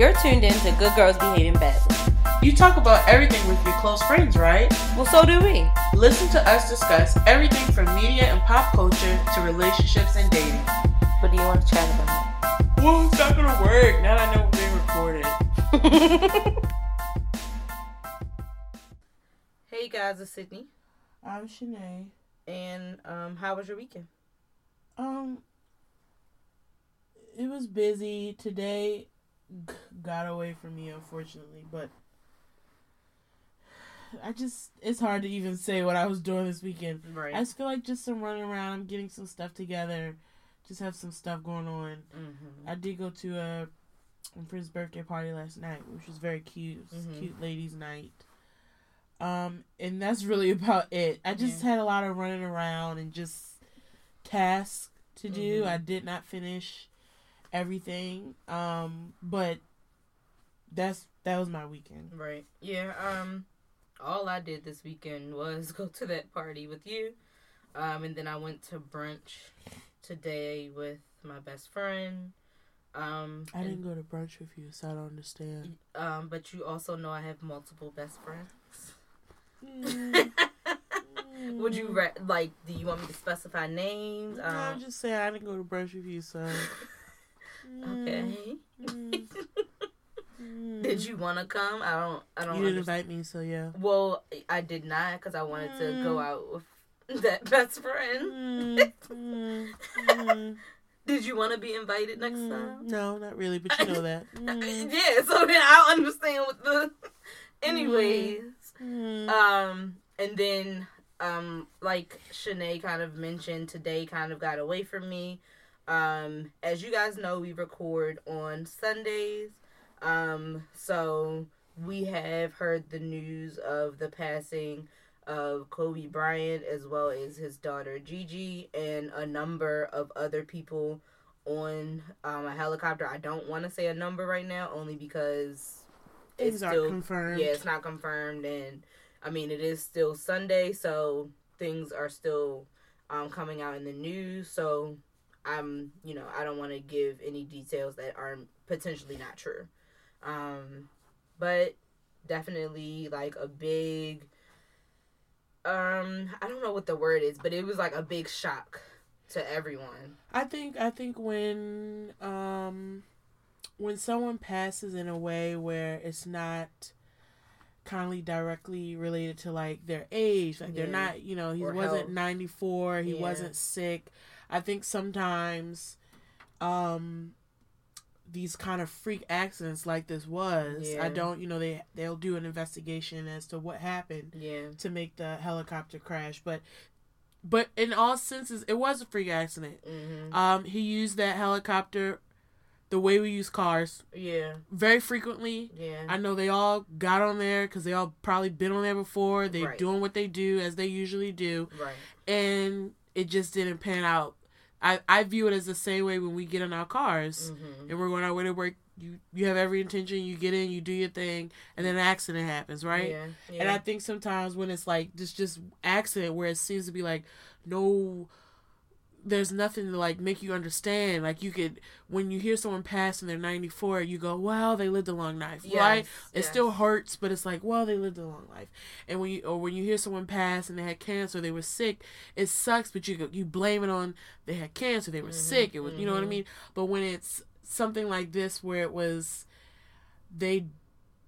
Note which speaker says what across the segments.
Speaker 1: You're tuned in to Good Girls Behaving Badly.
Speaker 2: You talk about everything with your close friends, right?
Speaker 1: Well, so do we.
Speaker 2: Listen to us discuss everything from media and pop culture to relationships and dating.
Speaker 1: What do you want to chat about?
Speaker 2: Well, it's not gonna work now that I know we're being recorded.
Speaker 1: hey guys, it's Sydney.
Speaker 2: I'm Shanae.
Speaker 1: And um, how was your weekend?
Speaker 2: Um, it was busy today. Got away from me, unfortunately, but I just it's hard to even say what I was doing this weekend.
Speaker 1: Right.
Speaker 2: I just feel like just some running around. I'm getting some stuff together. Just have some stuff going on.
Speaker 1: mm-hmm.
Speaker 2: I did go to a, a friend's birthday party last night, which was very cute. Was a
Speaker 1: Mhm.
Speaker 2: cute ladies' night. Um, and that's really about it. I just had a lot of running around and just tasks to do.
Speaker 1: Mhm.
Speaker 2: I did not finish everything. Um, but that's that was my weekend.
Speaker 1: Right. Yeah. Um. All I did this weekend was go to that party with you, um, and then I went to brunch today with my best friend. Um.
Speaker 2: I
Speaker 1: and-
Speaker 2: didn't go to brunch with you, so I don't understand.
Speaker 1: Um. But you also know I have multiple best friends. Would you re- like? Do you want me to specify names?
Speaker 2: No,
Speaker 1: Um,
Speaker 2: I'm just saying I didn't go to brunch with you, so.
Speaker 1: okay.
Speaker 2: Mm, mm.
Speaker 1: Did you want to come? I don't. I don't.
Speaker 2: You didn't
Speaker 1: understand.
Speaker 2: invite me, so yeah.
Speaker 1: Well, I did not because I wanted to go
Speaker 2: Mm.
Speaker 1: out with that best friend. Did you want to be invited next time?
Speaker 2: No, not really, but you know that.
Speaker 1: Yeah. So then I'll understand what the. Anyways, um, and then um, like Shanae kind of mentioned, today kind of got away from me. Um, as you guys know, we record on Sundays. Um, so we have heard the news of the passing of Kobe Bryant as well as his daughter Gigi and a number of other people on um, a helicopter. I don't want to say a number right now, only because
Speaker 2: Things are confirmed.
Speaker 1: yeah, it's not confirmed, and I mean it is still Sunday, so things are still um, coming out in the news. So I'm, you know, I don't want to give any details that are potentially not true. Um, but definitely like a big, um, I don't know what the word is, but it was like a big shock to everyone.
Speaker 2: I think I think when um when someone passes in a way where it's not kindly directly related to like their age, like they're not, you know, he
Speaker 1: Or
Speaker 2: wasn't
Speaker 1: health.
Speaker 2: 94, he
Speaker 1: Yeah.
Speaker 2: wasn't sick. I think sometimes um these kind of freak accidents like this was,
Speaker 1: Yeah.
Speaker 2: I don't, you know, they they'll do an investigation as to what happened
Speaker 1: Yeah.
Speaker 2: to make the helicopter crash, but but in all senses it was a freak accident.
Speaker 1: hmm
Speaker 2: Um, he used that helicopter the way we use cars
Speaker 1: Yeah.
Speaker 2: very frequently.
Speaker 1: Yeah.
Speaker 2: I know they all got on there because they all probably been on there before. They
Speaker 1: Right.
Speaker 2: doing what they do as they usually do,
Speaker 1: right.
Speaker 2: and it just didn't pan out. I I view it as the same way when we get in our cars
Speaker 1: hmm
Speaker 2: and we're going our way to work. You you have every intention. You get in, you do your thing, and then an accident happens, right?
Speaker 1: Yeah. Yeah.
Speaker 2: And I think sometimes when it's like this just accident where it seems to be like no there's nothing to like make you understand. Like you could when you hear someone pass and they're ninety four, you go, Well, they lived a long life. Right?
Speaker 1: Yes,
Speaker 2: It
Speaker 1: yes.
Speaker 2: still hurts, but it's like, well, they lived a long life. And when you or when you hear someone pass and they had cancer, they were sick, it sucks, but you go, you blame it on they had cancer, they were sick, it was you know what I
Speaker 1: mhm.
Speaker 2: mean? But when it's something like this where it was they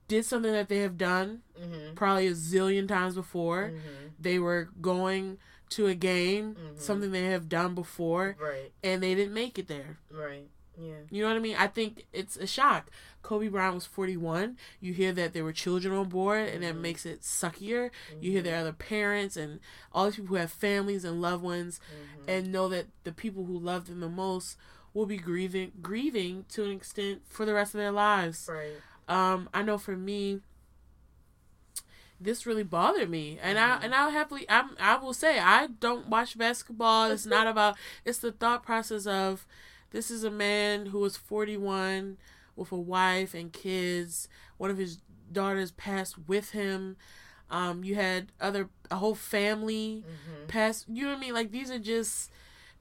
Speaker 2: did something that they have done
Speaker 1: hmm
Speaker 2: probably a zillion times before.
Speaker 1: hmm
Speaker 2: They were going to a game,
Speaker 1: Mhm.
Speaker 2: something they have done before,
Speaker 1: Right.
Speaker 2: and they didn't make it there.
Speaker 1: Right. Yeah.
Speaker 2: You know what I mean? I think it's a shock. Kobe Bryant was 41. You hear that there were children on board, and that
Speaker 1: Mhm.
Speaker 2: makes it suckier. You hear there are other parents and all these people who have families and loved ones,
Speaker 1: Mhm.
Speaker 2: and know that the people who love them the most will be grieving, grieving to an extent for the rest of their lives.
Speaker 1: Right.
Speaker 2: Um, I know for me, this really bothered me, and I
Speaker 1: Mhm.
Speaker 2: and I'll happily I'm I will say I don't watch basketball. It's not about. It's the thought process of this is a man who was 41 with a wife and kids. One of his daughters passed with him. Um, you had other a whole family
Speaker 1: hmm
Speaker 2: pass. You know what I mean? Like these are just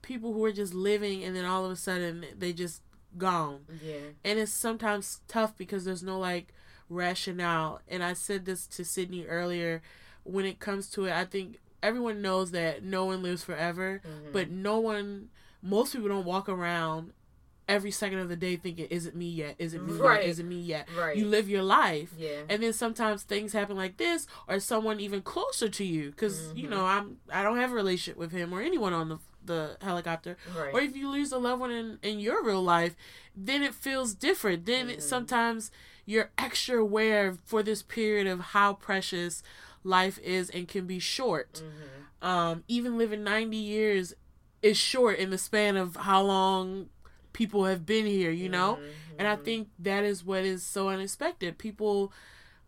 Speaker 2: people who are just living, and then all of a sudden they just gone.
Speaker 1: Yeah.
Speaker 2: And it's sometimes tough because there's no like rationale. And I said this to Sydney earlier. When it comes to it, I think everyone knows that no one lives forever,
Speaker 1: Mhm.
Speaker 2: but no one, most people don't walk around every second of the day thinking, "Is it me yet? Is it me
Speaker 1: Right.
Speaker 2: yet? Is it me yet?"
Speaker 1: right.
Speaker 2: You live your life.
Speaker 1: yeah.
Speaker 2: And then sometimes things happen like this, or someone even closer to you, because you
Speaker 1: Mhm.
Speaker 2: know I'm I don't have a relationship with him or anyone on the the helicopter,
Speaker 1: right.
Speaker 2: or if you lose a loved one in, in your real life, then it feels different. Then it,
Speaker 1: Mhm.
Speaker 2: sometimes you're extra aware for this period of how precious life is and can be short.
Speaker 1: Mhm.
Speaker 2: Um, even living 90 years is short in the span of how long people have been here, you know?
Speaker 1: Mhm.
Speaker 2: And I think that is what is so unexpected. People,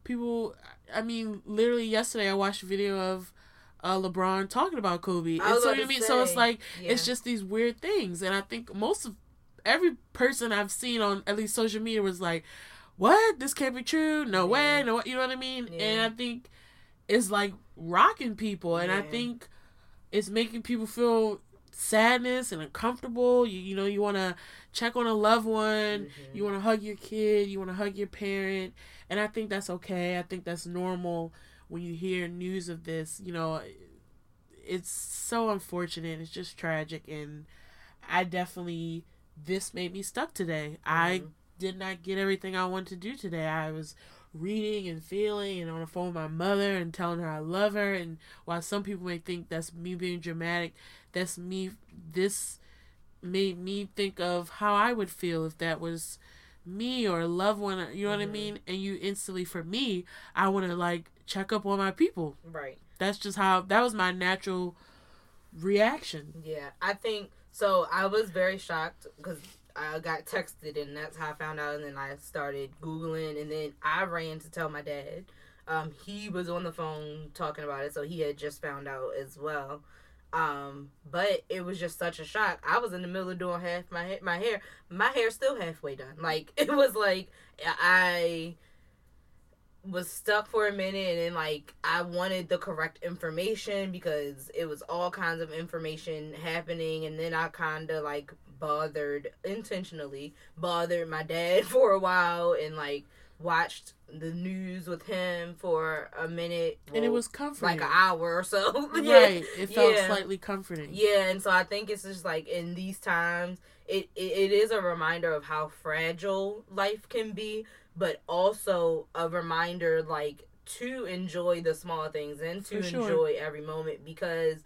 Speaker 2: people. I mean, literally yesterday I watched a video of uh, LeBron talking about Kobe. And so you know I mean. So it's
Speaker 1: say,
Speaker 2: like it's just these weird things, and I think most of every person I've seen on at least social media was like, "What? This can't be true. No
Speaker 1: Yeah.
Speaker 2: way. No." What you know what I mean?
Speaker 1: Yeah.
Speaker 2: And I think it's like rocking people, and I think it's making people feel sadness and uncomfortable. You you know you want to check on a loved one.
Speaker 1: Mhm.
Speaker 2: You want to hug your kid. You want to hug your parent. And I think that's okay. I think that's normal when you hear news of this. You know, it's so unfortunate. It's just tragic. And I definitely, this made me stuck today. I
Speaker 1: Mhm.
Speaker 2: Did not get everything I wanted to do today. I was reading and feeling and on the phone with my mother and telling her I love her. And while some people may think that's me being dramatic, that's me, this made me think of how I would feel if that was me or a loved one, you know what I
Speaker 1: Mhm.
Speaker 2: mean? And you instantly, for me, I want to like check up on my people.
Speaker 1: Right.
Speaker 2: That's just how, that was my natural reaction.
Speaker 1: Yeah, I think so. I was very shocked because I got texted, and that's how I found out. And then I started googling, and then I ran to tell my dad. Um, he was on the phone talking about it, so he had just found out as well. Um, but it was just such a shock. I was in the middle of doing half my ha- my hair. My hair's still halfway done. Like it was like I was stuck for a minute and then like I wanted the correct information because it was all kinds of information happening and then I kind of like bothered intentionally bothered my dad for a while and like watched the news with him for a minute
Speaker 2: and it was comforting.
Speaker 1: like an hour or so Yeah.
Speaker 2: Right. It felt
Speaker 1: Yeah.
Speaker 2: slightly comforting.
Speaker 1: Yeah, and so I think it's just like in these times, it, it it is a reminder of how fragile life can be, but also a reminder like to enjoy the small things and to
Speaker 2: sure.
Speaker 1: enjoy every moment because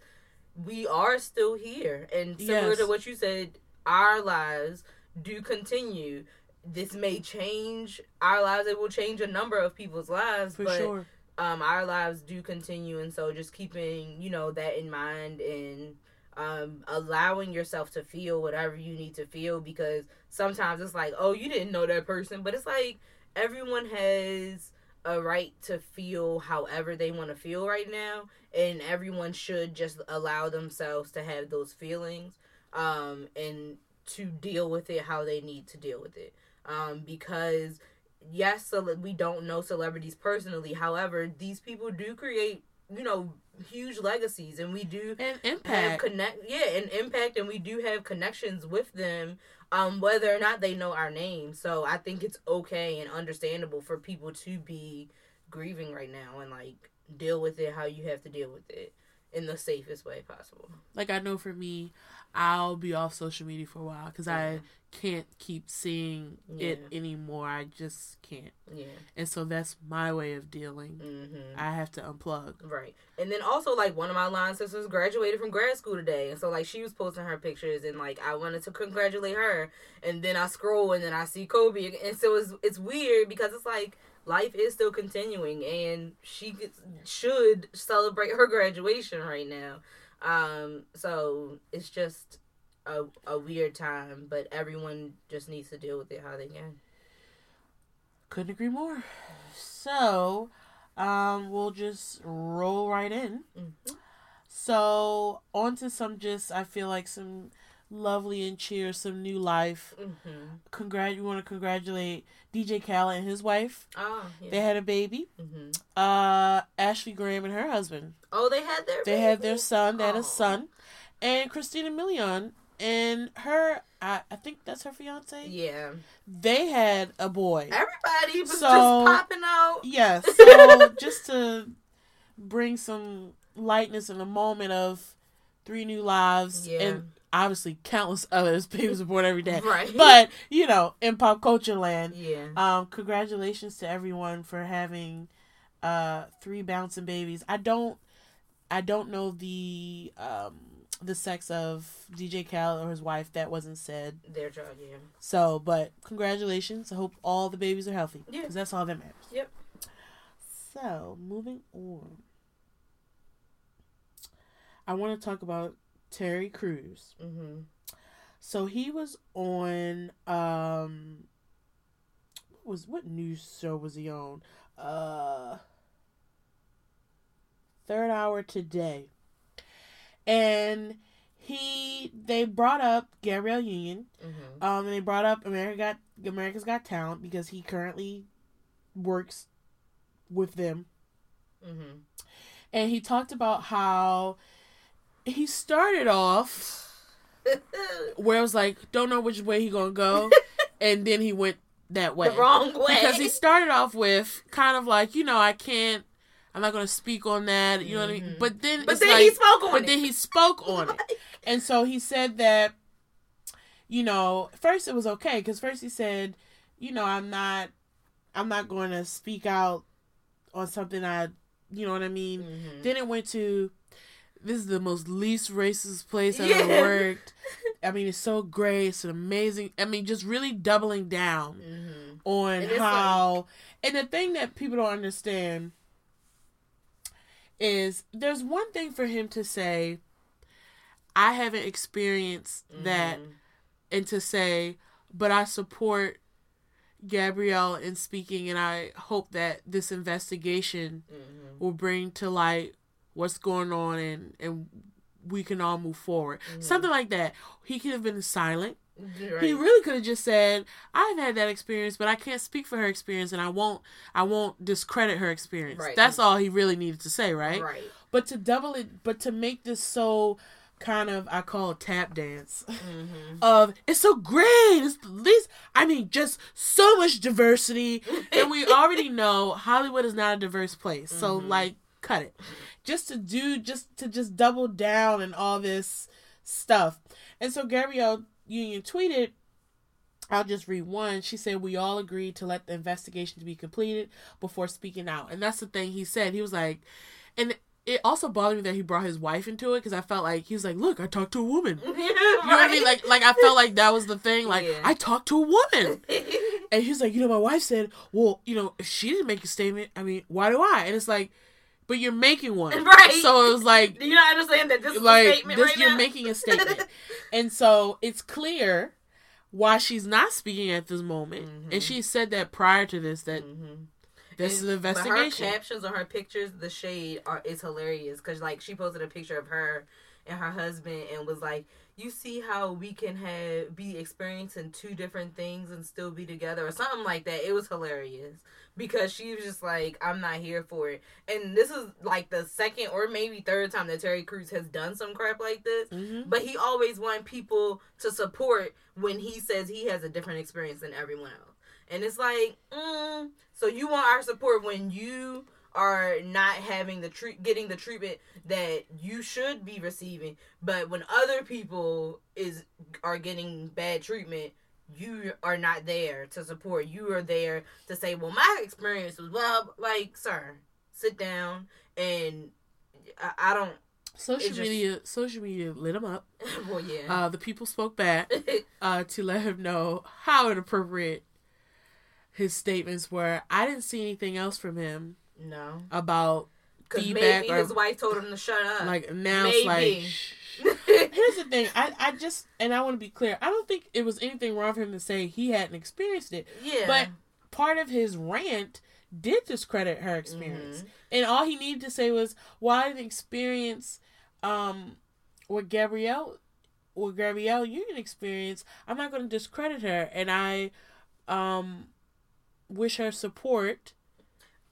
Speaker 1: we are still here, and similar
Speaker 2: Yes.
Speaker 1: to what you said, our lives do continue. This may change our lives. It will change a number of people's lives,
Speaker 2: For
Speaker 1: but
Speaker 2: sure.
Speaker 1: um, our lives do continue, and so just keeping you know that in mind and um, allowing yourself to feel whatever you need to feel because sometimes it's like, oh, you didn't know that person, but it's like everyone has a right to feel however they want to feel right now, and everyone should just allow themselves to have those feelings um, and to deal with it how they need to deal with it um, because yes, so we don't know celebrities personally. However, these people do create, you know, huge legacies, and we do
Speaker 2: And impact.
Speaker 1: connect, yeah, and impact, and we do have connections with them, um, whether or not they know our name. So I think it's okay and understandable for people to be grieving right now and like deal with it how you have to deal with it in the safest way possible.
Speaker 2: like I know for me, I'll be off social media for a while because
Speaker 1: Yeah.
Speaker 2: I can't keep seeing it anymore. I just can't,
Speaker 1: Yeah.
Speaker 2: and so that's my way of dealing.
Speaker 1: Mm-hmm.
Speaker 2: I have to unplug.
Speaker 1: Right. And then also like one of my line sisters graduated from grad school today. And so like she was posting her pictures and like I wanted to congratulate her. And then I scroll and then I see Kobe and so it's it's weird because it's like life is still continuing and she should celebrate her graduation right now. Um so it's just a a weird time, but everyone just needs to deal with it how they can.
Speaker 2: Couldn't agree more. So, um, we'll just roll right in.
Speaker 1: Mhm.
Speaker 2: So, on to some just, I feel like some lovely and cheer, some new life.
Speaker 1: Mhm.
Speaker 2: Congrat, we want to congratulate DJ Khaled and his wife.
Speaker 1: Oh, yeah.
Speaker 2: They had a baby.
Speaker 1: Mhm.
Speaker 2: Uh, Ashley Graham and her husband.
Speaker 1: Oh, they had their
Speaker 2: They had their son. They had
Speaker 1: Aw.
Speaker 2: a son, and Christina Milian and her I, I think that's her fiance.
Speaker 1: Yeah.
Speaker 2: They had a boy.
Speaker 1: Everybody was
Speaker 2: So-
Speaker 1: just popping out.
Speaker 2: Yes. So just to bring some lightness in the moment of three new lives
Speaker 1: Yeah.
Speaker 2: and obviously countless others babies are born every day.
Speaker 1: Right.
Speaker 2: But, you know, in pop culture land,
Speaker 1: yeah.
Speaker 2: um, congratulations to everyone for having uh three bouncing babies. I don't I don't know the um the sex of DJ Khaled or his wife. That wasn't said.
Speaker 1: Their child, yeah.
Speaker 2: So, but congratulations. I hope all the babies are healthy.
Speaker 1: Yeah.
Speaker 2: Because that's all that matters.
Speaker 1: Yep.
Speaker 2: So, moving on. I want to talk about Terry Crews.
Speaker 1: Mm-hmm.
Speaker 2: So he was on um what was what news show was he on? Uh Third Hour Today. And he they brought up Gabrielle Union.
Speaker 1: Mm-hmm.
Speaker 2: Um and they brought up America Got America's Got Talent because he currently works with them.
Speaker 1: Mm-hmm.
Speaker 2: And he talked about how he started off where it was like, don't know which way he gonna go, and then he went that way
Speaker 1: the wrong way.
Speaker 2: because he started off with kind of like, you know, I can't, I'm not gonna speak on that, you know what I mean?
Speaker 1: Mhm.
Speaker 2: But then,
Speaker 1: but
Speaker 2: it's
Speaker 1: then
Speaker 2: like,
Speaker 1: he spoke on
Speaker 2: but
Speaker 1: it.
Speaker 2: then he spoke on it, and so he said that, you know, first it was okay because first he said, you know, I'm not, I'm not going to speak out on something I, you know what I mean.
Speaker 1: Mhm.
Speaker 2: Then it went to this is the most least racist place I've
Speaker 1: Yeah.
Speaker 2: ever worked. I mean, it's so great. It's an amazing. I mean, just really doubling down
Speaker 1: Mhm.
Speaker 2: on
Speaker 1: And
Speaker 2: how. and the thing that people don't understand is there's one thing for him to say, I haven't experienced that,
Speaker 1: Mhm.
Speaker 2: and to say, but I support Gabrielle in speaking, and I hope that this investigation
Speaker 1: Mhm.
Speaker 2: will bring to light what's going on and and we can all move forward.
Speaker 1: Mhm.
Speaker 2: Something like that. He could have been silent.
Speaker 1: Right.
Speaker 2: He really could have just said, "I've had that experience, but I can't speak for her experience, and I won't. I won't discredit her experience."
Speaker 1: Right.
Speaker 2: That's all he really needed to say, right?
Speaker 1: Right.
Speaker 2: But to double it, but to make this so kind of, I call it tap dance
Speaker 1: Mm-hmm.
Speaker 2: of it's so great. It's least. I mean, just so much diversity, and we already know Hollywood is not a diverse place. So
Speaker 1: Mhm.
Speaker 2: like, cut it. Just to do, just to just double down and all this stuff. And so Gabrielle Union tweeted. I'll just read one. She said, We all agreed to let the investigation be completed before speaking out. And that's the thing he said. He was like, and it also bothered me that he brought his wife into it because I felt like he was like, Look, I talked to a woman.
Speaker 1: you know
Speaker 2: You know what I mean? Like, like I felt like that was the thing. Like,
Speaker 1: Yeah.
Speaker 2: I talked to a woman, and he's like, you know, my wife said, well, you know, if she didn't make a statement, I mean, why do I? And it's like, but you're making one,
Speaker 1: Right.
Speaker 2: So it was like,
Speaker 1: Do you not understand that this is a
Speaker 2: like
Speaker 1: statement
Speaker 2: this,
Speaker 1: right
Speaker 2: you're
Speaker 1: now?
Speaker 2: making a statement, and so it's clear why she's not speaking at this moment,
Speaker 1: Mhm.
Speaker 2: and she said that prior to this that
Speaker 1: Mhm.
Speaker 2: this is an investigation.
Speaker 1: Her captions on her pictures, the shade are is hilarious because like she posted a picture of her and her husband and was like, "You see how we can have be experiencing two different things and still be together or something like that." It was hilarious because she was just like, "I'm not here for it." And this is like the second or maybe third time that Terry Crews has done some crap like this.
Speaker 2: hmm
Speaker 1: But he always want people to support when he says he has a different experience than everyone else. And it's like, mm, so you want our support when you are not having the treat, getting the treatment that you should be receiving, but when other people is are getting bad treatment, you are not there to support. You are there to say, well, my experience was well, like, sir, sit down and I, I don't.
Speaker 2: Social
Speaker 1: just-
Speaker 2: media, social media lit him up.
Speaker 1: well, yeah.
Speaker 2: Uh, the people spoke back. uh, to let him know how inappropriate his statements were. I didn't see anything else from him
Speaker 1: no.
Speaker 2: about feedback
Speaker 1: maybe
Speaker 2: or
Speaker 1: his wife told him to shut up.
Speaker 2: like now it's like. Shh. Here's the thing. I, I just and I want to be clear. I don't think it was anything wrong for him to say he hadn't experienced it.
Speaker 1: yeah.
Speaker 2: But part of his rant did discredit her experience,
Speaker 1: Mhm.
Speaker 2: and all he needed to say was, "Well, I didn't experience um what Gabrielle, what Gabrielle Union experienced. I'm not going to discredit her, and I um wish her support."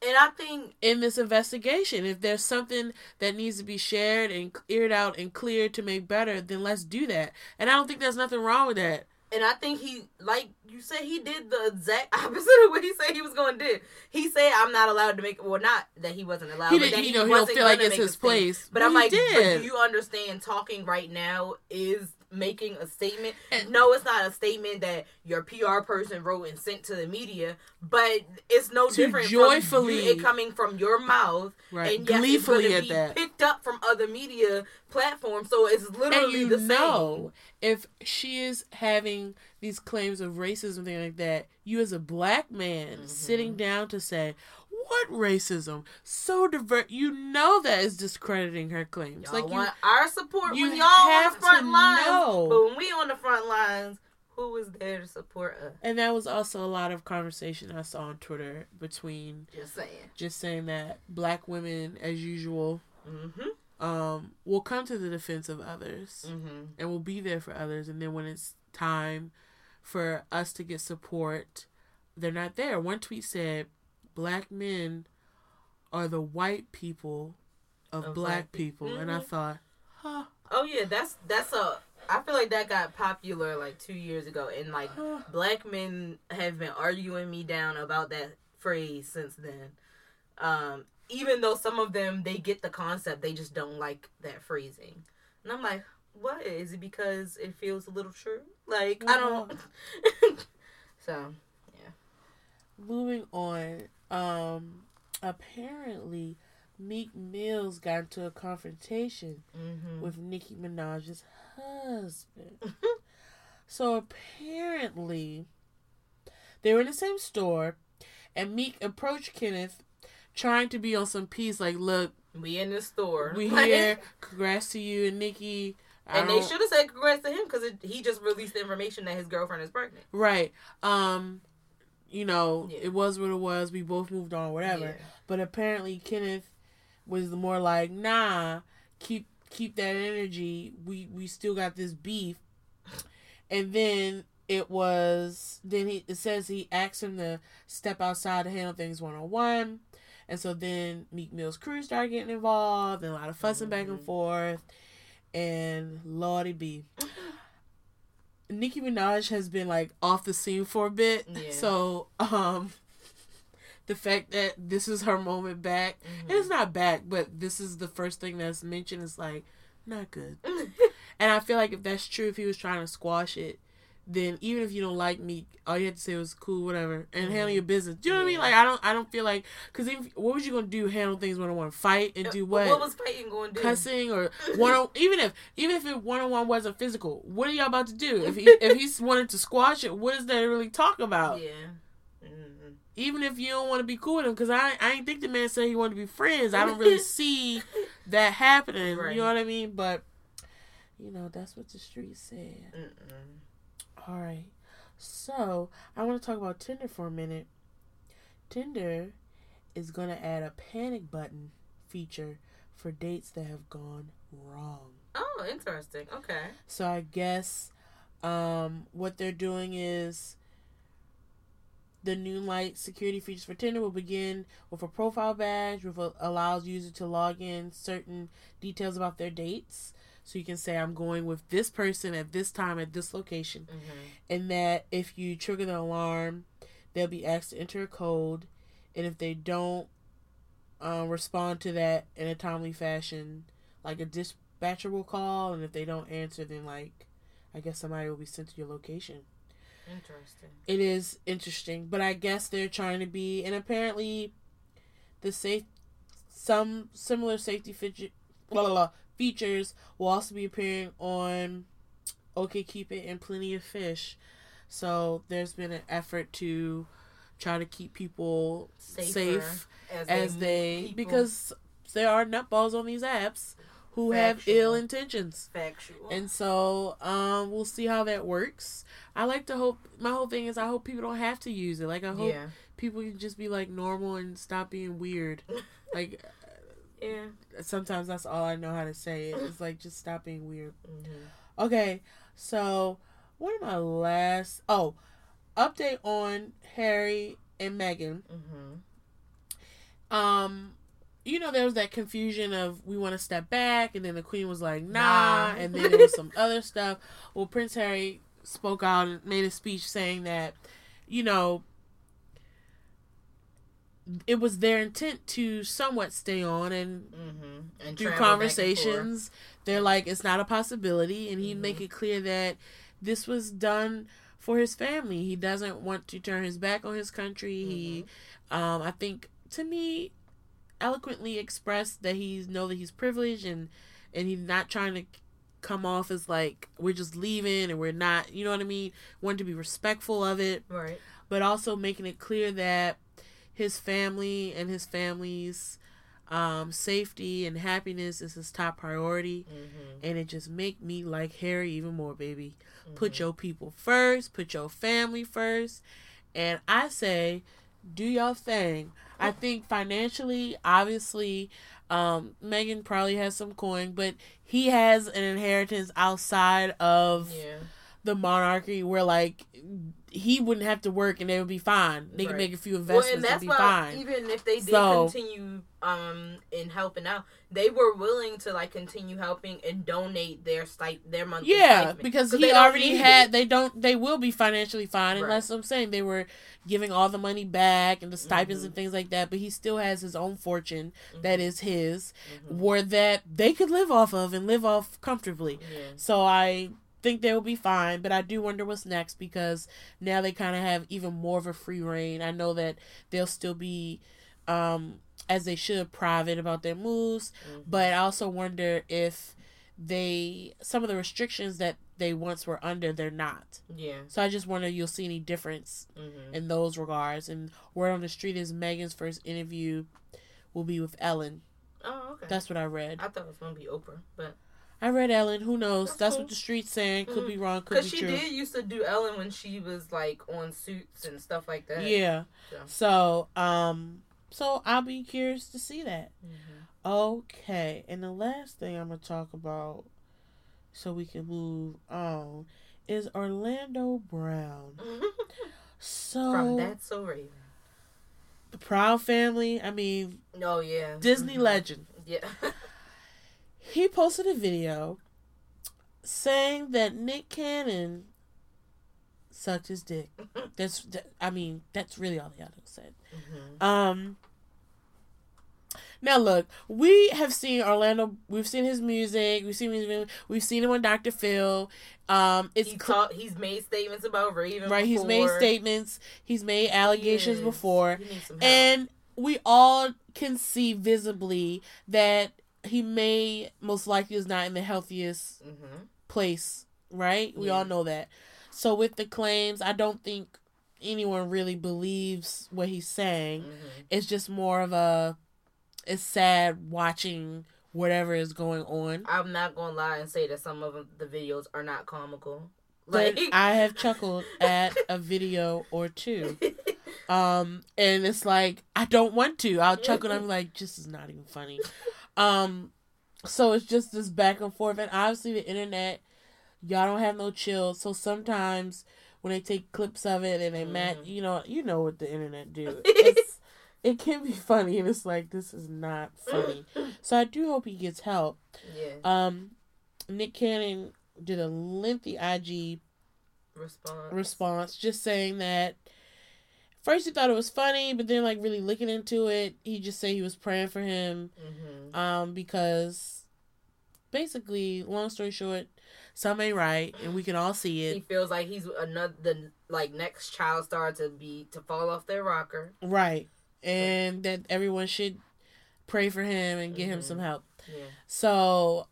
Speaker 1: And I think
Speaker 2: in this investigation. If there's something that needs to be shared and cleared out and cleared to make better, then let's do that. And I don't think there's nothing wrong with that.
Speaker 1: and I think he, like you said, he did the exact opposite of what he said he was going to do. He said, "I'm not allowed to make." Well, not that he wasn't allowed.
Speaker 2: He
Speaker 1: but
Speaker 2: didn't.
Speaker 1: that
Speaker 2: You know, he don't feel like it's his place.
Speaker 1: But I'm like, do you understand? Talking right now is making a statement.
Speaker 2: And-
Speaker 1: no, it's not a statement that your PR person wrote and sent to the media, but it's no different
Speaker 2: joyfully-
Speaker 1: from it coming from your mouth
Speaker 2: right,
Speaker 1: and yes,
Speaker 2: gleefully
Speaker 1: it's
Speaker 2: at that.
Speaker 1: picked up from other media platforms. So it's
Speaker 2: And
Speaker 1: literally
Speaker 2: you
Speaker 1: the same.
Speaker 2: know, if she is having these claims of racism, thing like that, you as a black man
Speaker 1: Mhm.
Speaker 2: sitting down to say, "What racism? So divert." You know that is discrediting her claims.
Speaker 1: Y'all
Speaker 2: like you,
Speaker 1: want our support
Speaker 2: you
Speaker 1: when y'all on the front lines,
Speaker 2: know.
Speaker 1: but when we on the front lines, who was there to support us?
Speaker 2: and that was also a lot of conversation I saw on Twitter between
Speaker 1: Just saying.
Speaker 2: just saying that black women, as usual,
Speaker 1: Mm-hmm.
Speaker 2: um, will come to the defense of others.
Speaker 1: Mm-hmm.
Speaker 2: and will be there for others. And then when it's time for us to get support, they're not there. One tweet said, "Black men are the white people of,
Speaker 1: Of
Speaker 2: black
Speaker 1: black pe-
Speaker 2: people," and I
Speaker 1: Mhm.
Speaker 2: thought, huh,
Speaker 1: Oh yeah, that's that's a. I feel like that got popular like two years ago, and like
Speaker 2: huh.
Speaker 1: black men have been arguing me down about that phrase since then. Um, even though some of them they get the concept, they just don't like that phrasing, and I'm like, what is it? Because it feels a little true. Like I don't. so
Speaker 2: Moving on, um, apparently. Meek Mills got into a confrontation
Speaker 1: mhm.
Speaker 2: with Nicki Minaj's husband. so apparently, they were in the same store, and Meek approached Kenneth, trying to be on some peace. Like, look,
Speaker 1: we in the store.
Speaker 2: we here. Congrats to you and Nicki. I
Speaker 1: And they should have said congrats to him because he just released the information that his girlfriend is pregnant.
Speaker 2: right. Um, you know,
Speaker 1: Yeah.
Speaker 2: it was what it was. We both moved on, whatever.
Speaker 1: Yeah.
Speaker 2: But apparently, Kenneth was the more like, nah, keep keep that energy. We we still got this beef. And then it was then he it says he asked him to step outside to handle things one on one. And so then Meek Mill's crew started getting involved and a lot of fussing back and
Speaker 1: Mhm.
Speaker 2: forth. And Lordy B. Nicki Minaj has been like off the scene for a bit.
Speaker 1: Yeah.
Speaker 2: So um the fact that this is her moment back
Speaker 1: Mhm.
Speaker 2: and it's not back, but this is the first thing that's mentioned. Is like not good, and I feel like if that's true, if he was trying to squash it, then even if you don't like me, all you had to say was cool, whatever, and handle
Speaker 1: Mhm.
Speaker 2: your business. Do you know what I mean? Like I don't, I don't feel like because what was you gonna do? Handle things when I want to fight and do what?
Speaker 1: What was fighting going to do?
Speaker 2: Cussing or one on even if even if it one on one wasn't physical, what are y'all about to do? If he if he wanted to squash it, what is to really talk about?
Speaker 1: Yeah. Mhm.
Speaker 2: even if you don't want to be cool with him, because I I ain't think the man said he wanted to be friends. I don't really see that happening.
Speaker 1: Right.
Speaker 2: You know what I mean? But you know that's what the streets said.
Speaker 1: Mm-mm.
Speaker 2: All right, so I want to talk about Tinder for a minute. Tinder is gonna add a panic button feature for dates that have gone wrong.
Speaker 1: Oh, interesting. Okay.
Speaker 2: So I guess um, what they're doing is the new light security features for Tinder will begin with a profile badge, which allows users to log in certain details about their dates. So you can say, "I'm going with this person at this time at this location,"
Speaker 1: Mm-hmm.
Speaker 2: and that if you trigger the alarm, they'll be asked to enter a code, and if they don't uh, respond to that in a timely fashion, like a dispatcher will call, and if they don't answer, then like I guess somebody will be sent to your location.
Speaker 1: Interesting.
Speaker 2: It is interesting, but I guess they're trying to be, and apparently, the safe, some similar safety feature, blah, blah, blah, features will also be appearing on OkCupid and Plenty of Fish. So there's been an effort to try to keep people
Speaker 1: Safer
Speaker 2: safe
Speaker 1: as,
Speaker 2: as
Speaker 1: meet
Speaker 2: they because there are nutballs on these apps who have ill intentions.
Speaker 1: factual.
Speaker 2: And so, um, we'll see how that works. I like to hope. My whole thing is, I hope people don't have to use it. Like, I hope
Speaker 1: yeah.
Speaker 2: people can just be like normal and stop being weird. like,
Speaker 1: Yeah.
Speaker 2: sometimes that's all I know how to say. It. It's like just stop being weird.
Speaker 1: Mm-hmm.
Speaker 2: Okay, so one of my last oh update on Harry and Meghan.
Speaker 1: Mm-hmm.
Speaker 2: Um, you know there was that confusion of we want to step back, and then the Queen was like nah,
Speaker 1: Nah.
Speaker 2: and then there was some other stuff. Well, Prince Harry spoke out and made a speech saying that, you know, it was their intent to somewhat stay on and,
Speaker 1: Mm-hmm. And
Speaker 2: through conversations. They're like, it's not a possibility, and he'd make it clear that this was done for his family. He doesn't want to turn his back on his country. He,
Speaker 1: Mm-hmm.
Speaker 2: um, I think, to me, eloquently expressed that he's know that he's privileged and and he's not trying to come off as like we're just leaving and we're not, you know what I mean? Want to be respectful of it,
Speaker 1: Right.
Speaker 2: but also making it clear that his family and his family's um, safety and happiness is his top priority
Speaker 1: Mm-hmm.
Speaker 2: and it just make me like Harry even more, baby. Put
Speaker 1: Mm-hmm.
Speaker 2: your people first, put your family first, and I say, do your thing. I think financially, obviously, um, Meghan probably has some coin, but he has an inheritance outside of
Speaker 1: Yeah.
Speaker 2: the monarchy where like he wouldn't have to work and they would be fine. They
Speaker 1: Right.
Speaker 2: can make a few investments
Speaker 1: and
Speaker 2: and,
Speaker 1: that's
Speaker 2: be
Speaker 1: why
Speaker 2: fine.
Speaker 1: even if they did
Speaker 2: So-
Speaker 1: continue um in helping out, they were willing to like continue helping and donate their stip- their monthly
Speaker 2: Yeah,
Speaker 1: stipend.
Speaker 2: because
Speaker 1: 'Cause
Speaker 2: he
Speaker 1: they
Speaker 2: already had.
Speaker 1: it.
Speaker 2: They don't. They will be financially fine
Speaker 1: Right.
Speaker 2: unless I'm saying they were giving all the money back and the stipends
Speaker 1: Mhm.
Speaker 2: and things like that. But he still has his own fortune that
Speaker 1: Mhm.
Speaker 2: is his,
Speaker 1: Mhm.
Speaker 2: where that they could live off of and live off comfortably.
Speaker 1: Yeah.
Speaker 2: So I think they will be fine. But I do wonder what's next because now they kind of have even more of a free reign. I know that they'll still be. um as they should private about their moves
Speaker 1: Mhm.
Speaker 2: but I also wonder if they some of the restrictions that they once were under they're not.
Speaker 1: Yeah.
Speaker 2: So I just wonder you'll see any difference
Speaker 1: Mm-hmm.
Speaker 2: in those regards. And word on the street is Meghan's first interview will be with Ellen.
Speaker 1: Oh, okay.
Speaker 2: That's what I read.
Speaker 1: I thought it was gonna be Oprah, but
Speaker 2: I read Ellen. Who knows?
Speaker 1: That's
Speaker 2: what the street's saying. Could
Speaker 1: Mhm.
Speaker 2: be wrong. Could
Speaker 1: because
Speaker 2: be
Speaker 1: she
Speaker 2: true.
Speaker 1: did used to do Ellen when she was like on Suits and stuff like that.
Speaker 2: Yeah.
Speaker 1: So.
Speaker 2: So um, so I'll be curious to see that.
Speaker 1: Mhm.
Speaker 2: Okay, and the last thing I'm gonna talk about, so we can move on, is Orlando Brown. So
Speaker 1: From that So Raven.
Speaker 2: the Proud Family. I mean,
Speaker 1: Oh yeah.
Speaker 2: Disney
Speaker 1: Mhm.
Speaker 2: legend.
Speaker 1: Yeah.
Speaker 2: He posted a video saying that Nick Cannon sucked his dick. That's, that, I mean, that's really all the other said.
Speaker 1: Mhm.
Speaker 2: Um. Now look, we have seen Orlando. We've seen his music. We've seen his, we've seen him on Dr. Phil. Um, it's
Speaker 1: He he's made statements about Raven.
Speaker 2: right. He's made statements. He's made allegations
Speaker 1: Yes.
Speaker 2: before,
Speaker 1: He needs some help.
Speaker 2: and we all can see visibly that he may most likely is not in the healthiest
Speaker 1: Mhm.
Speaker 2: place. Right. We all know that. So with the claims, I don't think anyone really believes what he's saying.
Speaker 1: Mhm.
Speaker 2: it's just more of a it's sad watching whatever is going on
Speaker 1: I'm not gonna lie and say that some of the videos are not comical.
Speaker 2: but
Speaker 1: Like
Speaker 2: i have chuckled at a video or two um and it's like i don't want to i'll chuckle and i'm like this is not even funny um so it's just this back and forth and obviously the internet y'all don't have no chill so sometimes when they take clips of it and they match
Speaker 1: Mhm.
Speaker 2: you know you know what the internet do it's, it can be funny and it's like this is not funny so i do hope he gets help
Speaker 1: yeah.
Speaker 2: um nick cannon did a lengthy ig
Speaker 1: Response.
Speaker 2: response just saying that first he thought it was funny but then like really looking into it he just said he was praying for him
Speaker 1: Mhm.
Speaker 2: um because basically long story short some ain't right and we can all see it.
Speaker 1: He feels like he's another the like next child star to be to fall off their rocker.
Speaker 2: right and that everyone should pray for him and get him
Speaker 1: Mhm.
Speaker 2: some help
Speaker 1: Yeah.
Speaker 2: so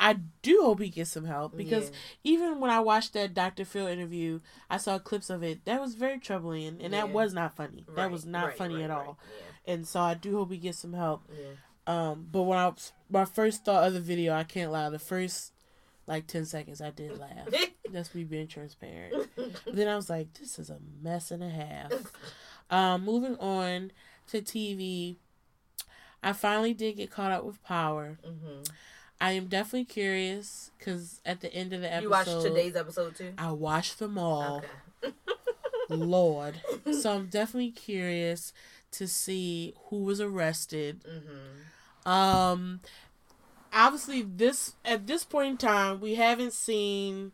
Speaker 2: i do hope he gets some help because
Speaker 1: Yeah.
Speaker 2: even when I watched that Dr. Phil interview, I saw clips of it. That was very troubling, and, and that was not funny. that was not
Speaker 1: right,
Speaker 2: funny
Speaker 1: right,
Speaker 2: at
Speaker 1: right.
Speaker 2: all. And so I do hope he gets some help.
Speaker 1: Yeah.
Speaker 2: Um, but when I my first thought of the video, I can't lie. The first like ten seconds, I did laugh. That's me being transparent. But then I was like, this is a mess and a half. Um, moving on to TV, I finally did get caught up with Power.
Speaker 1: hmm
Speaker 2: I am definitely curious because at the end of the episode,
Speaker 1: You watched today's episode too.
Speaker 2: I watched them all.
Speaker 1: Okay.
Speaker 2: Lord. So I'm definitely curious to see who was arrested.
Speaker 1: hmm
Speaker 2: Um obviously this at this point in time we haven't seen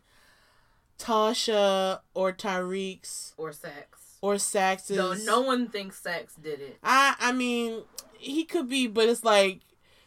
Speaker 2: Tasha or Tariq's
Speaker 1: or Sax.
Speaker 2: or Sax's.
Speaker 1: No, no one thinks Sax did it.
Speaker 2: I I mean, he could be, but it's like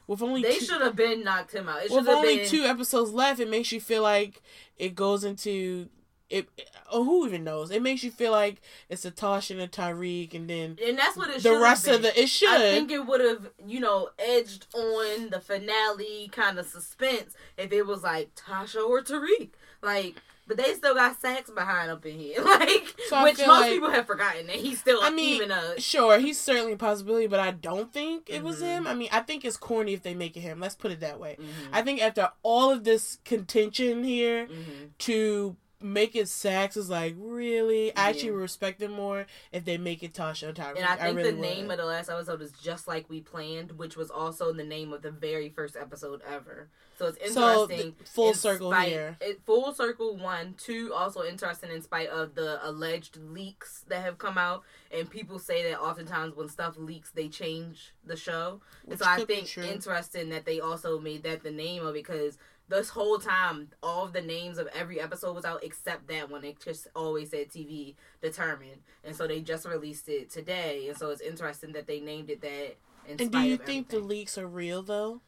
Speaker 2: with only
Speaker 1: They
Speaker 2: two,
Speaker 1: should have been knocked him out. It
Speaker 2: with only
Speaker 1: been
Speaker 2: two episodes left, it makes you feel like it goes into it. Oh, who even knows? It makes you feel like it's a Tasha and a Tariq, and then
Speaker 1: and that's what it
Speaker 2: the rest
Speaker 1: been.
Speaker 2: of the it should.
Speaker 1: I think it would have, you know, edged on the finale kind of suspense if it was like Tasha or Tariq. Like, but they still got Sax behind up in here. Like,
Speaker 2: So
Speaker 1: which most
Speaker 2: like-
Speaker 1: people have forgotten that he's still
Speaker 2: I mean,
Speaker 1: even a.
Speaker 2: Sure, he's certainly a possibility, but I don't think it was
Speaker 1: Mhm.
Speaker 2: him. I mean, I think it's corny if they make it him. Let's put it that way.
Speaker 1: Mhm,
Speaker 2: I think after all of this contention here,
Speaker 1: mhm.
Speaker 2: to make it Sax is like really. I actually respect it more if they make it Tasha or.
Speaker 1: And I think
Speaker 2: really
Speaker 1: the name
Speaker 2: would.
Speaker 1: of the last episode is just like we planned, which was also the name of the very first episode ever. So it's interesting.
Speaker 2: th- full
Speaker 1: in
Speaker 2: circle
Speaker 1: spite-
Speaker 2: here.
Speaker 1: It, full circle one, two. Also interesting in spite of the alleged leaks that have come out, and people say that oftentimes when stuff leaks, they change the show.
Speaker 2: Which And
Speaker 1: so I think interesting that they also made that the name of it because this whole time, all of the names of every episode was out except that one. It just always said TV determined, and so they just released it today. And so it's interesting that they named it that.
Speaker 2: And do you think the leaks are real though?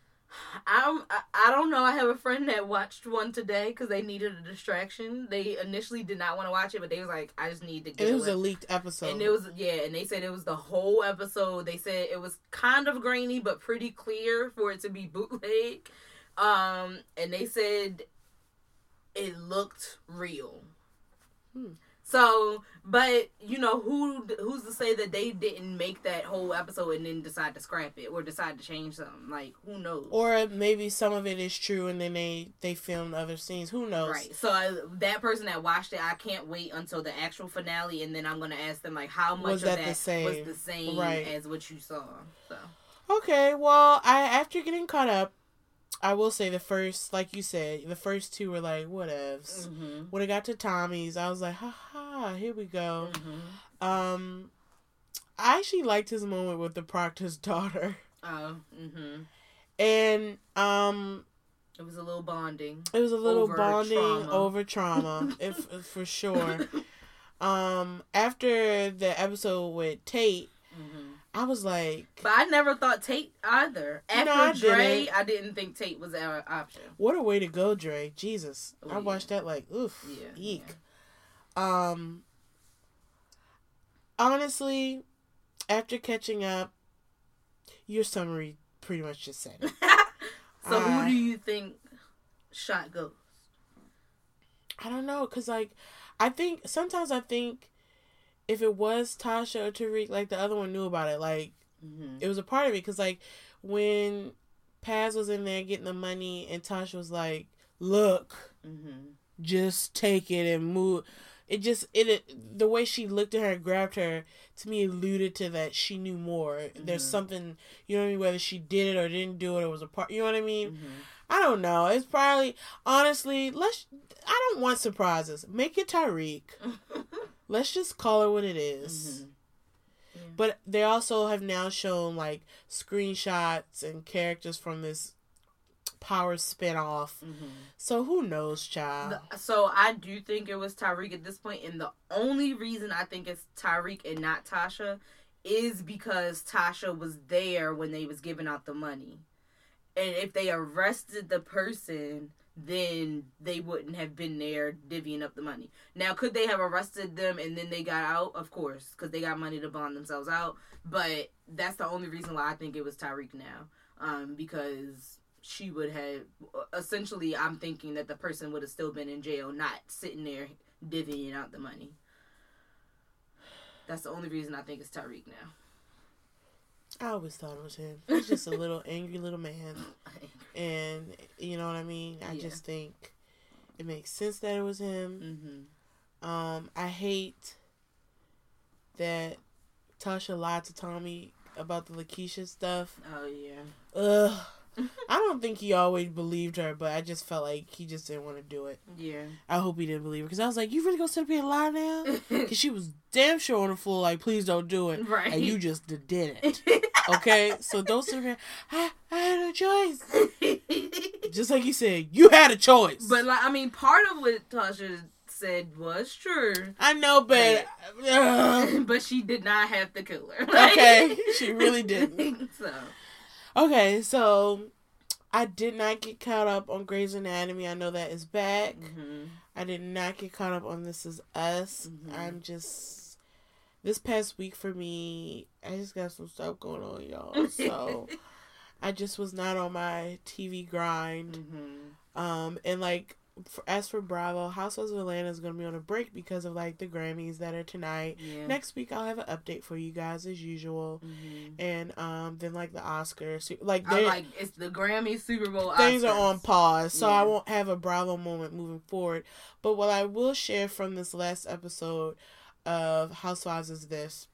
Speaker 1: I'm I, I don't know. I have a friend that watched one today because they needed a distraction. They initially did not want to watch it, but they was like, "I just need to get
Speaker 2: it was
Speaker 1: away."
Speaker 2: a leaked episode.
Speaker 1: and it was yeah, and they said it was the whole episode. They said it was kind of grainy but pretty clear for it to be bootleg. Um, and they said it looked real.
Speaker 2: Hmm.
Speaker 1: So, but you know who who's to say that they didn't make that whole episode and then decide to scrap it or decide to change something? Like who knows?
Speaker 2: or maybe some of it is true, and then they they filmed other scenes. Who knows?
Speaker 1: Right. So uh, that person that watched it, I can't wait until the actual finale, and then I'm gonna ask them like how much
Speaker 2: Was
Speaker 1: of
Speaker 2: that
Speaker 1: that,
Speaker 2: the same?
Speaker 1: was the same
Speaker 2: Right.
Speaker 1: as what you saw. So
Speaker 2: Okay, well, I after getting caught up, I will say the first, like you said, the first two were like whatevs.
Speaker 1: mm-hmm.
Speaker 2: When it got to Tommy's, I was like, ha ha, here we go.
Speaker 1: Mm-hmm.
Speaker 2: Um, I actually liked his moment with the proctor's daughter,
Speaker 1: Oh, mm-hmm.
Speaker 2: and um,
Speaker 1: It was a little bonding.
Speaker 2: it was a little
Speaker 1: Over
Speaker 2: bonding
Speaker 1: trauma.
Speaker 2: over trauma, if for sure. Um, after the episode with Tate, I was like,
Speaker 1: But I never thought Tate either. After
Speaker 2: No, I
Speaker 1: Dre,
Speaker 2: didn't.
Speaker 1: I didn't think Tate was our option.
Speaker 2: what a way to go, Dre. Jesus,
Speaker 1: Oh,
Speaker 2: I
Speaker 1: yeah.
Speaker 2: watched that like, oof,
Speaker 1: Yeah,
Speaker 2: eek. Um, honestly, after catching up, your summary pretty much just said it.
Speaker 1: so
Speaker 2: I-
Speaker 1: who do you think shot Ghost?
Speaker 2: I don't know, cause like, I think sometimes I think if it was Tasha or Tariq, like the other one knew about it, like
Speaker 1: Mm-hmm.
Speaker 2: it was a part of it, cause like when Paz was in there getting the money and Tasha was like, "Look,
Speaker 1: Mm-hmm.
Speaker 2: just take it and move." It just it, it the way she looked at her and grabbed her to me alluded to that she knew more. There's
Speaker 1: Mhm.
Speaker 2: something you know what I mean, whether she did it or didn't do it or was a part. You know what I mean?
Speaker 1: Mm-hmm.
Speaker 2: I don't know. It's probably honestly. Let's. I don't want surprises. Make it Tariq. Let's just call it what it is.
Speaker 1: Mhm.
Speaker 2: But they also have now shown like screenshots and characters from this Power spinoff.
Speaker 1: Mm-hmm.
Speaker 2: So who knows, child?
Speaker 1: The- So I do think it was Tariq at this point, and the only reason I think it's Tariq and not Tasha is because Tasha was there when they was giving out the money, and if they arrested the person, then they wouldn't have been there divvying up the money. Now, could they have arrested them and then they got out? Of course, because they got money to bond themselves out. But that's the only reason why I think it was Tariq now, um, because she would have essentially i'm thinking that the person would have still been in jail not sitting there divvying out the money that's the only reason i think it's tariq now
Speaker 2: I always thought it was him. He's just a little angry little man, and you know what I mean. I
Speaker 1: Yeah.
Speaker 2: just think it makes sense that it was him.
Speaker 1: mm-hmm.
Speaker 2: Um, I hate that Tasha lied to Tommy about the Lakeisha stuff.
Speaker 1: oh yeah
Speaker 2: Ugh. I don't think he always believed her, but I just felt like he just didn't want to do it.
Speaker 1: yeah
Speaker 2: I hope he didn't believe her because I was like, "You really gonna sit up here and lie now?" Because she was damn sure on the floor, like, "Please don't do it,"
Speaker 1: right
Speaker 2: and you just did it. Okay, so don't sit here. I, I had no choice. Just like you said, you had a choice.
Speaker 1: but like i mean part of what tasha said was true.
Speaker 2: I know, but ugh.
Speaker 1: but she did not have to kill her.
Speaker 2: okay, she really didn't.
Speaker 1: so
Speaker 2: Okay, so I did not get caught up on Grey's Anatomy. I know that is back.
Speaker 1: mhm.
Speaker 2: I did not get caught up on This Is Us.
Speaker 1: Mhm.
Speaker 2: I'm just this past week for me, I just got some stuff going on, y'all. So I just was not on my TV grind.
Speaker 1: Mhm.
Speaker 2: Um, and like for, as for Bravo, Housewives of Atlanta is gonna be on a break because of like the Grammys that are tonight.
Speaker 1: Yeah.
Speaker 2: Next week I'll have an update for you guys as usual,
Speaker 1: Mhm.
Speaker 2: and um, then like the Oscars, like they
Speaker 1: like it's the Grammy Super Bowl.
Speaker 2: things are on pause, so I won't have a Bravo moment moving forward. But what I will share from this last episode of Housewives is this.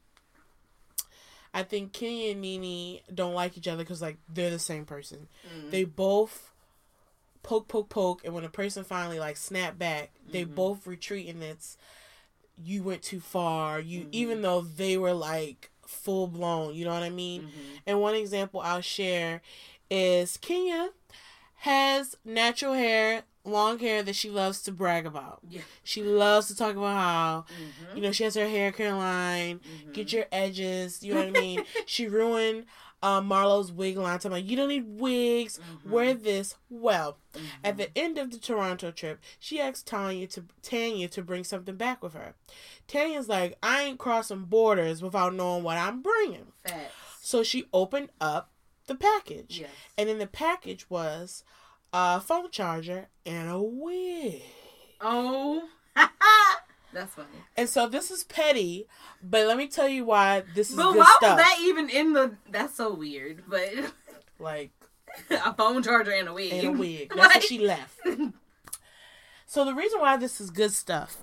Speaker 2: I think Kenya and Nene don't like each other because like they're the same person.
Speaker 1: Mhm.
Speaker 2: They both poke, poke, poke, and when a person finally like snap back, they
Speaker 1: Mhm.
Speaker 2: both retreat, and it's you went too far. You
Speaker 1: Mhm.
Speaker 2: even though they were like full blown, you know what I mean.
Speaker 1: Mhm.
Speaker 2: And one example I'll share is Kenya has natural hair, long hair that she loves to brag about.
Speaker 1: Yeah.
Speaker 2: She loves to talk about how,
Speaker 1: Mhm.
Speaker 2: you know, she has her hair Caroline,
Speaker 1: Mhm.
Speaker 2: get your edges, you know what I mean? she ruined um, Marlo's wig line. Talking about, you don't need wigs,
Speaker 1: Mhm.
Speaker 2: wear this. Well,
Speaker 1: Mhm.
Speaker 2: at the end of the Toronto trip, she asked Tanya to Tanya to bring something back with her. Tanya's like, I ain't crossing borders without knowing what I'm bringing.
Speaker 1: Facts.
Speaker 2: So she opened up the package.
Speaker 1: Yes.
Speaker 2: And in the package was a phone charger and a wig.
Speaker 1: Oh. That's funny.
Speaker 2: And so this is petty, but let me tell you why this is
Speaker 1: But why
Speaker 2: stuff.
Speaker 1: was that even in the? That's so weird. But
Speaker 2: Like
Speaker 1: a phone charger and a wig.
Speaker 2: and a wig. That's what
Speaker 1: Like-
Speaker 2: she left. So the reason why this is good stuff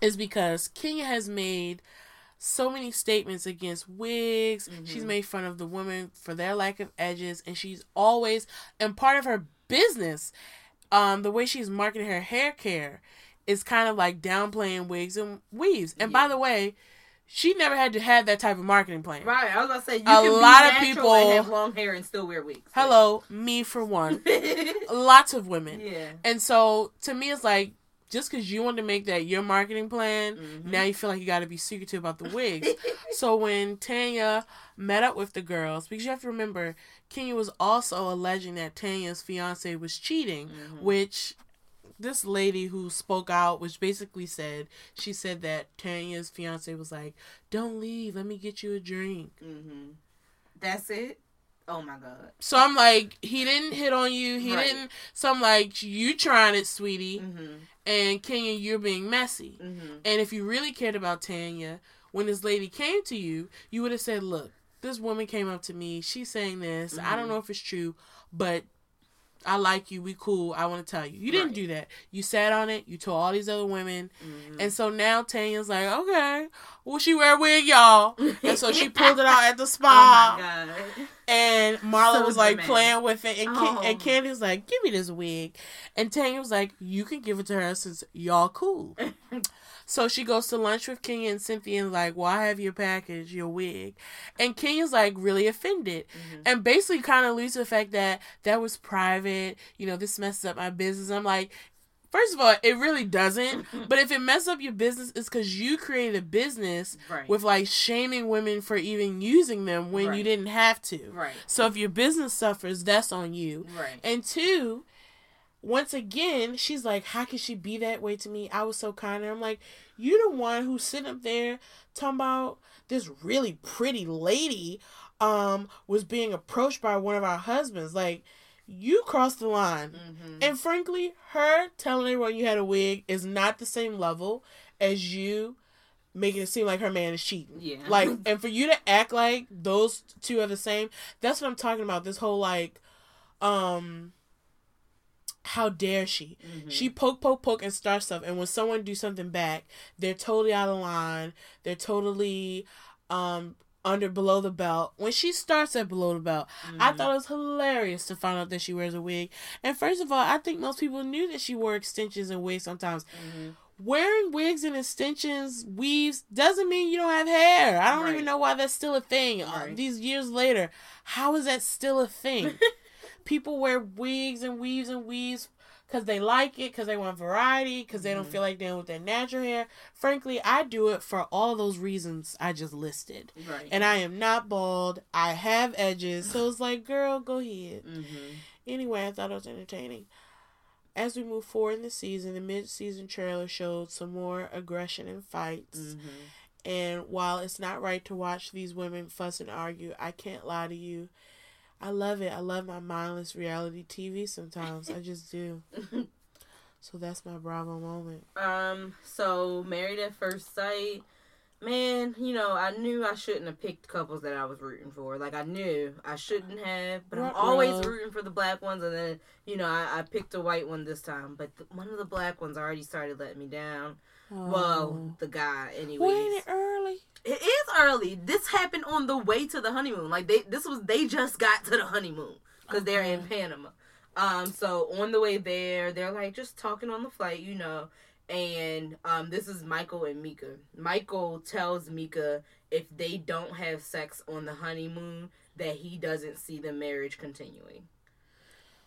Speaker 2: is because Kenya has made so many statements against wigs. She's
Speaker 1: Mhm.
Speaker 2: made fun of the women for their lack of edges, and she's always and part of her business, um, the way she's marketing her hair care is kind of like downplaying wigs and weaves. And by the way, she never had to have that type of marketing plan.
Speaker 1: Right. I was gonna say you
Speaker 2: A lot of people-
Speaker 1: have long hair and still wear wigs.
Speaker 2: Hello, me for one. Lots of women. Yeah. And so to me, it's like just because you want to make that your marketing plan,
Speaker 1: Mhm.
Speaker 2: now you feel like you got to be secretive about the wigs. so when Tanya met up with the girls, because you have to remember, Kenya was also alleging that Tanya's fiance was cheating,
Speaker 1: Mhm.
Speaker 2: which this lady who spoke out, which basically said, she said that Tanya's fiance was like, "Don't leave, let me get you a drink."
Speaker 1: hmm That's it. Oh my god.
Speaker 2: So I'm like, he didn't hit on you. He
Speaker 1: Right.
Speaker 2: didn't. So I'm like, you trying it, sweetie.
Speaker 1: hmm
Speaker 2: and Kenya, you're being messy.
Speaker 1: hmm
Speaker 2: And if you really cared about Tanya, when this lady came to you, you would have said, Look, this woman came up to me. She's saying this. I don't
Speaker 1: Mhm.
Speaker 2: know if it's true, but I like you. We cool. I want to tell you. You didn't
Speaker 1: Right.
Speaker 2: do that. You sat on it. You told all these other women.
Speaker 1: hmm
Speaker 2: And so now Tanya's like, Okay, well, she wear a wig, y'all. And so she pulled it out at the
Speaker 1: Oh
Speaker 2: spa.
Speaker 1: god.
Speaker 2: And Marlo
Speaker 1: So
Speaker 2: was like
Speaker 1: dramatic.
Speaker 2: playing with it, and
Speaker 1: Oh.
Speaker 2: and Kandi was like, "Give me this wig," and Tanya was like, "You can give it to her since y'all cool." so she goes to lunch with Kenya and Cynthia and like, "Well, I have your package, your wig," and Kenya's like really offended,
Speaker 1: Mhm.
Speaker 2: and basically kind of to the fact that that was private. You know, this messes up my business. I'm like. First of all, it really doesn't. But if it messes up your business, it's because you created a business
Speaker 1: Right.
Speaker 2: with like shaming women for even using them when you didn't have to.
Speaker 1: right.
Speaker 2: So if your business suffers, that's on you.
Speaker 1: Right.
Speaker 2: And two, once again, she's like, How can she be that way to me? I was so kind. And I'm like, You're the one who's sitting up there talking about this really pretty lady um was being approached by one of our husbands. Like, you crossed the line.
Speaker 1: hmm
Speaker 2: And frankly, her telling everyone you had a wig is not the same level as you making it seem like her man is cheating.
Speaker 1: Yeah.
Speaker 2: Like, and for you to act like those two are the same, that's what I'm talking about. This whole like, um, how dare she?
Speaker 1: Mhm.
Speaker 2: She poke, poke, poke, and start stuff. And when someone do something back, they're totally out of line. They're totally, um, under below the belt. When she starts at below the belt, I
Speaker 1: Mhm.
Speaker 2: thought it was hilarious to find out that she wears a wig. And first of all, I think most people knew that she wore extensions and wigs sometimes.
Speaker 1: Mhm.
Speaker 2: Wearing wigs and extensions, weaves, doesn't mean you don't have hair. I don't
Speaker 1: Right.
Speaker 2: even know why that's still a thing. Uh, these years later, how is that still a thing? people wear wigs and weaves and weaves because they like it, because they want variety, because they don't
Speaker 1: Mhm.
Speaker 2: feel like dealing with their natural hair. Frankly, I do it for all those reasons I just listed.
Speaker 1: Right.
Speaker 2: And I am not bald. I have edges. So it's like, girl, go ahead.
Speaker 1: Mm-hmm.
Speaker 2: Anyway, I thought it was entertaining. As we move forward in the season, the mid season trailer showed some more aggression and fights.
Speaker 1: Mm-hmm.
Speaker 2: And while it's not right to watch these women fuss and argue, I can't lie to you. I love it. I love my mindless reality TV sometimes. I just do. So that's my Bravo moment.
Speaker 1: Um, so married at first sight, man, you know, I knew I shouldn't have picked couples that I was rooting for. Like I knew I shouldn't have, but I'm always rooting for the black ones, and then you know I, I picked a white one this time, but the, one of the black ones already started letting me down. Well, the guy, anyway.
Speaker 2: Well, ain't it early?
Speaker 1: It is early. This happened on the way to the honeymoon. Like they, this was they just got to the honeymoon because they're in Panama. Um, so on the way there, they're like just talking on the flight, you know. And um, this is Michael and Meka. Michael tells Meka if they don't have sex on the honeymoon, that he doesn't see the marriage continuing.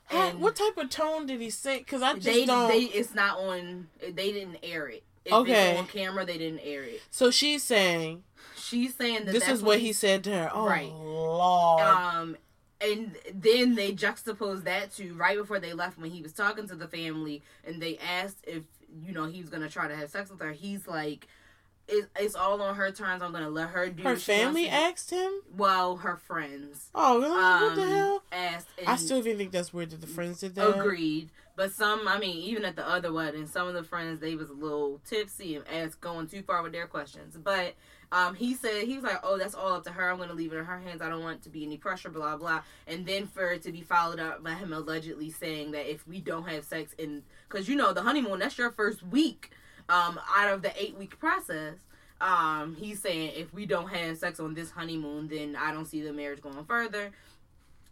Speaker 2: How, what type of tone did he say? Because I just
Speaker 1: They,
Speaker 2: don't.
Speaker 1: they, it's not on. They didn't air it. If
Speaker 2: Okay.
Speaker 1: on camera, they didn't air it.
Speaker 2: so she's saying
Speaker 1: She's saying that
Speaker 2: this is what he said to her. Oh,
Speaker 1: Right.
Speaker 2: Lord.
Speaker 1: Um, and then they juxtaposed that to right before they left when he was talking to the family and they asked if you know he was gonna try to have sex with her. He's like, "It's, it's all on her terms. I'm gonna let her do."
Speaker 2: her
Speaker 1: what she wants
Speaker 2: family asked him.
Speaker 1: Well, her friends.
Speaker 2: Oh, really? what the
Speaker 1: um,
Speaker 2: hell?
Speaker 1: Asked.
Speaker 2: I still even think that's weird that the friends did that.
Speaker 1: agreed. But some, I mean, even at the other wedding, some of the friends they was a little tipsy and asked going too far with their questions. But um, he said he was like, "Oh, that's all up to her. I'm gonna leave it in her hands. I don't want it to be any pressure." Blah blah. And then for it to be followed up by him allegedly saying that if we don't have sex in, because you know the honeymoon, that's your first week um, out of the eight week process. Um, he's saying if we don't have sex on this honeymoon, then I don't see the marriage going further.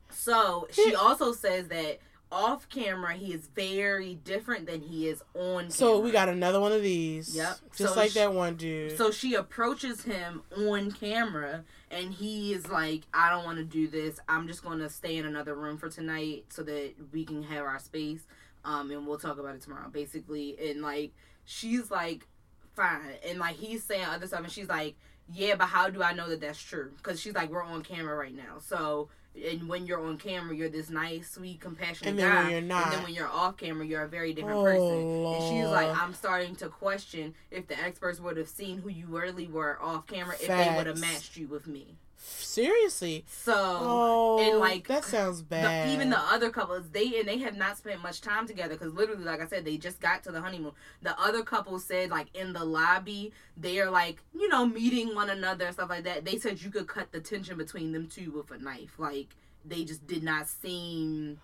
Speaker 1: So she also says that off camera he is very different than he is on. Camera.
Speaker 2: So we got another one of these.
Speaker 1: Yep.
Speaker 2: Just
Speaker 1: So
Speaker 2: like
Speaker 1: sh-
Speaker 2: that one dude.
Speaker 1: So she approaches him on camera, and he is like, "I don't want to do this. I'm just going to stay in another room for tonight so that we can have our space, um, and we'll talk about it tomorrow." Basically, and like she's like, "Fine," and like he's saying other stuff, and she's like, "Yeah, but how do I know that that's true?" Because she's like, "We're on camera right now, so." And when you're on camera, you're this nice, sweet, compassionate
Speaker 2: And then
Speaker 1: guy.
Speaker 2: when you're not.
Speaker 1: and then when you're off camera, you're a very different
Speaker 2: Oh,
Speaker 1: person. And she's like, I'm starting to question if the experts would have seen who you really were off camera if they would have matched you with me.
Speaker 2: Seriously.
Speaker 1: So
Speaker 2: Oh,
Speaker 1: and like
Speaker 2: that sounds
Speaker 1: the,
Speaker 2: bad.
Speaker 1: even the other couples, they and they have not spent much time together because literally, like I said, they just got to the honeymoon. The other couple said like in the lobby, they are like you know meeting one another and stuff like that. They said you could cut the tension between them two with a knife. Like they just did not seem.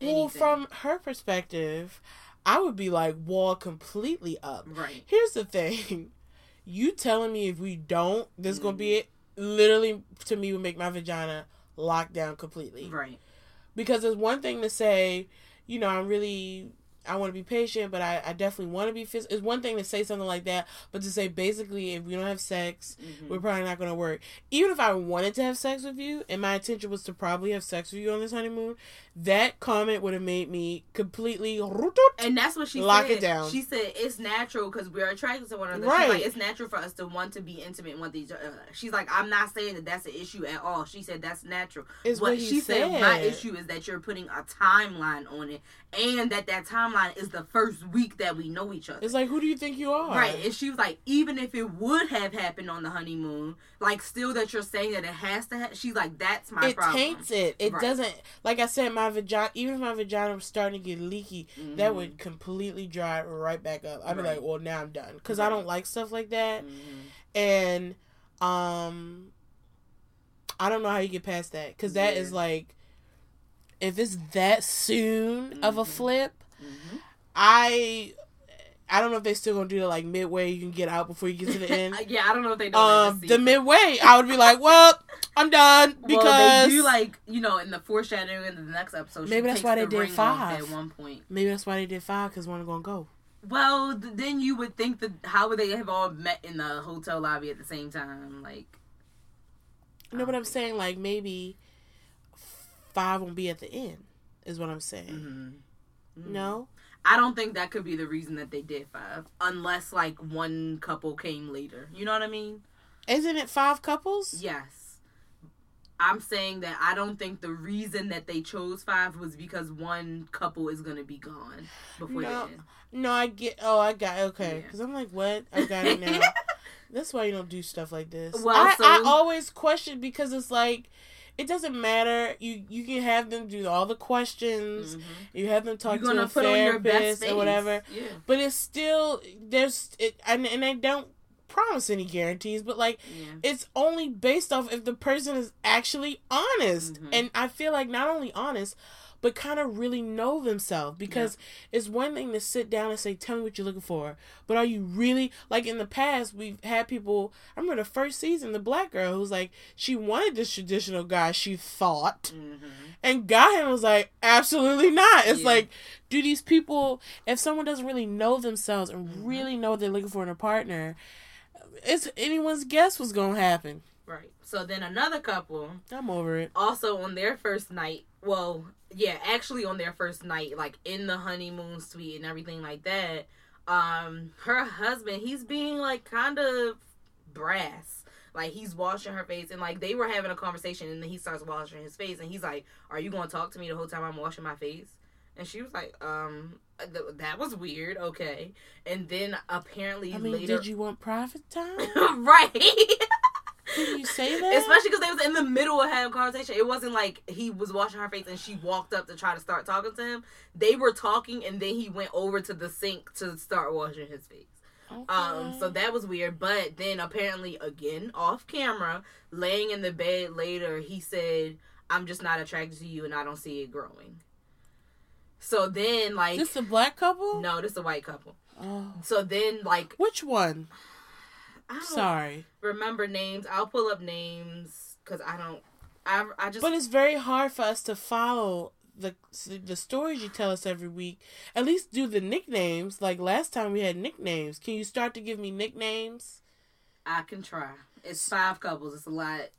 Speaker 2: well, from her perspective, I would be like wall completely up.
Speaker 1: right.
Speaker 2: Here's the thing. You telling me if we don't, this is gonna be mm-hmm. it. Literally, to me, would make my vagina lock down completely.
Speaker 1: Right.
Speaker 2: because it's one thing to say, you know, I'm really, I want to be patient, but I, I definitely want to be phys- It's one thing to say something like that, but to say basically, if we don't have sex,
Speaker 1: Mhm.
Speaker 2: we're probably not going to work. Even if I wanted to have sex with you, and my intention was to probably have sex with you on this honeymoon, that comment would have made me completely.
Speaker 1: And that's what she
Speaker 2: Lock
Speaker 1: said.
Speaker 2: it down.
Speaker 1: She said it's natural because we're attracted to one another.
Speaker 2: Right.
Speaker 1: She's like, it's natural for us to want to be intimate and want each other. She's like, I'm not saying that that's an issue at all. She said that's natural.
Speaker 2: Is what he
Speaker 1: she said.
Speaker 2: said.
Speaker 1: My issue is that you're putting a timeline on it, and that that timeline is the first week that we know each other.
Speaker 2: It's like, who do you think you are?
Speaker 1: Right, and she was like, even if it would have happened on the honeymoon, like still that you're saying that it has to. Ha-, she's like, that's my
Speaker 2: It
Speaker 1: problem.
Speaker 2: taints it. It
Speaker 1: Right.
Speaker 2: doesn't. Like I said, my vagina. Even if my vagina was starting to get leaky, that
Speaker 1: Mhm.
Speaker 2: would completely dry right back up. I'd be like, well, now I'm done because I don't like stuff like that.
Speaker 1: Mhm.
Speaker 2: And um, I don't know how you get past that because that is
Speaker 1: Yeah.
Speaker 2: like, if it's that soon of a
Speaker 1: Mhm.
Speaker 2: flip,
Speaker 1: Mhm.
Speaker 2: I. I don't know if they still gonna do it like midway. You can get out before you get to the end.
Speaker 1: yeah, I don't know if they know.
Speaker 2: um, the midway, I would be like, well, I'm done because
Speaker 1: well, they do like you know in the foreshadowing in the next episode.
Speaker 2: Maybe that's why they
Speaker 1: the
Speaker 2: did five.
Speaker 1: at one point.
Speaker 2: maybe that's why they did five because one gonna go.
Speaker 1: Well, then you would think that how would they have all met in the hotel lobby at the same time? Like,
Speaker 2: No, but I'm saying like maybe five won't be at the end. Is what I'm saying.
Speaker 1: mhm. Mhm.
Speaker 2: No,
Speaker 1: I don't think that could be the reason that they did five, unless like one couple came later. You know what I mean?
Speaker 2: Isn't it five couples?
Speaker 1: Yes. I'm saying that I don't think the reason that they chose five was because one couple is gonna be gone before
Speaker 2: No.
Speaker 1: the end.
Speaker 2: No, I get. Oh, I got okay.
Speaker 1: Yeah.
Speaker 2: Because I'm like, what? I got it now. That's why you don't do stuff like this.
Speaker 1: Well,
Speaker 2: I,
Speaker 1: so-
Speaker 2: I always question because it's like it doesn't matter. You you can have them do all the questions.
Speaker 1: Mhm.
Speaker 2: You have them talk to a
Speaker 1: put on your best
Speaker 2: therapist or whatever.
Speaker 1: Yeah.
Speaker 2: But it's still there's it and and they don't promise any guarantees. But like
Speaker 1: Yeah.
Speaker 2: it's only based off if the person is actually honest.
Speaker 1: Mhm.
Speaker 2: And I feel like not only honest, but kind of really know themselves because it's one thing to sit down and say, "Tell me what you're looking for," but are you really like in the past? We've had people. I remember the first season, the black girl who was like, she wanted this traditional guy. She thought,
Speaker 1: Mhm.
Speaker 2: and got him was like, absolutely not. It's
Speaker 1: Yeah.
Speaker 2: like, do these people, if someone doesn't really know themselves and
Speaker 1: Mhm.
Speaker 2: really know what they're looking for in a partner, it's anyone's guess what's gonna happen.
Speaker 1: Right. So then another couple
Speaker 2: I'm over it.
Speaker 1: also on their first night well yeah actually on their first night like in the honeymoon suite and everything like that um her husband he's being like kind of brass. Like he's washing her face and like they were having a conversation and then he starts washing his face and he's like are you going to talk to me the whole time i'm washing my face? And she was like um th- that was weird okay. And then apparently
Speaker 2: I mean,
Speaker 1: later
Speaker 2: did you want private time?
Speaker 1: right
Speaker 2: Did you say that?
Speaker 1: Especially because they was in the middle of having a conversation. It wasn't like he was washing her face and she walked up to try to start talking to him. They were talking and then he went over to the sink to start washing his face. Um, so that was weird. But then apparently, again off camera, laying in the bed later, he said, "I'm just not attracted to you, and I don't see it growing." So then, like,
Speaker 2: this a black couple?
Speaker 1: no, this is a white couple.
Speaker 2: Oh.
Speaker 1: So then, like,
Speaker 2: Which one?
Speaker 1: I don't
Speaker 2: Sorry,
Speaker 1: remember names. I'll pull up names because I don't. I I just
Speaker 2: but it's very hard for us to follow the the stories you tell us every week. At least do the nicknames. Like last time we had nicknames. Can you start to give me nicknames?
Speaker 1: I can try. It's five couples. It's a lot.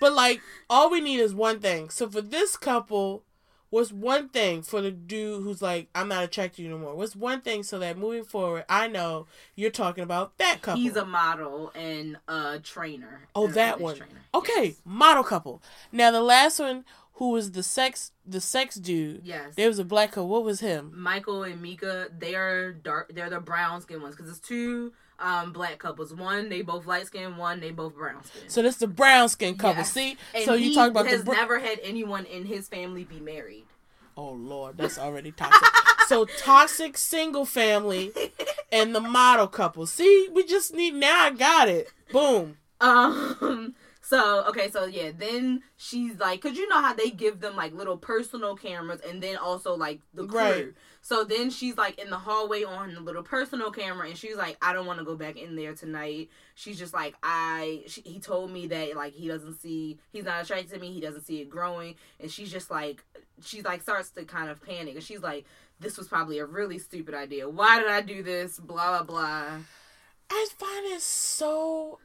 Speaker 2: But like, all we need is one thing. So for this couple, what's one thing for the dude who's like, I'm not attracted to you no more? What's one thing so that moving forward, I know you're talking about that couple.
Speaker 1: He's a model and a trainer.
Speaker 2: Oh,
Speaker 1: A
Speaker 2: that one.
Speaker 1: Trainer.
Speaker 2: okay,
Speaker 1: Yes.
Speaker 2: model couple. Now the last one, who was the sex, the sex dude.
Speaker 1: Yes.
Speaker 2: There was a black couple. What was him?
Speaker 1: Michael and Meka, they are dark. They're the brown skin ones because it's two um black couples. One they both light skin. One they both brown skin.
Speaker 2: So this the brown skin couple.
Speaker 1: Yes.
Speaker 2: See,
Speaker 1: and
Speaker 2: so you talk about
Speaker 1: has
Speaker 2: the. Br-
Speaker 1: never had anyone in his family be married.
Speaker 2: oh Lord, that's already toxic. so toxic single family and the model couple. See, we just need now. I got it. Boom.
Speaker 1: Um. So okay, so yeah, then she's like, cause you know how they give them like little personal cameras, and then also like the crew.
Speaker 2: Right.
Speaker 1: So then she's like in the hallway on the little personal camera, and she's like, I don't want to go back in there tonight. She's just like, I. She, he told me that like he doesn't see, he's not attracted to me. He doesn't see it growing, and she's just like, she's like starts to kind of panic, and she's like, this was probably a really stupid idea. Why did I do this? Blah blah blah.
Speaker 2: I find it so.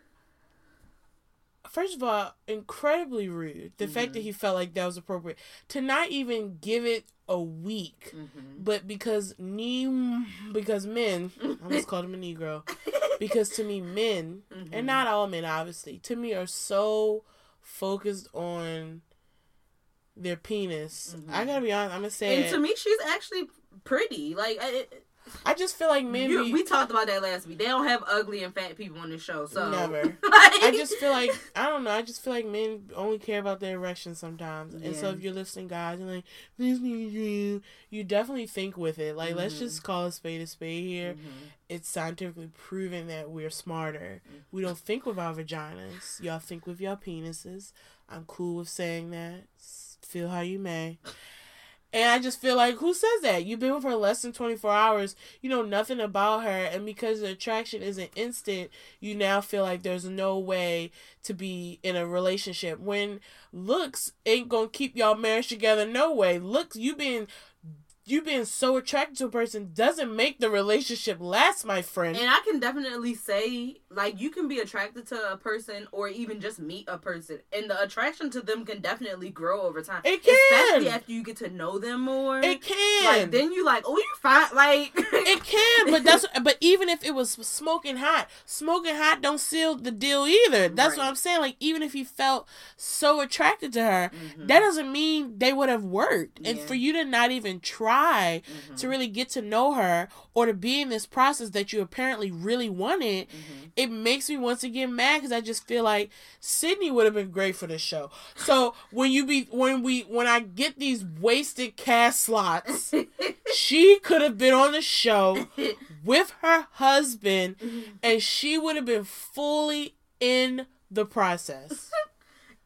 Speaker 2: First of all, incredibly rude. The fact that mm-hmm. he felt like that was appropriate to not even give it a week,
Speaker 1: Mm-hmm.
Speaker 2: but because ne- because men, I almost called him a negro, because to me men,
Speaker 1: Mhm.
Speaker 2: and not all men obviously, to me are so focused on their penis.
Speaker 1: Mhm.
Speaker 2: I gotta be honest. I'm gonna say
Speaker 1: And to me, she's actually pretty. Like I, it-
Speaker 2: I just feel like men.
Speaker 1: you-
Speaker 2: be-
Speaker 1: we talked about that last week. They don't have ugly and fat people on the show, so
Speaker 2: Never.
Speaker 1: like,
Speaker 2: I just feel like I don't know. I just feel like men only care about their erections sometimes, and so if you're listening, guys, and like this is you, you definitely think with it. Like let's
Speaker 1: Mhm.
Speaker 2: just call a spade a spade here.
Speaker 1: Mhm.
Speaker 2: It's scientifically proven that we're smarter. We don't think with our vaginas. Y'all think with your penises. I'm cool with saying that. Feel how you may. And I just feel like, who says that? You've been with her less than 24 hours. You know nothing about her. And because the attraction isn't instant, you now feel like there's no way to be in a relationship. When looks ain't going to keep y'all marriage together, no way. Looks, you being you being so attracted to a person doesn't make the relationship last, my friend.
Speaker 1: And I can definitely say, like, you can be attracted to a person or even just meet a person, and the attraction to them can definitely grow over time.
Speaker 2: It can.
Speaker 1: especially after you get to know them more.
Speaker 2: it can.
Speaker 1: Like then you like, oh, you're fine. Like
Speaker 2: it can, but that's but even if it was smoking hot, smoking hot don't seal the deal either. That's what I'm saying. Like even if he felt so attracted to her,
Speaker 1: Mhm.
Speaker 2: that doesn't mean they would have worked. And
Speaker 1: Yeah.
Speaker 2: for you to not even try
Speaker 1: Mhm.
Speaker 2: to really get to know her or to be in this process that you apparently really wanted,
Speaker 1: Mhm.
Speaker 2: it makes me once again mad because I just feel like Sydney would have been great for this show. So when you be when we when I get these wasted cast slots, she could have been on the show with her husband, and she would have been fully in the process.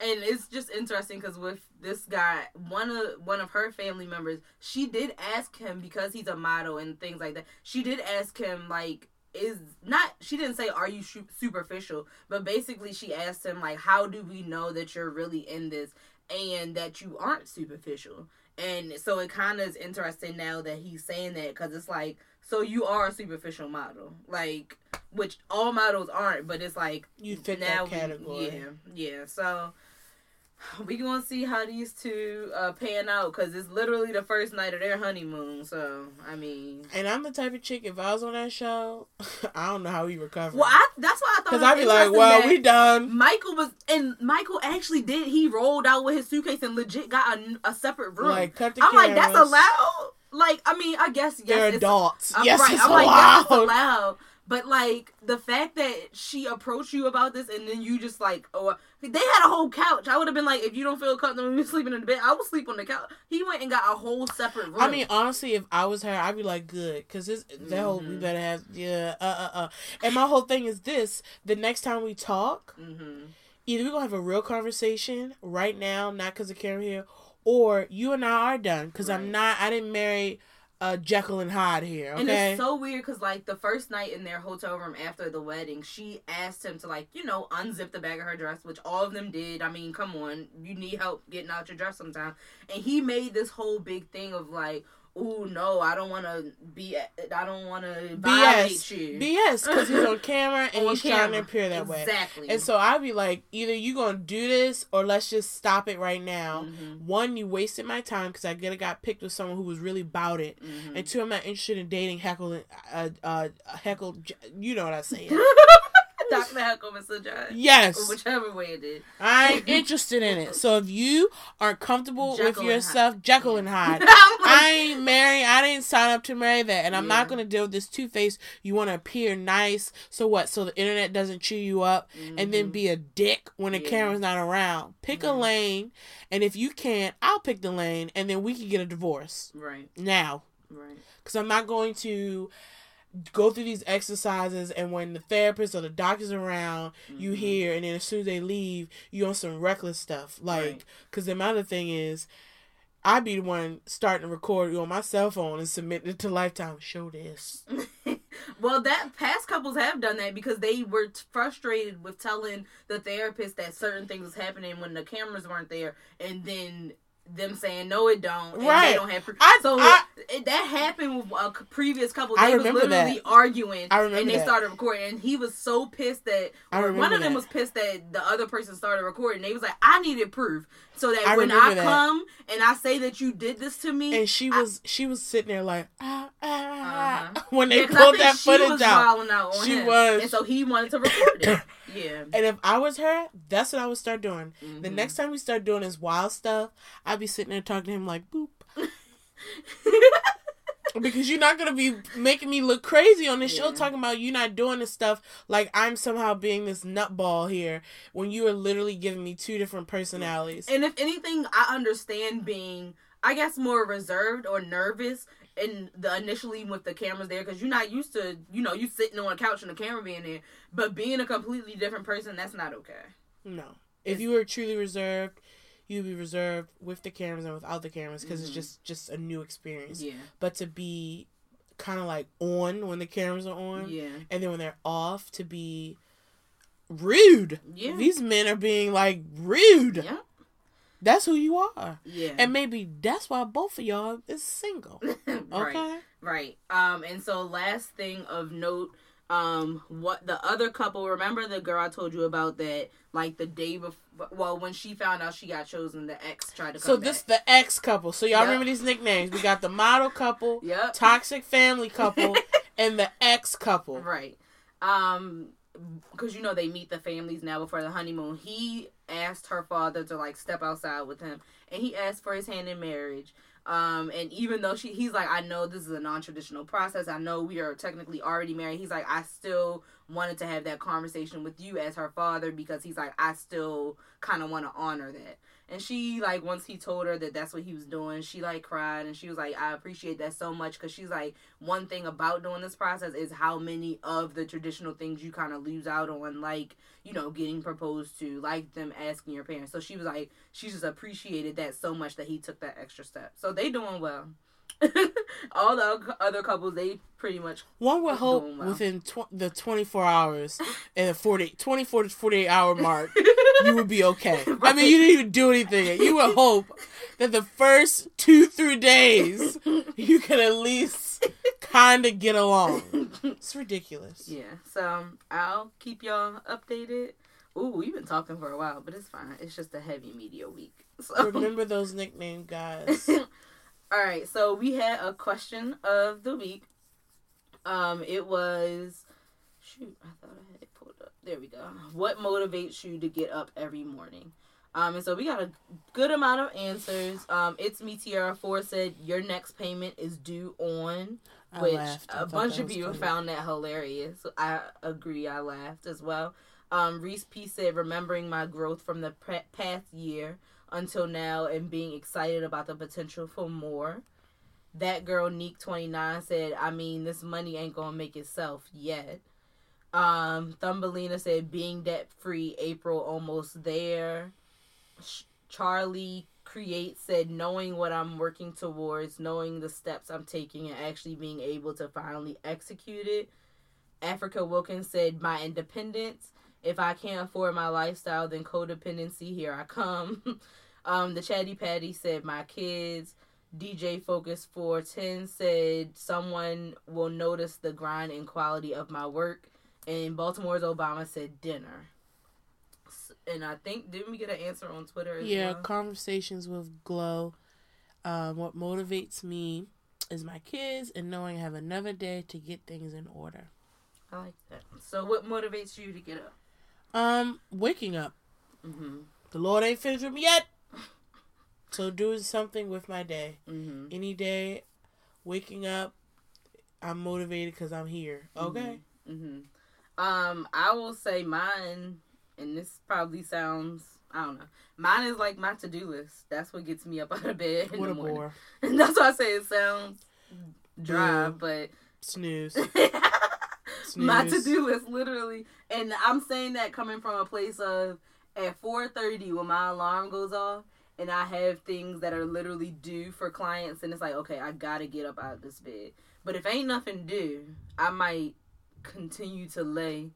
Speaker 1: and it's just interesting because with this guy, one of one of her family members, she did ask him because he's a model and things like that. She did ask him like, is not she didn't say are you su- superficial, but basically she asked him like, how do we know that you're really in this and that you aren't superficial? And so it kind of is interesting now that he's saying that because it's like, so you are a superficial model, like which all models aren't, but it's like
Speaker 2: You fit
Speaker 1: now
Speaker 2: that
Speaker 1: we-
Speaker 2: category.
Speaker 1: yeah, yeah. So we gonna see how these two uh, pan out because it's literally the first night of their honeymoon. So I mean,
Speaker 2: And I'm the type of chick, if I was on that show, I don't know how we recover.
Speaker 1: well, I that's why I thought
Speaker 2: Because I'd be like, well, we done.
Speaker 1: Michael was and Michael actually did. He rolled out with his suitcase and legit got a, a separate room.
Speaker 2: Like, cut the
Speaker 1: I'm like, that's allowed. Like, I mean, I guess yes,
Speaker 2: They're adults.
Speaker 1: I'm
Speaker 2: yes,
Speaker 1: right.
Speaker 2: it's
Speaker 1: I'm
Speaker 2: allowed.
Speaker 1: like, yes, it's allowed. But like the fact that she approached you about this and then you just like, oh, they had a whole couch. I would have been like, if you don't feel comfortable sleeping in the bed, I would sleep on the couch. He went and got a whole separate room.
Speaker 2: I mean, honestly, if I was her, I'd be like, good, because this that whole we
Speaker 1: Mhm.
Speaker 2: better have yeah, uh, uh, uh. And my whole thing is this: the next time we talk,
Speaker 1: hmm
Speaker 2: either we're gonna have a real conversation right now, not because of camera here, or you and I are done because I'm not. I didn't marry uh, Jekyll and Hyde here. Okay.
Speaker 1: And it's so weird because like the first night in their hotel room after the wedding, she asked him to like you know unzip the back of her dress, which all of them did. I mean, come on, you need help getting out your dress sometime. And he made this whole big thing of like, "Ooh, no, I don't want to be, I don't want to violate you."
Speaker 2: BS because he's on camera and
Speaker 1: On
Speaker 2: he's trying to appear that way.
Speaker 1: Exactly.
Speaker 2: And so I'd be like, either you gonna do this or let's just stop it right now.
Speaker 1: Mhm.
Speaker 2: One, you wasted my time because I get got picked with someone who was really about it.
Speaker 1: Mhm.
Speaker 2: And two, I'm not interested in dating heckle, uh, uh, heckle. You know what I say?
Speaker 1: Dr. Heckle, Mr. John.
Speaker 2: yes,
Speaker 1: Or whichever way it is.
Speaker 2: I'm interested in it. So if you aren't comfortable
Speaker 1: Jekyll
Speaker 2: with yourself, Jekyll and Hyde. I ain't married. I didn't sign up to marry that, and I'm
Speaker 1: Yeah.
Speaker 2: not gonna deal with this two face. You want to appear nice, so what? So the internet doesn't chew you up, and then
Speaker 1: mhm.
Speaker 2: be a dick when the
Speaker 1: Yeah.
Speaker 2: camera's not around. Pick a
Speaker 1: Mhm.
Speaker 2: lane, and if you can't, I'll pick the lane, and then we can get a divorce
Speaker 1: right,
Speaker 2: now.
Speaker 1: right.
Speaker 2: Because I'm not going to go through these exercises, and when the therapist or the doctor's around, you
Speaker 1: Mhm.
Speaker 2: hear, and then as soon as they leave, you on some reckless stuff. Like,
Speaker 1: Right.
Speaker 2: because the other thing is. I'd be the one starting to record you on my cell phone and submit it to Lifetime. Show this.
Speaker 1: well, that past couples have done that because they were t- frustrated with telling the therapist that certain things was happening when the cameras weren't there, and then them saying no, it don't, and
Speaker 2: Right.
Speaker 1: They don't have. Proof.
Speaker 2: I-
Speaker 1: so
Speaker 2: I-
Speaker 1: it, that happened with a previous couple.
Speaker 2: I
Speaker 1: They was
Speaker 2: remember
Speaker 1: literally
Speaker 2: that.
Speaker 1: arguing,
Speaker 2: I remember
Speaker 1: and they
Speaker 2: that.
Speaker 1: started recording, and he was so pissed that
Speaker 2: I
Speaker 1: one of them
Speaker 2: that.
Speaker 1: was pissed that the other person started recording. They was like, I needed proof so that
Speaker 2: I
Speaker 1: when I
Speaker 2: that.
Speaker 1: come and I say that you did this to me,
Speaker 2: and she was she was sitting there like ah, ah,
Speaker 1: Uh-huh.
Speaker 2: when they
Speaker 1: Yeah, I
Speaker 2: pulled that footage out.
Speaker 1: out
Speaker 2: She
Speaker 1: him.
Speaker 2: was.
Speaker 1: and so he wanted to record it. Yeah.
Speaker 2: And if I was her, that's what I would start doing. The
Speaker 1: Mhm.
Speaker 2: next time we start doing this wild stuff, I'd be sitting there talking to him like boop. Because you're not gonna be making me look crazy on this show talking about you not doing this stuff like I'm somehow being this nutball here when you are literally giving me two different personalities.
Speaker 1: and if anything, I understand being, I guess, more reserved or nervous in the initially with the cameras there because you're not used to, you know, you sitting on a couch and the camera being there. But being a completely different person, that's not okay.
Speaker 2: No. If
Speaker 1: It's-
Speaker 2: you were truly reserved, you'd be reserved with the cameras and without the cameras because
Speaker 1: Mhm.
Speaker 2: it's just just a new experience.
Speaker 1: Yeah.
Speaker 2: But to be kind of like on when the cameras are on,
Speaker 1: Yeah.
Speaker 2: and then when they're off, to be rude.
Speaker 1: Yeah.
Speaker 2: These men are being like rude.
Speaker 1: Yeah.
Speaker 2: That's who you are.
Speaker 1: Yeah.
Speaker 2: And maybe that's why both of y'all is single.
Speaker 1: right.
Speaker 2: Okay.
Speaker 1: Right. Um, and so last thing of note, um, what the other couple, remember the girl I told you about that, like the day before, well, when she found out she got chosen, the ex tried to
Speaker 2: So this
Speaker 1: back.
Speaker 2: the ex couple. So y'all
Speaker 1: Yep.
Speaker 2: remember these nicknames. We got the model couple,
Speaker 1: Yep.
Speaker 2: toxic family couple, and the ex couple.
Speaker 1: Right. Um, because you know they meet the families now before the honeymoon. He asked her father to like step outside with him, and he asked for his hand in marriage. Um, and even though she, he's like, I know this is a non-traditional process. I know we are technically already married. He's like, I still wanted to have that conversation with you as her father because he's like, I still kind of want to honor that. And she like once he told her that that's what he was doing, she like cried and she was like, I appreciate that so much because she's like, one thing about doing this process is how many of the traditional things you kind of lose out on, like you know, getting proposed to, like them asking your parents. So she was like, she just appreciated that so much that he took that extra step. So they doing well. All the other couples, they pretty much
Speaker 2: One would hope
Speaker 1: well.
Speaker 2: within tw- the 24 hours and the 40, 24 to 48 hour mark, you would be okay. I mean, you didn't even do anything. You would hope that the first two, three days, you can at least kind of get along. It's ridiculous.
Speaker 1: Yeah, so um, I'll keep y'all updated. Ooh, we've been talking for a while, but it's fine. It's just a heavy media week. So
Speaker 2: Remember those nickname guys.
Speaker 1: All right, so we had a question of the week. Um, it was shoot, I thought I had it pulled up. There we go. What motivates you to get up every morning? Um, and so we got a good amount of answers. Um, it's me Tiara Four said your next payment is due on
Speaker 2: I
Speaker 1: which
Speaker 2: laughed.
Speaker 1: A bunch of people
Speaker 2: funny.
Speaker 1: found that hilarious. I agree. I laughed as well. Um, Reese P said, remembering my growth from the past year until now and being excited about the potential for more. That girl, Neek29, said, I mean, this money ain't gonna make itself yet. Um, Thumbelina said, being debt free, April almost there. Sh- Charlie Create said, knowing what I'm working towards, knowing the steps I'm taking, and actually being able to finally execute it. Africa Wilkins said, my independence. If I can't afford my lifestyle, then codependency, here I come. um, the Chatty Patty said, my kids. DJ Focus 410 said, someone will notice the grind and quality of my work. And Baltimore's Obama said, dinner. And I think, didn't we get an answer on Twitter
Speaker 2: Yeah,
Speaker 1: well?
Speaker 2: conversations with Glow. Um, what motivates me is my kids and knowing I have another day to get things in order.
Speaker 1: I like that. So, what motivates you to get up?
Speaker 2: Um, waking up.
Speaker 1: Mm-hmm.
Speaker 2: The Lord ain't finished with me yet. So doing something with my day.
Speaker 1: Mm-hmm.
Speaker 2: Any day, waking up, I'm motivated because I'm here. Okay.
Speaker 1: Mm-hmm. Um, I will say mine, and this probably sounds, I don't know. Mine is like my to do list. That's what gets me up out of bed in
Speaker 2: What
Speaker 1: the
Speaker 2: a
Speaker 1: morning.
Speaker 2: bore.
Speaker 1: And that's why I say it sounds dry, but
Speaker 2: Snooze.
Speaker 1: my to do list literally, and I'm saying that coming from a place of at 4:30 when my alarm goes off. And I have things that are literally due for clients, and it's like, okay, I gotta get up out of this bed. But if ain't nothing due, I might continue to lay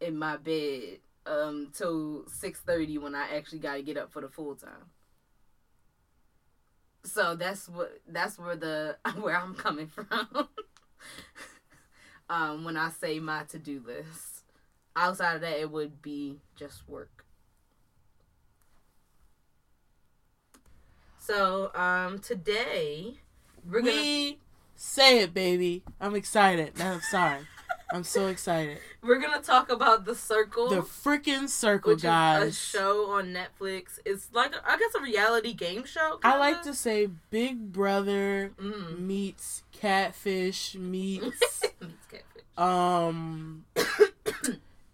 Speaker 1: in my bed um till 6:30 when I actually got to get up for the full time. So that's what that's where the where I'm coming from. um when I say my to-do list. Outside of that it would be just work. So, um today we're to
Speaker 2: we say it, baby. I'm excited. No, I'm sorry. I'm so excited.
Speaker 1: we're going to talk about The Circle.
Speaker 2: The freaking circle,
Speaker 1: which
Speaker 2: guys.
Speaker 1: is a show on Netflix. It's like I guess a reality game show.
Speaker 2: I
Speaker 1: kinda.
Speaker 2: like to say Big Brother
Speaker 1: Mm.
Speaker 2: meets Catfish meets
Speaker 1: Meets catfish.
Speaker 2: um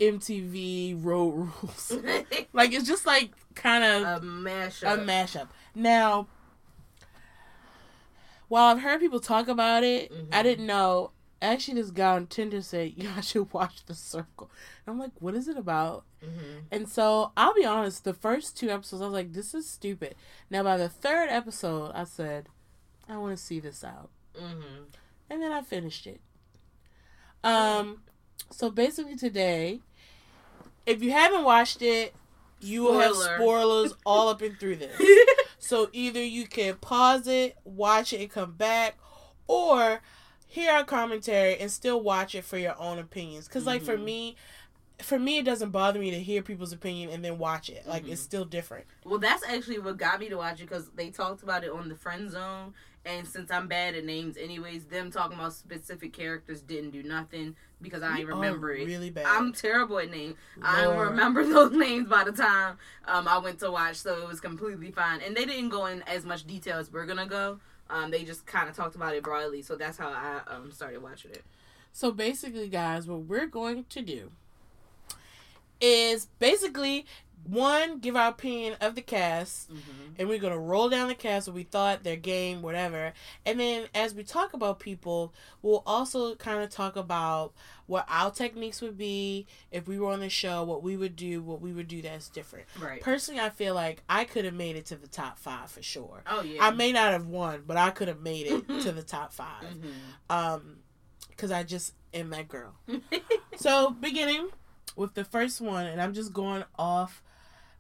Speaker 2: MTV Road Rules. Like it's just like kind of
Speaker 1: a mashup.
Speaker 2: a
Speaker 1: mashup.
Speaker 2: Now, while I've heard people talk about it, I
Speaker 1: Mhm.
Speaker 2: didn't know. Actually, this guy on Tinder said, "Yeah, I should watch The Circle." And I'm like, "What is it about?"
Speaker 1: Mhm.
Speaker 2: And so I'll be honest, the first two episodes, I was like, "This is stupid." Now, by the third episode, I said, "I want to see this out,"
Speaker 1: Mhm.
Speaker 2: and then I finished it. Um, so basically today, if you haven't watched it, you will have spoilers all up and through this. So either you can pause it, watch it, and come back, or hear our commentary and still watch it for your own opinions. Because like for
Speaker 1: Mhm.
Speaker 2: me, for me it doesn't bother me to hear people's opinion and then watch it. Like it's
Speaker 1: Mhm.
Speaker 2: still different.
Speaker 1: Well, that's actually what got me to watch it because they talked about it on the friend zone. And since I'm bad at names, anyways, them talking about specific characters didn't do nothing because I
Speaker 2: We
Speaker 1: ain't remember it.
Speaker 2: Really bad.
Speaker 1: I'm terrible at names. I don't remember those names by the time um, I went to watch, so it was completely fine. And they didn't go in as much detail as we're gonna go. Um, they just kind of talked about it broadly, so that's how I um, started watching it.
Speaker 2: So basically, guys, what we're going to do is basically one give our opinion of the cast,
Speaker 1: Mm-hmm.
Speaker 2: and we're gonna roll down the cast what we thought their game, whatever. And then as we talk about people, we'll also kind of talk about what our techniques would be if we were on the show, what we would do, what we would do that's different.
Speaker 1: Right.
Speaker 2: Personally, I feel like I could have made it to the top five for sure.
Speaker 1: Oh yeah.
Speaker 2: I may not have won, but I could have made it to the top 5
Speaker 1: Mhm.
Speaker 2: um because i just am that girl so beginning with the first one and i'm just going off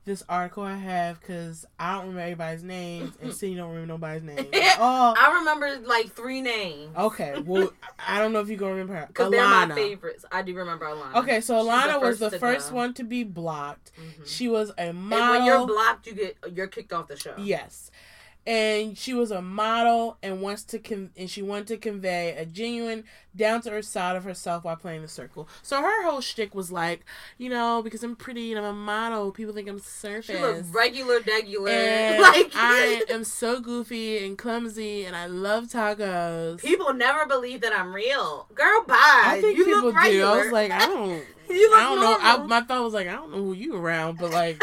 Speaker 2: this article i have because i don't remember everybody's names and Cindy don't remember nobody's name oh
Speaker 1: I remember like three names.
Speaker 2: okay well i don't know if you're gonna remember her
Speaker 1: Because they're my favorites. I do remember Alana.
Speaker 2: okay so alana was the first
Speaker 1: go.
Speaker 2: one to be blocked
Speaker 1: Mhm.
Speaker 2: she was a
Speaker 1: And
Speaker 2: model
Speaker 1: when you're blocked, you get you're kicked off the show.
Speaker 2: Yes. And she was a model and wants to con- and she wanted to convey a genuine, down to earth side of herself while playing the circle. So her whole shtick was like, you know, because I'm pretty and I'm a model, people think I'm surface.
Speaker 1: She looked regular, degular.
Speaker 2: and
Speaker 1: like
Speaker 2: I am so goofy and clumsy, and I love tacos.
Speaker 1: people never believe that I'm real. Girl, bye.
Speaker 2: I think
Speaker 1: you
Speaker 2: people
Speaker 1: look
Speaker 2: do.
Speaker 1: regular.
Speaker 2: I was like, I don't.
Speaker 1: you look
Speaker 2: I don't know. I,
Speaker 1: normal.
Speaker 2: my thought was like, I don't know who you around, but like,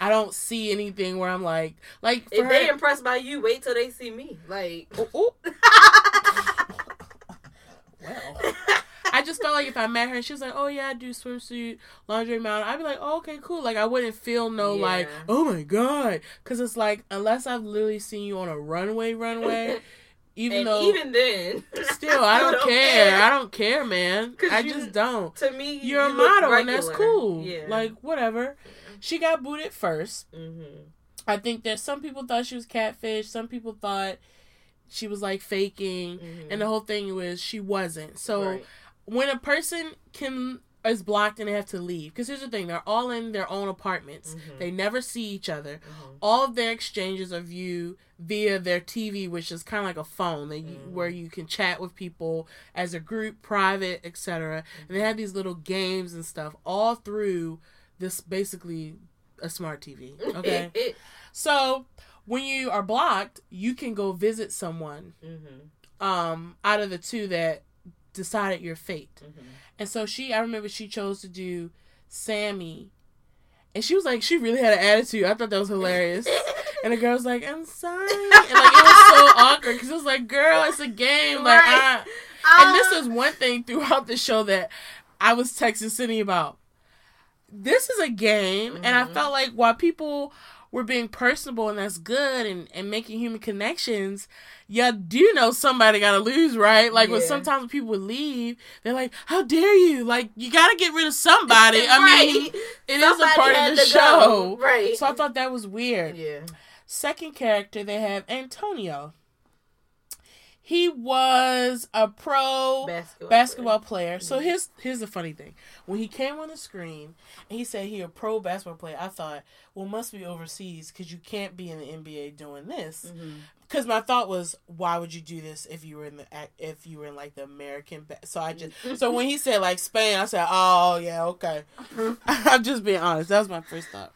Speaker 2: I don't see anything where I'm like, like
Speaker 1: if
Speaker 2: her,
Speaker 1: they impressed by you, wait till they see me. Like,
Speaker 2: Oh, oh. well, I just felt like if I met her and she was like, "Oh yeah, I do swimsuit laundry mountain," I'd be like, "Oh okay, cool." Like I wouldn't feel no like, "Oh my god," because it's like unless I've literally seen you on a runway, runway, even
Speaker 1: and
Speaker 2: though
Speaker 1: even then,
Speaker 2: still I don't, care. I don't care, man. I
Speaker 1: you-
Speaker 2: just don't.
Speaker 1: To me,
Speaker 2: You're a
Speaker 1: you look
Speaker 2: model and that's cool.
Speaker 1: Yeah.
Speaker 2: Like whatever. She got booted first.
Speaker 1: mm-hmm.
Speaker 2: I think that some people thought she was catfish. Some people thought she was like faking.
Speaker 1: Mm-hmm.
Speaker 2: And the whole thing was she wasn't. So
Speaker 1: Right.
Speaker 2: when a person can is blocked and they have to leave, because here's the thing: they're all in their own apartments.
Speaker 1: Mhm.
Speaker 2: They never see each other.
Speaker 1: Mhm.
Speaker 2: All of their exchanges are viewed via their TV, which is kind of like a phone that you,
Speaker 1: Mhm.
Speaker 2: where you can chat with people as a group, private, etc. And they have these little games and stuff all through this basically a smart TV. Okay, so when you are blocked, you can go visit someone
Speaker 1: mm-hmm.
Speaker 2: um out of the two that decided your fate.
Speaker 1: Mm-hmm.
Speaker 2: And so she I remember she chose to do Sammy. And she was like she really had an attitude. I thought that was hilarious. And the girl was like, "I'm sorry." And like it was so awkward cuz it was like, "Girl, it's a game." Like
Speaker 1: Right.
Speaker 2: I, and this
Speaker 1: Um,
Speaker 2: is one thing throughout the show that I was texting Sydney about. This is a game, and I
Speaker 1: Mhm.
Speaker 2: felt like while people were being personable and that's good and, and making human connections, you do know somebody gotta lose, right? Like when sometimes when people would leave, they're like, How dare you? Like you gotta get rid of somebody. I mean
Speaker 1: Right.
Speaker 2: it is a part of the
Speaker 1: to go.
Speaker 2: show.
Speaker 1: Right.
Speaker 2: So I thought that was weird.
Speaker 1: yeah.
Speaker 2: Second character they have Antonio. He was a pro
Speaker 1: Basketball.
Speaker 2: basketball player. So here's here's the funny thing. When he came on the screen and he said he a pro basketball player, I thought, well, must be overseas because you can't be in the NBA doing this.
Speaker 1: Mm-hmm.
Speaker 2: Because my thought was, why would you do this if you were in the if you were in like the American? Ba- so I just so when he said like Spain, I said, oh yeah, okay. I'm just being honest. That was my first thought.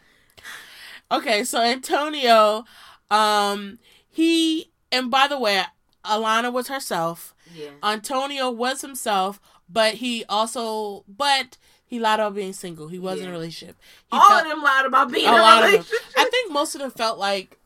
Speaker 2: Okay, so Antonio, um, he and by the way, Alana was herself.
Speaker 1: Yeah.
Speaker 2: Antonio was himself, but he also but he lied about being single. He was in a relationship. He
Speaker 1: All
Speaker 2: felt-
Speaker 1: of them lied about being
Speaker 2: a
Speaker 1: in a
Speaker 2: lot of them.
Speaker 1: relationship.
Speaker 2: I think most of them felt like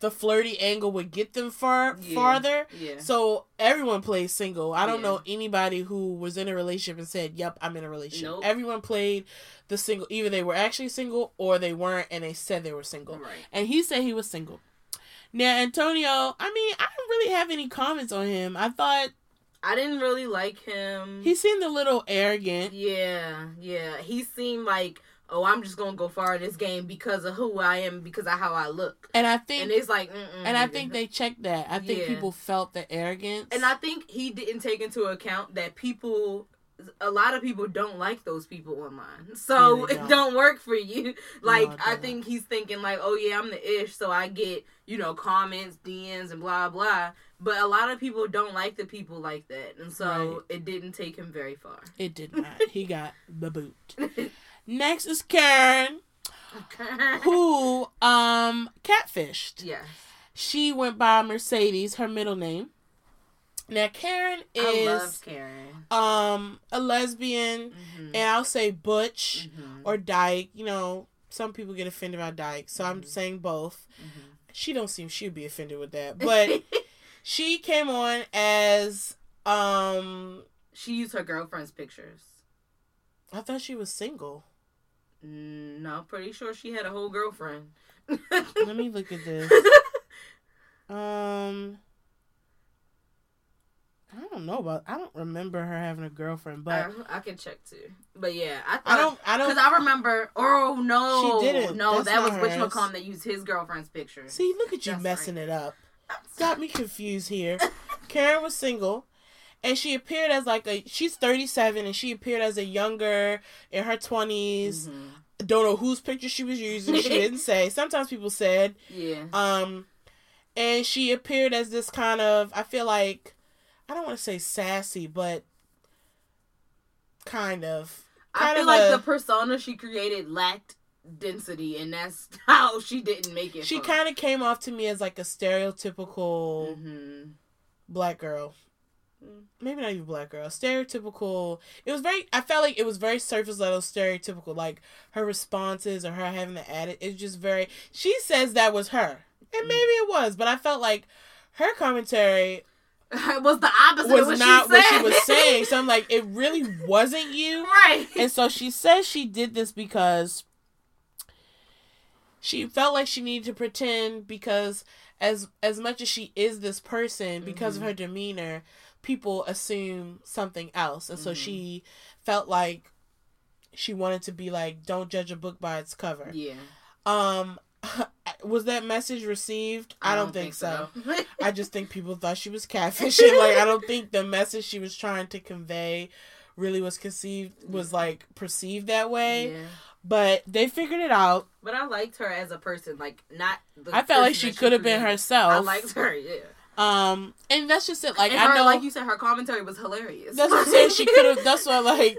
Speaker 2: the flirty angle would get them far
Speaker 1: Yeah.
Speaker 2: farther.
Speaker 1: Yeah.
Speaker 2: So everyone plays single. I don't
Speaker 1: Yeah.
Speaker 2: know anybody who was in a relationship and said, "Yep, I'm in a relationship."
Speaker 1: Nope.
Speaker 2: Everyone played the single. Either they were actually single or they weren't, and they said they were single.
Speaker 1: Right.
Speaker 2: And he said he was single. Now Antonio, I mean, I don't really have any comments on him. I thought
Speaker 1: I didn't really like him.
Speaker 2: he seemed a little arrogant.
Speaker 1: Yeah, yeah. He seemed like oh, I'm just gonna go far in this game because of who I am, because of how I look.
Speaker 2: And I think
Speaker 1: And it's like, mm-mm,
Speaker 2: and I think they checked that. I think
Speaker 1: Yeah.
Speaker 2: people felt the arrogance.
Speaker 1: and I think he didn't take into account that people. A lot of people don't like those people online, so
Speaker 2: Yeah,
Speaker 1: it
Speaker 2: don't.
Speaker 1: work for you. Like
Speaker 2: it
Speaker 1: I think he's thinking like, oh yeah, I'm the ish, so I get you know comments, DMs, and blah blah. But a lot of people don't like the people like that, and so
Speaker 2: Right.
Speaker 1: it didn't take him very far.
Speaker 2: it did not. he got the boot. Next is Karen, who um catfished.
Speaker 1: yes,
Speaker 2: She went by Mercedes, her middle name. Now Karyn
Speaker 1: I love
Speaker 2: is
Speaker 1: Karyn.
Speaker 2: um a lesbian,
Speaker 1: Mhm.
Speaker 2: and I'll say butch
Speaker 1: Mhm.
Speaker 2: or dyke. You know, some people get offended by dyke, so I'm
Speaker 1: Mhm.
Speaker 2: saying both.
Speaker 1: Mhm.
Speaker 2: She don't seem she'd be offended with that, but she came on as um
Speaker 1: she used her girlfriend's pictures.
Speaker 2: I thought she was single.
Speaker 1: Mm, No, pretty sure she had a whole girlfriend.
Speaker 2: Let me look at this. Um I don't know about I don't remember her having a girlfriend, but
Speaker 1: I, I can check too. But yeah, I thought,
Speaker 2: I don't I don't because
Speaker 1: I remember. Oh no,
Speaker 2: She didn't.
Speaker 1: No,
Speaker 2: That's
Speaker 1: that was Butch
Speaker 2: hers.
Speaker 1: McComb that used his girlfriend's picture.
Speaker 2: see look at you
Speaker 1: That's
Speaker 2: messing
Speaker 1: right.
Speaker 2: it up. Got me confused here. Karyn was single and she appeared as like a she's 37 and she appeared as a younger in her 20s.
Speaker 1: Mhm.
Speaker 2: Don't know whose picture she was using. She didn't say. Sometimes people said
Speaker 1: Yeah,
Speaker 2: Um, and she appeared as this kind of, I feel like, I don't want to say sassy, but kind of.
Speaker 1: I feel
Speaker 2: of
Speaker 1: like
Speaker 2: a-
Speaker 1: the persona she created lacked density, and that's how she didn't make it.
Speaker 2: She kind of came off to me as like a stereotypical
Speaker 1: hmm
Speaker 2: black girl.
Speaker 1: Mm.
Speaker 2: Maybe not even black girl. Stereotypical. It was very. I felt like it was very surface level stereotypical. Like her responses or her having the attitude. It's just very. She says that was her, and
Speaker 1: Mm.
Speaker 2: maybe it was, but I felt like her commentary
Speaker 1: it was the opposite.
Speaker 2: was
Speaker 1: of what
Speaker 2: not
Speaker 1: she
Speaker 2: what she was saying. So I'm like, it really wasn't you.
Speaker 1: right.
Speaker 2: And so she says she did this because she felt like she needed to pretend because as as much as she is this person because of
Speaker 1: Mhm.
Speaker 2: her demeanor, people assume something else. And so
Speaker 1: Mhm.
Speaker 2: she felt like she wanted to be like don't judge a book by its cover.
Speaker 1: yeah,
Speaker 2: Um was that message received? I, don't, think, so. I just think people thought she was catfishing. like I don't think the message she was trying to convey really was conceived was like perceived that way.
Speaker 1: yeah.
Speaker 2: But they figured it out.
Speaker 1: But I liked her as a person, like not. The
Speaker 2: I felt like she could have been herself.
Speaker 1: I liked her, yeah.
Speaker 2: um, and that's just it. Like
Speaker 1: and
Speaker 2: I
Speaker 1: her,
Speaker 2: know,
Speaker 1: like you said, her commentary was hilarious.
Speaker 2: that's what I'm saying. She could have. That's what like.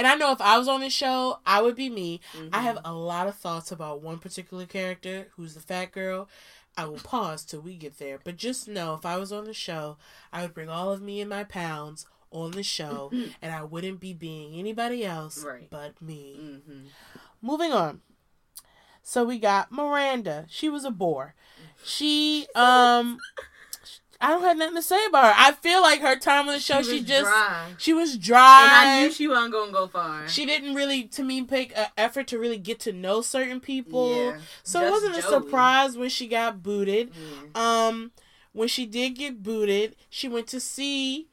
Speaker 2: And I know if I was on this show, I would be me. I have a lot of thoughts about one particular character who's the fat girl. I will pause till we get there. But just know if I was on the show, I would bring all of me and my pounds on the show and I wouldn't be being anybody else
Speaker 1: Right.
Speaker 2: but me.
Speaker 1: hmm
Speaker 2: Moving on. So we got Miranda. She was a bore. She um I don't have nothing to say about her. I feel like her time on the show she,
Speaker 1: was
Speaker 2: just
Speaker 1: dry.
Speaker 2: she was
Speaker 1: and
Speaker 2: dry.
Speaker 1: I knew she wasn't gonna go far.
Speaker 2: She didn't really, to me, take an effort to really get to know certain people.
Speaker 1: Yeah,
Speaker 2: So it wasn't a surprise when she got booted.
Speaker 1: Yeah.
Speaker 2: Um, when she did get booted, she went to see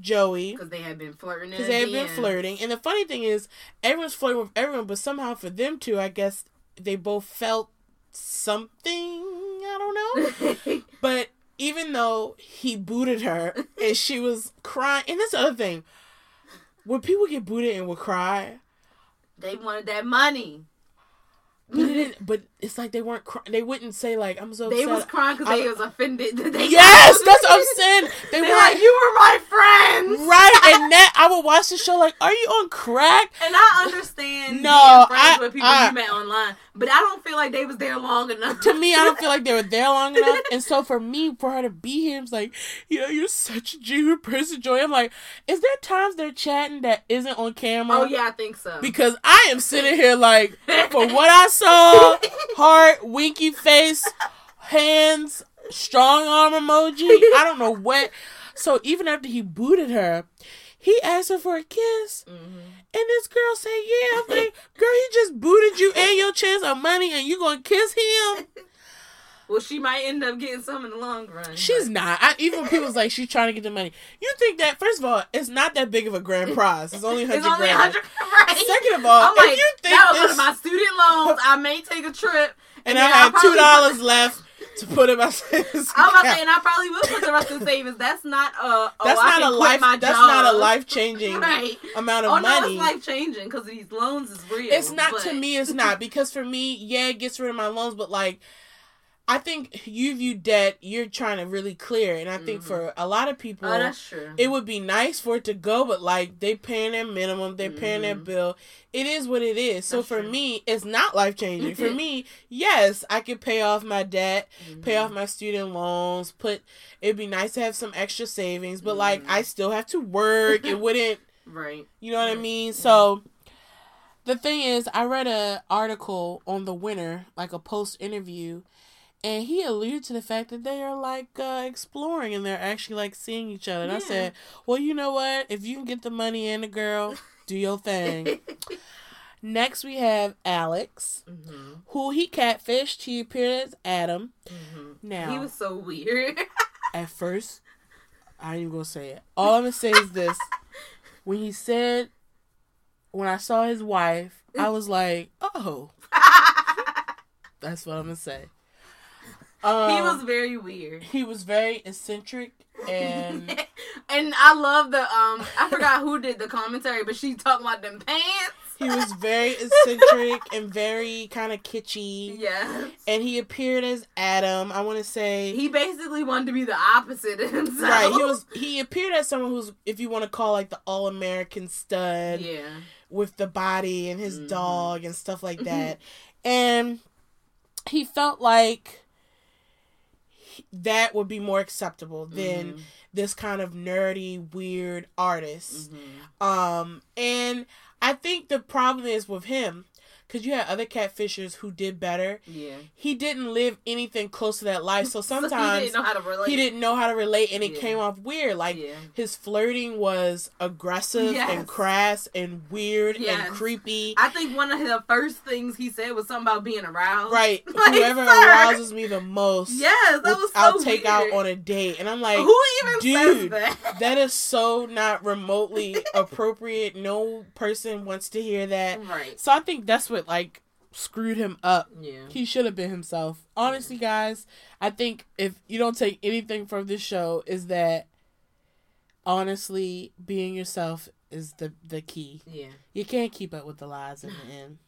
Speaker 2: Joey
Speaker 1: because they had been flirting.
Speaker 2: because they had been
Speaker 1: again.
Speaker 2: flirting. And the funny thing is, everyone's flirting with everyone, but somehow for them two, I guess they both felt something. I don't know. But even though he booted her and she was crying, and that's the other thing. When people get booted and would cry,
Speaker 1: they wanted that money.
Speaker 2: but, it but it's like they weren't. Cry- they wouldn't say like, "I'm so
Speaker 1: They
Speaker 2: upset."
Speaker 1: was crying because they was offended. that They
Speaker 2: yes, that's what I'm saying. They weren't
Speaker 1: like, you were my friends,
Speaker 2: right. And that I would watch the show like, "Are you on crack?"
Speaker 1: And I understand
Speaker 2: No,
Speaker 1: being friends
Speaker 2: I-
Speaker 1: with people
Speaker 2: I-
Speaker 1: you met online, but I don't feel like they was there long enough.
Speaker 2: to me, I don't feel like they were there long enough. And so for me, for her to be here, it's like, you know, you're such a genuine person, Joy. I'm like, is there times they're chatting that isn't on camera?
Speaker 1: oh yeah, I think so.
Speaker 2: Because I am sitting here like, for what I saw, heart, winky face, hands, strong arm emoji. I don't know what. So even after he booted her, he asked her for a kiss.
Speaker 1: Mhm.
Speaker 2: And this girl said, Yeah. I'm like, girl, he just booted you and your chance of money and you gonna kiss him?
Speaker 1: Well, she might end up getting some in the long run.
Speaker 2: She's
Speaker 1: but-
Speaker 2: not. I, even people's like she's trying to get the money. You think that first of all, it's not that big of a grand prize. It's only hundred
Speaker 1: It's only
Speaker 2: grand.
Speaker 1: Right.
Speaker 2: Second of all,
Speaker 1: I'm
Speaker 2: if
Speaker 1: like,
Speaker 2: you think
Speaker 1: that was
Speaker 2: this,
Speaker 1: one of my student loans. I may take a trip,
Speaker 2: and
Speaker 1: then
Speaker 2: I have two dollars left to put in my savings
Speaker 1: I'm about to say, and I probably will put the rest in savings. That's not a. Oh,
Speaker 2: That's
Speaker 1: I
Speaker 2: not a life.
Speaker 1: My
Speaker 2: That's
Speaker 1: job.
Speaker 2: not a life changing
Speaker 1: Right.
Speaker 2: amount of
Speaker 1: Oh no,
Speaker 2: money.
Speaker 1: it's life changing because these loans is real.
Speaker 2: It's not to me. It's not because for me, yeah, it gets rid of my loans, but like, I think you view debt. You're trying to really clear, and I think
Speaker 1: Mhm.
Speaker 2: for a lot of people,
Speaker 1: Oh, that's true.
Speaker 2: it would be nice for it to go, but like they paying their minimum, they're paying their
Speaker 1: Mhm.
Speaker 2: bill. It is what it is. So
Speaker 1: That's
Speaker 2: for
Speaker 1: true.
Speaker 2: me, it's not life changing. for me, yes, I could pay off my debt, pay
Speaker 1: Mhm.
Speaker 2: off my student loans. Put it'd be nice to have some extra savings, but like. I still have to work. it wouldn't.
Speaker 1: Right.
Speaker 2: You know what I
Speaker 1: Right.
Speaker 2: mean? So the thing is, I read an article on the winner, like a post interview, and he alluded to the fact that they are like uh, exploring and they're actually like seeing each other. And I said, well, you know what? If you can get the money and the girl, do your thing. Next, we have Alex,
Speaker 1: hmm
Speaker 2: who he catfished. He appeared as Adam.
Speaker 1: hmm
Speaker 2: Now,
Speaker 1: He was so weird.
Speaker 2: at first, I ain't even gonna say it. All I'm gonna say is this: when he said, when I saw his wife, I was like, oh, that's what I'm gonna say. Um,
Speaker 1: he was very weird.
Speaker 2: he was very eccentric and
Speaker 1: and I love the um I forgot who did the commentary, but she talking about them pants.
Speaker 2: he was very eccentric and very kind of kitschy.
Speaker 1: Yes.
Speaker 2: And he appeared as Adam. I want to say
Speaker 1: He basically wanted to be the opposite himself.
Speaker 2: right. He was he appeared as someone who's if you want to call like the all American stud.
Speaker 1: Yeah.
Speaker 2: with the body and his
Speaker 1: Mhm.
Speaker 2: dog and stuff like that. and he felt like that would be more acceptable than
Speaker 1: Mhm.
Speaker 2: this kind of nerdy, weird artist.
Speaker 1: Mhm.
Speaker 2: Um, and I think the problem is with him because you had other catfishers who did better.
Speaker 1: Yeah.
Speaker 2: He didn't live anything close to that life, so
Speaker 1: So he
Speaker 2: sometimes
Speaker 1: didn't know how to relate.
Speaker 2: he didn't know how to relate, and it
Speaker 1: Yeah.
Speaker 2: came off weird. Like
Speaker 1: yeah.
Speaker 2: his flirting was aggressive
Speaker 1: Yes.
Speaker 2: and crass and weird
Speaker 1: Yes.
Speaker 2: and creepy.
Speaker 1: I think one of the first things he said was something about being aroused.
Speaker 2: Right.
Speaker 1: Like,
Speaker 2: Whoever
Speaker 1: sir.
Speaker 2: arouses me the most,
Speaker 1: Yes, that was so
Speaker 2: I'll take
Speaker 1: weird.
Speaker 2: out on a date. And I'm like,
Speaker 1: Who even
Speaker 2: dude,
Speaker 1: says that?
Speaker 2: that is so not remotely appropriate. No person wants to hear that.
Speaker 1: Right.
Speaker 2: So I think that's what like screwed him up.
Speaker 1: Yeah.
Speaker 2: He should have been himself. Honestly, guys, I think if you don't take anything from this show, is that honestly being yourself is the the key.
Speaker 1: Yeah.
Speaker 2: You can't keep up with the lies in the end.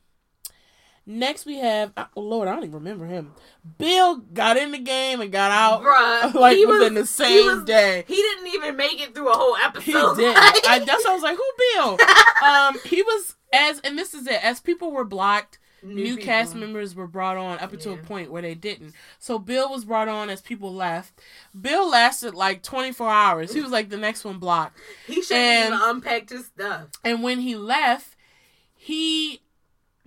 Speaker 2: Next, we have oh Lord, I don't even remember him. Bill got in the game and got out
Speaker 1: Bruh,
Speaker 2: like
Speaker 1: he
Speaker 2: within
Speaker 1: was-
Speaker 2: the same
Speaker 1: was-
Speaker 2: day.
Speaker 1: He didn't even make it through a whole episode.
Speaker 2: He did.
Speaker 1: Like-
Speaker 2: I, that's why I was like, who Bill? Um, he was as, and this is it. As people were blocked, new,
Speaker 1: people.
Speaker 2: cast members were brought on up until a point where they didn't. So Bill was brought on as people left. Bill lasted like 24 hours. He was like the next one blocked.
Speaker 1: He shouldn't
Speaker 2: And-
Speaker 1: even unpacked his stuff.
Speaker 2: And when he left, he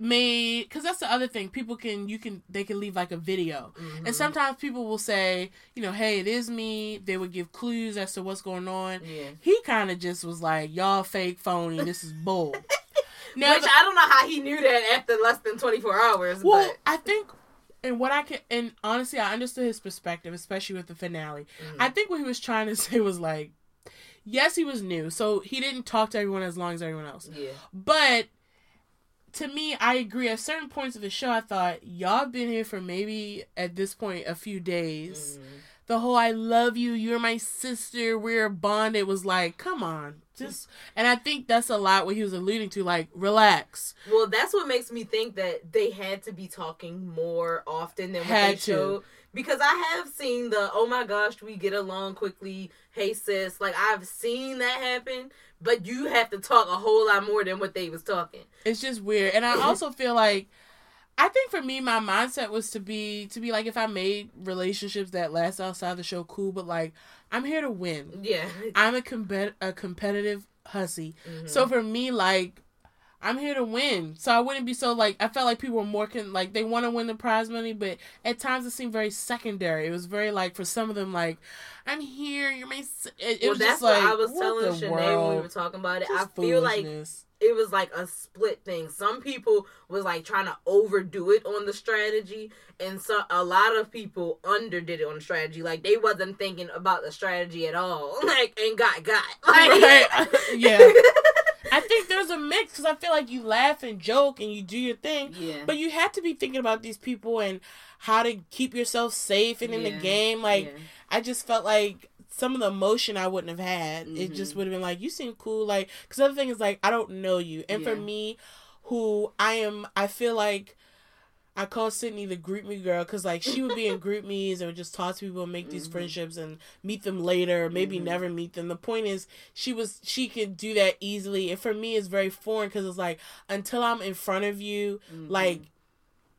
Speaker 2: made because that's the other thing. People can you can they can leave like a video.
Speaker 1: Mhm.
Speaker 2: And sometimes people will say, you know, hey, it is me. They would give clues as to what's going on.
Speaker 1: Yeah.
Speaker 2: He kind of just was like, y'all fake phony. This is bull. now,
Speaker 1: Which I don't know how he knew that after less than 24 hours.
Speaker 2: well,
Speaker 1: but
Speaker 2: I think, and what I can, and honestly, I understood his perspective, especially with the finale.
Speaker 1: Mhm.
Speaker 2: I think what he was trying to say was like, yes, he was new, so he didn't talk to everyone as long as everyone else.
Speaker 1: yeah.
Speaker 2: But to me, I agree. At certain points of the show, I thought y'all been here for maybe at this point a few days.
Speaker 1: Mhm.
Speaker 2: The whole "I love you, you're my sister, we're bonded" was like, come on, just. And I think that's a lot what he was alluding to. Like, relax.
Speaker 1: Well, that's what makes me think that they had to be talking more often than what
Speaker 2: Had
Speaker 1: they
Speaker 2: to.
Speaker 1: Because I have seen the oh my gosh, we get along quickly. Hey sis, like I've seen that happen, but you have to talk a whole lot more than what they was talking.
Speaker 2: It's just weird, and I also feel like. I think for me, my mindset was to be to be like if I made relationships that last outside the show, cool. But like, I'm here to win.
Speaker 1: Yeah.
Speaker 2: I'm a compet a competitive hussy.
Speaker 1: Mhm.
Speaker 2: So for me, like, I'm here to win. So I wouldn't be so like I felt like people were more con- like they want to win the prize money, but at times it seemed very secondary. It was very like for some of them like, I'm here. You're my. s-" It, it
Speaker 1: well,
Speaker 2: was
Speaker 1: that's
Speaker 2: just like
Speaker 1: I was telling Shanae when we were talking about it.
Speaker 2: Just
Speaker 1: I feel like it was like a split thing. Some people was like trying to overdo it on the strategy, and so a lot of people underdid it on the strategy. Like they wasn't thinking about the strategy at all. Like and got got. Like,
Speaker 2: Right. yeah. I think there's a mix because I feel like you laugh and joke and you do your thing,
Speaker 1: yeah.
Speaker 2: but you have to be thinking about these people and how to keep yourself safe and in the game. Like
Speaker 1: yeah.
Speaker 2: I just felt like some of the emotion I wouldn't have had. It mm-hmm.
Speaker 1: just
Speaker 2: would have been like, you seem cool. Like, because the other thing is like, I don't know you. And for me, who I am, I feel like I call Sydney the GroupMe girl because like she would be in GroupMe's and would just talk to people and make these
Speaker 1: Mhm.
Speaker 2: friendships and meet them later, maybe
Speaker 1: Mhm.
Speaker 2: never meet them. The point is, she was she could do that easily. And for me, it's very foreign because it's like until I'm in front of you,
Speaker 1: Mhm.
Speaker 2: like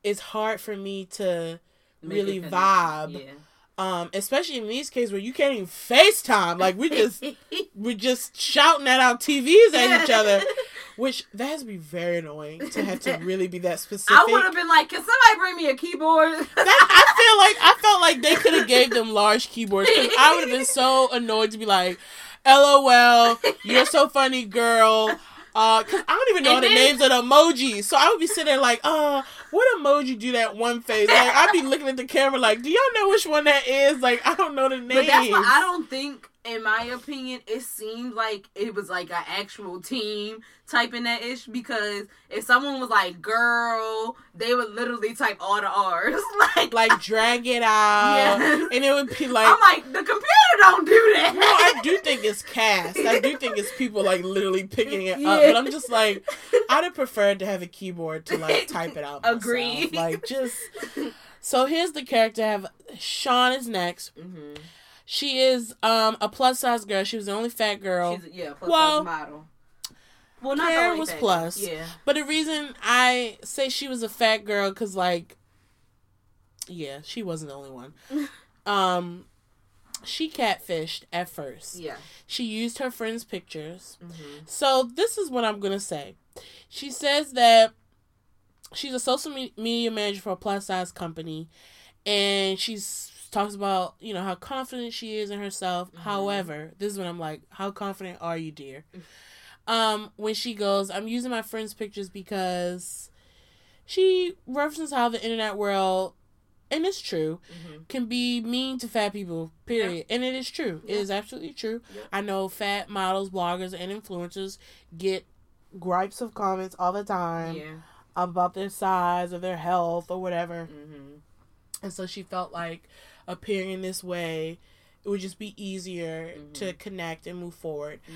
Speaker 2: it's hard for me to
Speaker 1: Make
Speaker 2: really vibe.
Speaker 1: connect.
Speaker 2: um, especially in these cases where you can't even FaceTime. Like we just we're just shouting at our TVs at each other, which that has to be very annoying to have to really be that specific.
Speaker 1: I would have been like, "Can somebody bring me a keyboard?"
Speaker 2: That- I feel like I felt like they could have gave them large keyboards because I would have been so annoyed to be like, "LOL, you're so funny, girl." Uh, cause I don't even know
Speaker 1: And
Speaker 2: the
Speaker 1: then-
Speaker 2: names of the emojis, so I would be sitting there like, "Uh, what emoji do that one face?" Like I'd be looking at the camera like, "Do y'all know which one that is?" Like I don't know the names.
Speaker 1: But that's why I don't think, in my opinion, it seemed like it was like an actual team typing that ish because if someone was like girl, they would literally type all the R's. like,
Speaker 2: like drag it out,
Speaker 1: Yeah.
Speaker 2: and it would be like,
Speaker 1: I'm like, the computer don't do that.
Speaker 2: No, I do think it's cast. I do think it's people like literally picking it up.
Speaker 1: Yeah.
Speaker 2: But I'm just like, I'd have preferred to have a keyboard to like type it out.
Speaker 1: Agreed.
Speaker 2: Like just. So here's the character. I have Sean is next.
Speaker 1: hmm
Speaker 2: She is um a plus size girl. She was the only fat girl.
Speaker 1: She's yeah, plus
Speaker 2: Well,
Speaker 1: size model. Well, not the
Speaker 2: Karyn
Speaker 1: only
Speaker 2: was
Speaker 1: thing.
Speaker 2: plus.
Speaker 1: Yeah.
Speaker 2: But the reason I say she was a fat girl, because like, yeah, she wasn't the only one. um, she catfished at first.
Speaker 1: Yeah.
Speaker 2: She used her friend's pictures.
Speaker 1: hmm
Speaker 2: So this is what I'm gonna say. She says that she's a social me- media manager for a plus size company, and she's talks about you know how confident she is in herself.
Speaker 1: Mhm.
Speaker 2: However, this is when I'm like, how confident are you, dear? Um, when she goes, I'm using my friend's pictures because she references how the internet world, and it's true,
Speaker 1: hmm
Speaker 2: can be mean to fat people, period. And it is true. It
Speaker 1: Yeah.
Speaker 2: is absolutely true.
Speaker 1: Yep.
Speaker 2: I know fat models, bloggers, and influencers get gripes of comments all the time
Speaker 1: Yeah.
Speaker 2: about their size or their health or whatever.
Speaker 1: hmm
Speaker 2: And so she felt like appearing this way it would just be easier
Speaker 1: Mhm.
Speaker 2: to connect and move forward.
Speaker 1: Yeah.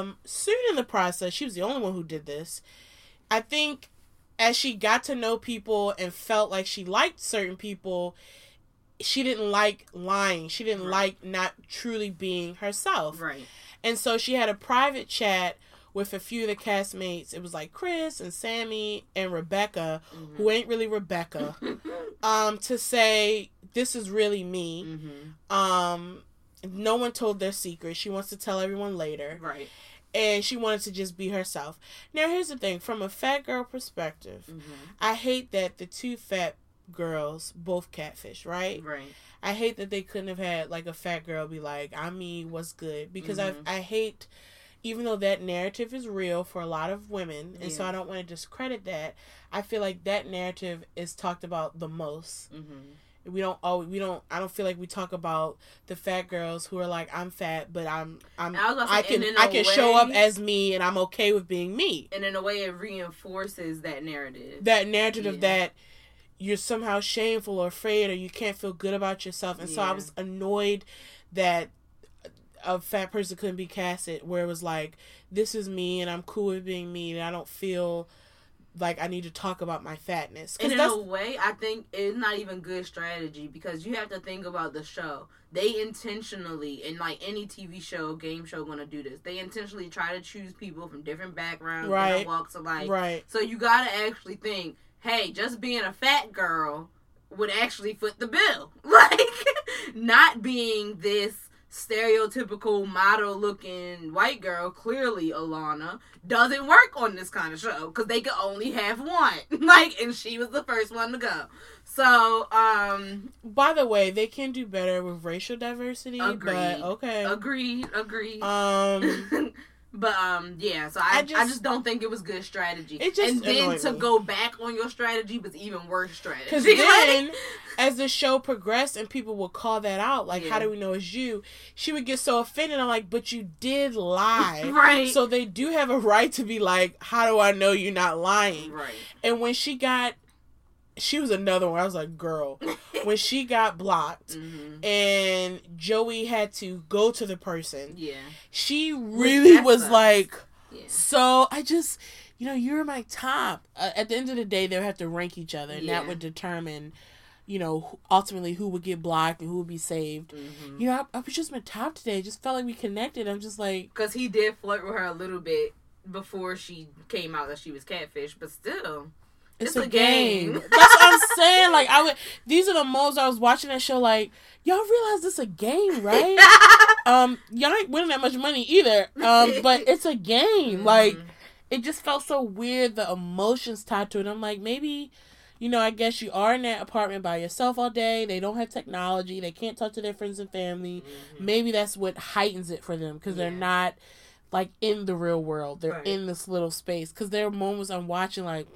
Speaker 2: Um, soon in the process, she was the only one who did this. I think as she got to know people and felt like she liked certain people, she didn't like lying. She didn't
Speaker 1: Right.
Speaker 2: like not truly being herself.
Speaker 1: Right.
Speaker 2: And so she had a private chat with a few of the castmates. It was like Chris and Sammy and Rebecca,
Speaker 1: Mhm.
Speaker 2: who ain't really Rebecca, um, to say this is really me.
Speaker 1: hmm
Speaker 2: Um, no one told their secret. She wants to tell everyone later
Speaker 1: Right.
Speaker 2: and she wanted to just be herself. Now, here's the thing from a fat girl perspective,
Speaker 1: hmm
Speaker 2: I hate that the two fat girls both catfish, right?
Speaker 1: Right.
Speaker 2: I hate that they couldn't have had like a fat girl be like, I'm me, what's good? Because
Speaker 1: Mhm.
Speaker 2: I I hate, even though that narrative is real for a lot of women, and so I don't want to discredit that. I feel like that narrative is talked about the most.
Speaker 1: hmm
Speaker 2: We don't always, we don't. I don't feel like we talk about the fat girls who are like, I'm fat, but I'm I'm
Speaker 1: I was gonna
Speaker 2: I
Speaker 1: say,
Speaker 2: can I can show up as me and I'm okay with being me.
Speaker 1: And in a way, it reinforces that narrative.
Speaker 2: That narrative of
Speaker 1: Yeah.
Speaker 2: that you're somehow shameful or afraid or you can't feel good about yourself. And so I was annoyed that a fat person couldn't be casted where it was like, this is me and I'm cool with being me and I don't feel like I need to talk about my fatness.
Speaker 1: and in
Speaker 2: that's
Speaker 1: a way, I think it's not even good strategy because you have to think about the show. They intentionally, and like any TV show, game show, gonna do this. They intentionally try to choose people from different backgrounds,
Speaker 2: Right.
Speaker 1: different walks of life.
Speaker 2: right.
Speaker 1: So you gotta actually think, hey, just being a fat girl would actually foot the bill. Like, not being this stereotypical model looking white girl, clearly Alana, doesn't work on this kind of show because they could only have one. Like, and she was the first one to go. So, um,
Speaker 2: By the way, they can do better with racial diversity,
Speaker 1: Agreed.
Speaker 2: but okay.
Speaker 1: agreed, agreed.
Speaker 2: Um
Speaker 1: But um, yeah. So I,
Speaker 2: I
Speaker 1: I
Speaker 2: just-
Speaker 1: just, don't think it was good strategy.
Speaker 2: It just
Speaker 1: and then to
Speaker 2: me.
Speaker 1: go back on your strategy was even worse strategy.
Speaker 2: Because then, as the show progressed and people would call that out, like, how do we know it's you? She would get so offended. I'm like, but you did lie.
Speaker 1: right,
Speaker 2: So they do have a right to be like, how do I know you're not lying?
Speaker 1: right,
Speaker 2: And when she got, she was another one. I was like, girl, when she got blocked
Speaker 1: hmm
Speaker 2: and Joey had to go to the person,
Speaker 1: yeah,
Speaker 2: she really was
Speaker 1: sucks.
Speaker 2: like,
Speaker 1: yeah,
Speaker 2: so I just, you know, you're my top. Uh, at the end of the day, they would have to rank each other, and
Speaker 1: Yeah.
Speaker 2: that would determine, you know, ultimately who would get blocked and who would be saved.
Speaker 1: hmm
Speaker 2: You know, I, I was just my top today. Just felt like we connected. I'm just like,
Speaker 1: because he did flirt with her a little bit before she came out that she was catfish, but still,
Speaker 2: it's,
Speaker 1: It's
Speaker 2: a,
Speaker 1: a
Speaker 2: game.
Speaker 1: game.
Speaker 2: That's what I'm saying. Like I would. These are the moments I was watching that show. Like y'all realize this a game, right? um, y'all ain't winning that much money either. Um, but it's a game. Like
Speaker 1: Mhm.
Speaker 2: it just felt so weird the emotions tied to it i'm like maybe you know i guess you are in that apartment by yourself all day they don't have technology they can't talk to their friends and family
Speaker 1: Mhm.
Speaker 2: maybe that's what heightens it for them because they're not like in the real world they're
Speaker 1: Right.
Speaker 2: in this little space because there are moments i'm watching like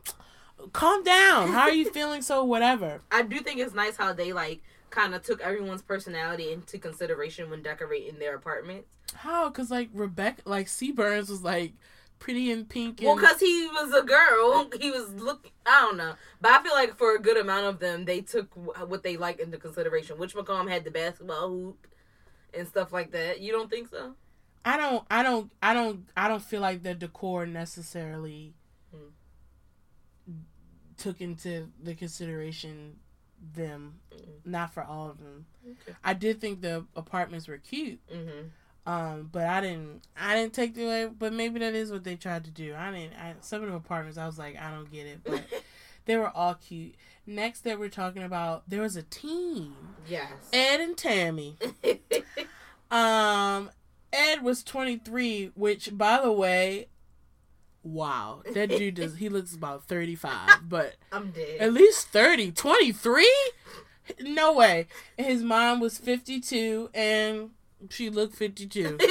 Speaker 2: calm down how are you feeling so whatever
Speaker 1: I do think it's nice how they like kind of took everyone's personality into consideration when decorating their apartments.
Speaker 2: how because like rebecca like Seaburn's was like pretty and pink and
Speaker 1: Well, because he was a girl, he was look. I don't know, but I feel like for a good amount of them, they took what they liked into consideration. Which McComb had the basketball hoop and stuff like that. You don't think so?
Speaker 2: I don't I don't I don't I don't feel like the decor necessarily. Took into the consideration them
Speaker 1: Mm.
Speaker 2: not for all of them.
Speaker 1: Okay.
Speaker 2: I did think the apartments were cute.
Speaker 1: Mm-hmm.
Speaker 2: Um but I didn't I didn't take the way but maybe that is what they tried to do. I didn't I, some of the apartments I was like I don't get it but they were all cute. Next that we're talking about there was a team.
Speaker 1: yes.
Speaker 2: Ed and Tammy. Um, Ed was 23, which, by the way, wow, that dude does, he looks about 35, but
Speaker 1: I'm dead.
Speaker 2: at least 30. 23? No way. And his mom was 52, and she looked 52.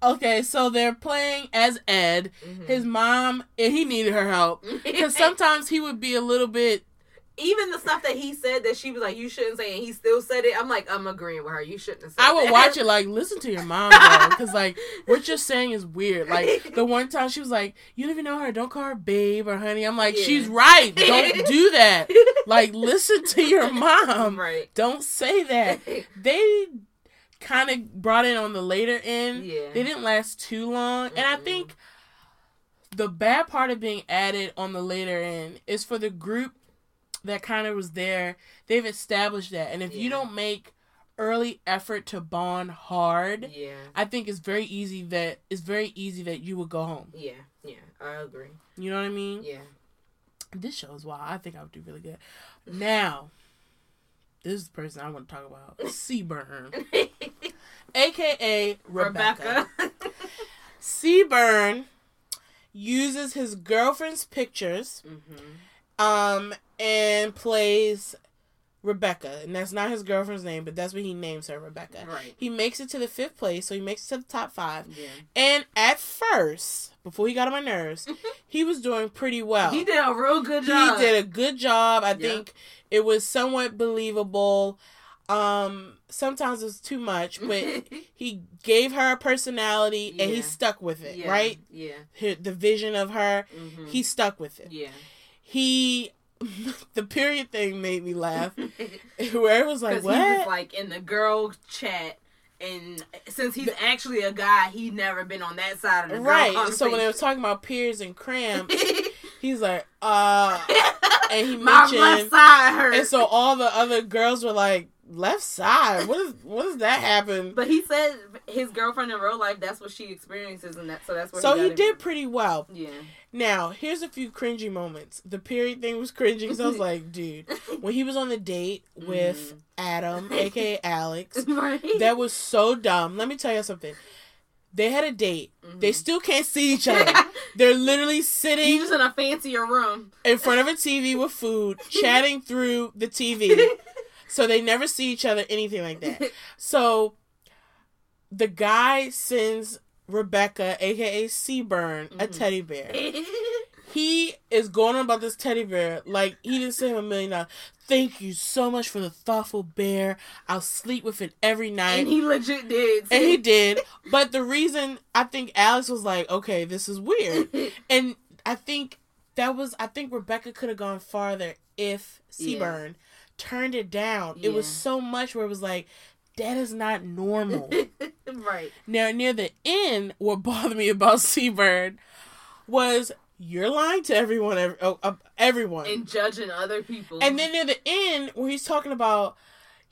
Speaker 2: Okay, so they're playing as Ed.
Speaker 1: Mhm.
Speaker 2: His mom, and he needed her help. Because sometimes he would be a little bit
Speaker 1: even the stuff that he said that she was like, you shouldn't say, and he still said it. I'm like, I'm agreeing with her. You shouldn't have said.
Speaker 2: I would
Speaker 1: that.
Speaker 2: watch it like, listen to your mom, though, because like what you're saying is weird. Like the one time she was like, "You don't even know her. Don't call her babe or honey." I'm like,
Speaker 1: Yeah.
Speaker 2: she's right. Don't do that. Like, listen to your mom.
Speaker 1: right.
Speaker 2: Don't say that. They kind of brought it on the later end.
Speaker 1: Yeah.
Speaker 2: They didn't last too long, and I think the bad part of being added on the later end is for the group that kind of was there. They've established that, and if you don't make early effort to bond hard,
Speaker 1: Yeah.
Speaker 2: I think it's very easy that it's very easy that you would go home.
Speaker 1: Yeah. Yeah. I agree.
Speaker 2: You know what I mean?
Speaker 1: Yeah.
Speaker 2: This show is wild. I think I would do really good. Now, this is the person I want to talk about. Seaburn, aka Rebecca.
Speaker 1: Rebecca.
Speaker 2: Seaburn uses his girlfriend's pictures
Speaker 1: hmm
Speaker 2: um and plays Rebecca. And that's not his girlfriend's name, but that's what he names her, Rebecca.
Speaker 1: Right.
Speaker 2: He makes it to the fifth place, so he makes it to the top five.
Speaker 1: Yeah.
Speaker 2: And at first, before he got on my nerves, he was doing pretty well.
Speaker 1: He did a real good job.
Speaker 2: He did a good job. I
Speaker 1: Yeah.
Speaker 2: think it was somewhat believable. Um, sometimes it was too much, but he gave her a personality and he stuck with it,
Speaker 1: yeah.
Speaker 2: right?
Speaker 1: Yeah.
Speaker 2: The vision of her,
Speaker 1: hmm
Speaker 2: he stuck with it.
Speaker 1: Yeah.
Speaker 2: He, the period thing made me laugh. Where it was like, what?
Speaker 1: he was like in the girl chat, and since he's actually a guy, he never been on that side of the
Speaker 2: right. So when they were talking about Piers and Cram, he's like, uh, and he
Speaker 1: my left
Speaker 2: mentioned,
Speaker 1: side hurts.
Speaker 2: and so all the other girls were like, left side. What is what does that happen?
Speaker 1: but he said his girlfriend in real life, that's what she experiences, and that so that's what.
Speaker 2: So
Speaker 1: he,
Speaker 2: he did
Speaker 1: it
Speaker 2: pretty well.
Speaker 1: Yeah.
Speaker 2: Now, here's a few cringy moments. The period thing was cringy because I was like, dude, when he was on the date with
Speaker 1: Mm.
Speaker 2: Adam, aka Alex,
Speaker 1: right.
Speaker 2: that was so dumb. Let me tell you something. They had a date. They
Speaker 1: Mhm.
Speaker 2: still can't see each other. They're literally
Speaker 1: He's
Speaker 2: sitting
Speaker 1: just in a fancier room.
Speaker 2: in front of a TV with food, chatting through the TV. So they never see each other, anything like that. So the guy sends Rebecca, aka Seaburn, a
Speaker 1: Mhm.
Speaker 2: teddy bear. He is going on about this teddy bear like he didn't say him a million dollars. Thank you so much for the thoughtful bear. I'll sleep with it every night.
Speaker 1: and he legit did.
Speaker 2: And he did. But the reason I think Alex was like, okay, this is weird. And I think that was, I think Rebecca could have gone farther if
Speaker 1: Yeah.
Speaker 2: Turned it down. It was so much where it was like, that is not normal.
Speaker 1: right.
Speaker 2: now, near the end, what bothered me about Seaburn was you're lying to everyone, ev- oh, uh, everyone.
Speaker 1: And judging other people.
Speaker 2: And then near the end, where he's talking about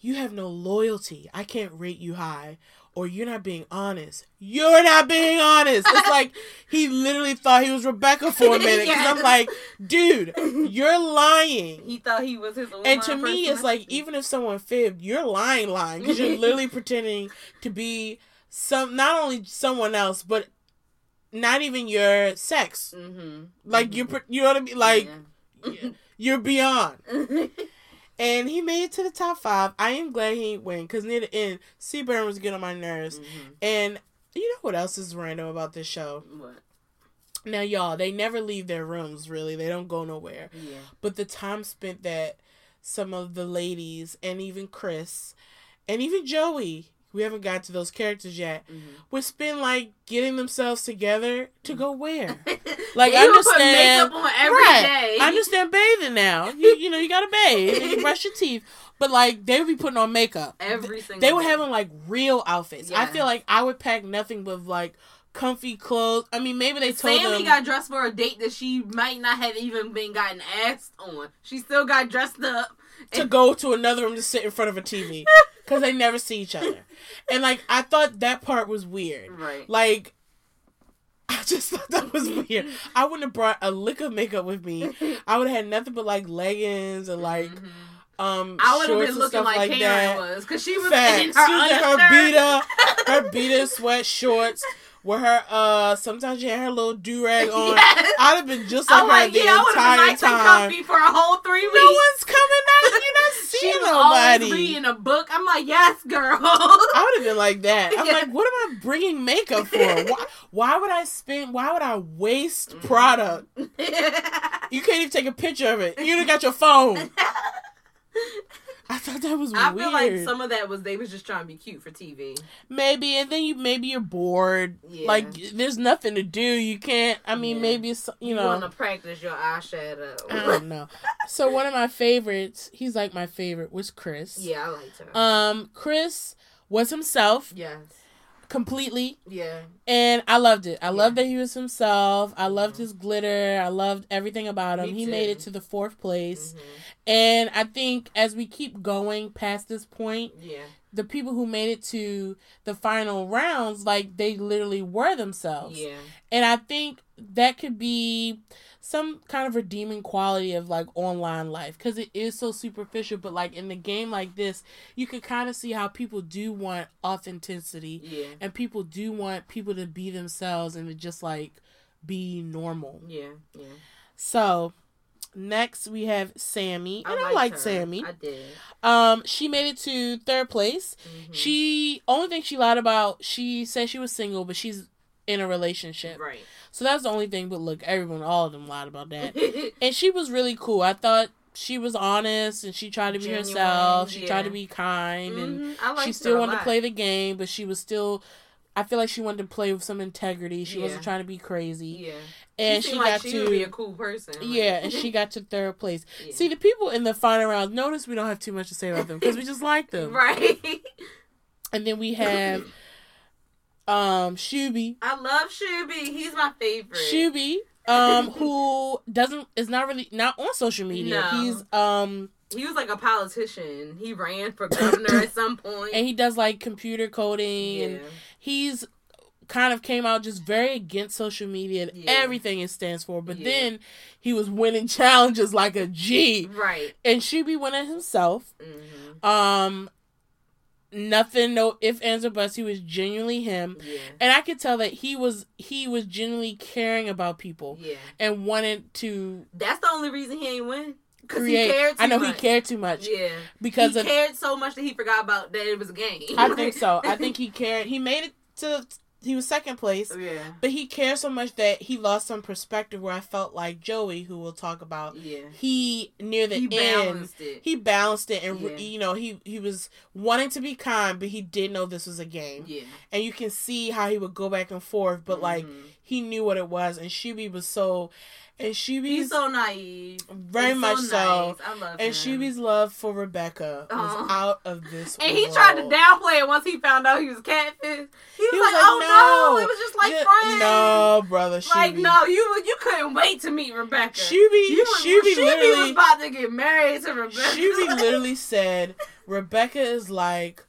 Speaker 2: you have no loyalty, I can't rate you high, or you're not being honest. You're not being honest. It's like he literally thought he was Rebecca for a minute. Because I'm like, dude, you're lying.
Speaker 1: he thought he was his.
Speaker 2: And to me, it's like even if someone fibbed, you're lying, lying because you're literally pretending to be some, not only someone else, but not even your sex.
Speaker 1: Mm-hmm.
Speaker 2: Like you're, pre- you know what I mean? Like you're beyond. And he made it to the top five. I am glad he win because near the end, Seaburn was getting on my nerves.
Speaker 1: Mhm.
Speaker 2: And you know what else is random about this show?
Speaker 1: What?
Speaker 2: Now, y'all, they never leave their rooms, really. They don't go nowhere.
Speaker 1: Yeah.
Speaker 2: But the time spent that some of the ladies and even Chris and even Joey, we haven't got to those characters yet,
Speaker 1: Mm-hmm.
Speaker 2: would spend like getting themselves together to go where? Like, I
Speaker 1: would put
Speaker 2: understand-
Speaker 1: makeup on every
Speaker 2: Right.
Speaker 1: day.
Speaker 2: I understand bathing now. You, you know, you gotta bathe and you brush your teeth. But like, they would be putting on makeup.
Speaker 1: Every single.
Speaker 2: They were
Speaker 1: day.
Speaker 2: having like real outfits. I feel like I would pack nothing but like comfy clothes. I mean, maybe they told
Speaker 1: Sammy
Speaker 2: them.
Speaker 1: got dressed for a date that she might not have even been gotten asked on. She still got dressed up.
Speaker 2: to go to another room to sit in front of a TV because they never see each other. And like I thought that part was weird.
Speaker 1: Right.
Speaker 2: Like I just thought that was weird. I wouldn't have brought a lick of makeup with me. I would have had nothing but like leggings and like
Speaker 1: Mhm.
Speaker 2: um
Speaker 1: I would have
Speaker 2: shorts
Speaker 1: been looking like,
Speaker 2: like
Speaker 1: Karyn
Speaker 2: that.
Speaker 1: was because she was
Speaker 2: Facts.
Speaker 1: in her
Speaker 2: she was her beater, her beater sweat shorts with her uh sometimes she had her little do rag on.
Speaker 1: Yes.
Speaker 2: I'd have been just like
Speaker 1: I'm
Speaker 2: her
Speaker 1: like,
Speaker 2: the
Speaker 1: yeah, I would have
Speaker 2: entire
Speaker 1: been nice
Speaker 2: time.
Speaker 1: for a whole three weeks.
Speaker 2: No one's coming out. You're not
Speaker 1: she
Speaker 2: seeing
Speaker 1: always
Speaker 2: nobody.
Speaker 1: reading a book. I'm like, yes, girl.
Speaker 2: I would have been like that. I'm
Speaker 1: Yeah.
Speaker 2: like, what am I bringing makeup for? Why, why would I spend? Why would I waste
Speaker 1: Mm-hmm.
Speaker 2: product? You can't even take a picture of it. You got your phone. I thought that was
Speaker 1: I
Speaker 2: weird.
Speaker 1: feel like some of that was they was just trying to be cute for TV.
Speaker 2: maybe, and then you maybe you're bored.
Speaker 1: Yeah.
Speaker 2: Like there's nothing to do. You can't. I mean,
Speaker 1: Yeah.
Speaker 2: maybe it's you
Speaker 1: You,
Speaker 2: know.
Speaker 1: want to practice your eyeshadow.
Speaker 2: I don't know. So one of my favorites, he's like my favorite, was Chris.
Speaker 1: yeah, I liked her.
Speaker 2: Um, Chris was himself
Speaker 1: yes.
Speaker 2: Completely.
Speaker 1: Yeah.
Speaker 2: And I loved it. I
Speaker 1: Yeah.
Speaker 2: loved that he was himself. I loved
Speaker 1: Mhm.
Speaker 2: his glitter. I loved everything about him.
Speaker 1: Me
Speaker 2: he made it to the fourth place.
Speaker 1: Mhm.
Speaker 2: And I think as we keep going past this point,
Speaker 1: Yeah.
Speaker 2: The people who made it to the final rounds, like they literally were themselves.
Speaker 1: Yeah.
Speaker 2: And I think that could be some kind of redeeming quality of like online life because it is so superficial. But like in the game like this, you can kind of see how people do want authenticity
Speaker 1: Yeah.
Speaker 2: and people do want people to be themselves and to just like be normal.
Speaker 1: Yeah. Yeah.
Speaker 2: So next we have Sammy, and I,
Speaker 1: liked
Speaker 2: like
Speaker 1: her.
Speaker 2: Sammy.
Speaker 1: I did.
Speaker 2: Um, she made it to third place.
Speaker 1: Mhm.
Speaker 2: She only thing she lied about. She said she was single, but she's in a relationship.
Speaker 1: Right.
Speaker 2: So that's the only thing. But look, everyone, all of them lied about that. and she was really cool. I thought she was honest and she tried to be
Speaker 1: Genuine,
Speaker 2: herself. She tried to be kind and
Speaker 1: Mhm. I liked
Speaker 2: she still wanted to play the game, but she was still. I feel like she wanted to play with some integrity. She wasn't trying to be crazy,
Speaker 1: Yeah.
Speaker 2: and
Speaker 1: she,
Speaker 2: she, got
Speaker 1: like she
Speaker 2: to
Speaker 1: be a cool person. like-
Speaker 2: yeah, and she got to third place.
Speaker 1: Yeah.
Speaker 2: See, the people in the final round. Notice we don't have too much to say about them because we just like them.
Speaker 1: Right.
Speaker 2: And then we have um Shuby,
Speaker 1: I love Shuby. He's my favorite.
Speaker 2: Shuby, um, who doesn't is not really not on social media.
Speaker 1: No.
Speaker 2: He's um
Speaker 1: He was like a politician. He ran for governor at some point.
Speaker 2: and he does like computer coding
Speaker 1: yeah.
Speaker 2: and he's kind of came out just very against social media and
Speaker 1: Yeah.
Speaker 2: everything it stands for. But
Speaker 1: Yeah.
Speaker 2: then he was winning challenges like a G.
Speaker 1: Right.
Speaker 2: And she be winning himself.
Speaker 1: hmm
Speaker 2: Um nothing, no if ands or buts. He was genuinely him.
Speaker 1: Yeah.
Speaker 2: And I could tell that he was he was genuinely caring about people
Speaker 1: Yeah.
Speaker 2: and wanted to
Speaker 1: That's the only reason he ain't win. Because he
Speaker 2: create.
Speaker 1: cared too
Speaker 2: I know
Speaker 1: much.
Speaker 2: he cared too much
Speaker 1: Yeah.
Speaker 2: because
Speaker 1: he
Speaker 2: of.
Speaker 1: cared so much that he forgot about that it was a game.
Speaker 2: I think so. I think he cared. He made it to he was second place.
Speaker 1: Yeah.
Speaker 2: But he cared so much that he lost some perspective where I felt like Joey, who we'll talk about,
Speaker 1: Yeah.
Speaker 2: he near the
Speaker 1: He
Speaker 2: end
Speaker 1: balanced it.
Speaker 2: he balanced it and
Speaker 1: Yeah.
Speaker 2: you know he he was wanting to be kind but he did know this was a game
Speaker 1: yeah.
Speaker 2: and you can see how he would go back and forth but like
Speaker 1: Mhm.
Speaker 2: he knew what it was and Shuby was so and Shuby's
Speaker 1: he's so naive.
Speaker 2: very
Speaker 1: He's
Speaker 2: much so
Speaker 1: nice. I love
Speaker 2: and
Speaker 1: him.
Speaker 2: Shuby's love for Rebecca was
Speaker 1: Uh-huh.
Speaker 2: out of this
Speaker 1: And he tried to downplay it once he found out he was catfish. He was,
Speaker 2: He was
Speaker 1: like,
Speaker 2: like,
Speaker 1: "Oh no,
Speaker 2: "No,
Speaker 1: it was just like
Speaker 2: Yeah,
Speaker 1: friends."
Speaker 2: no brother Shuby
Speaker 1: like no, you you couldn't wait to meet Rebecca.
Speaker 2: Shuby
Speaker 1: you was,
Speaker 2: Shuby
Speaker 1: Shuby was
Speaker 2: literally
Speaker 1: about to get married to Rebecca.
Speaker 2: Shuby literally said Rebecca is like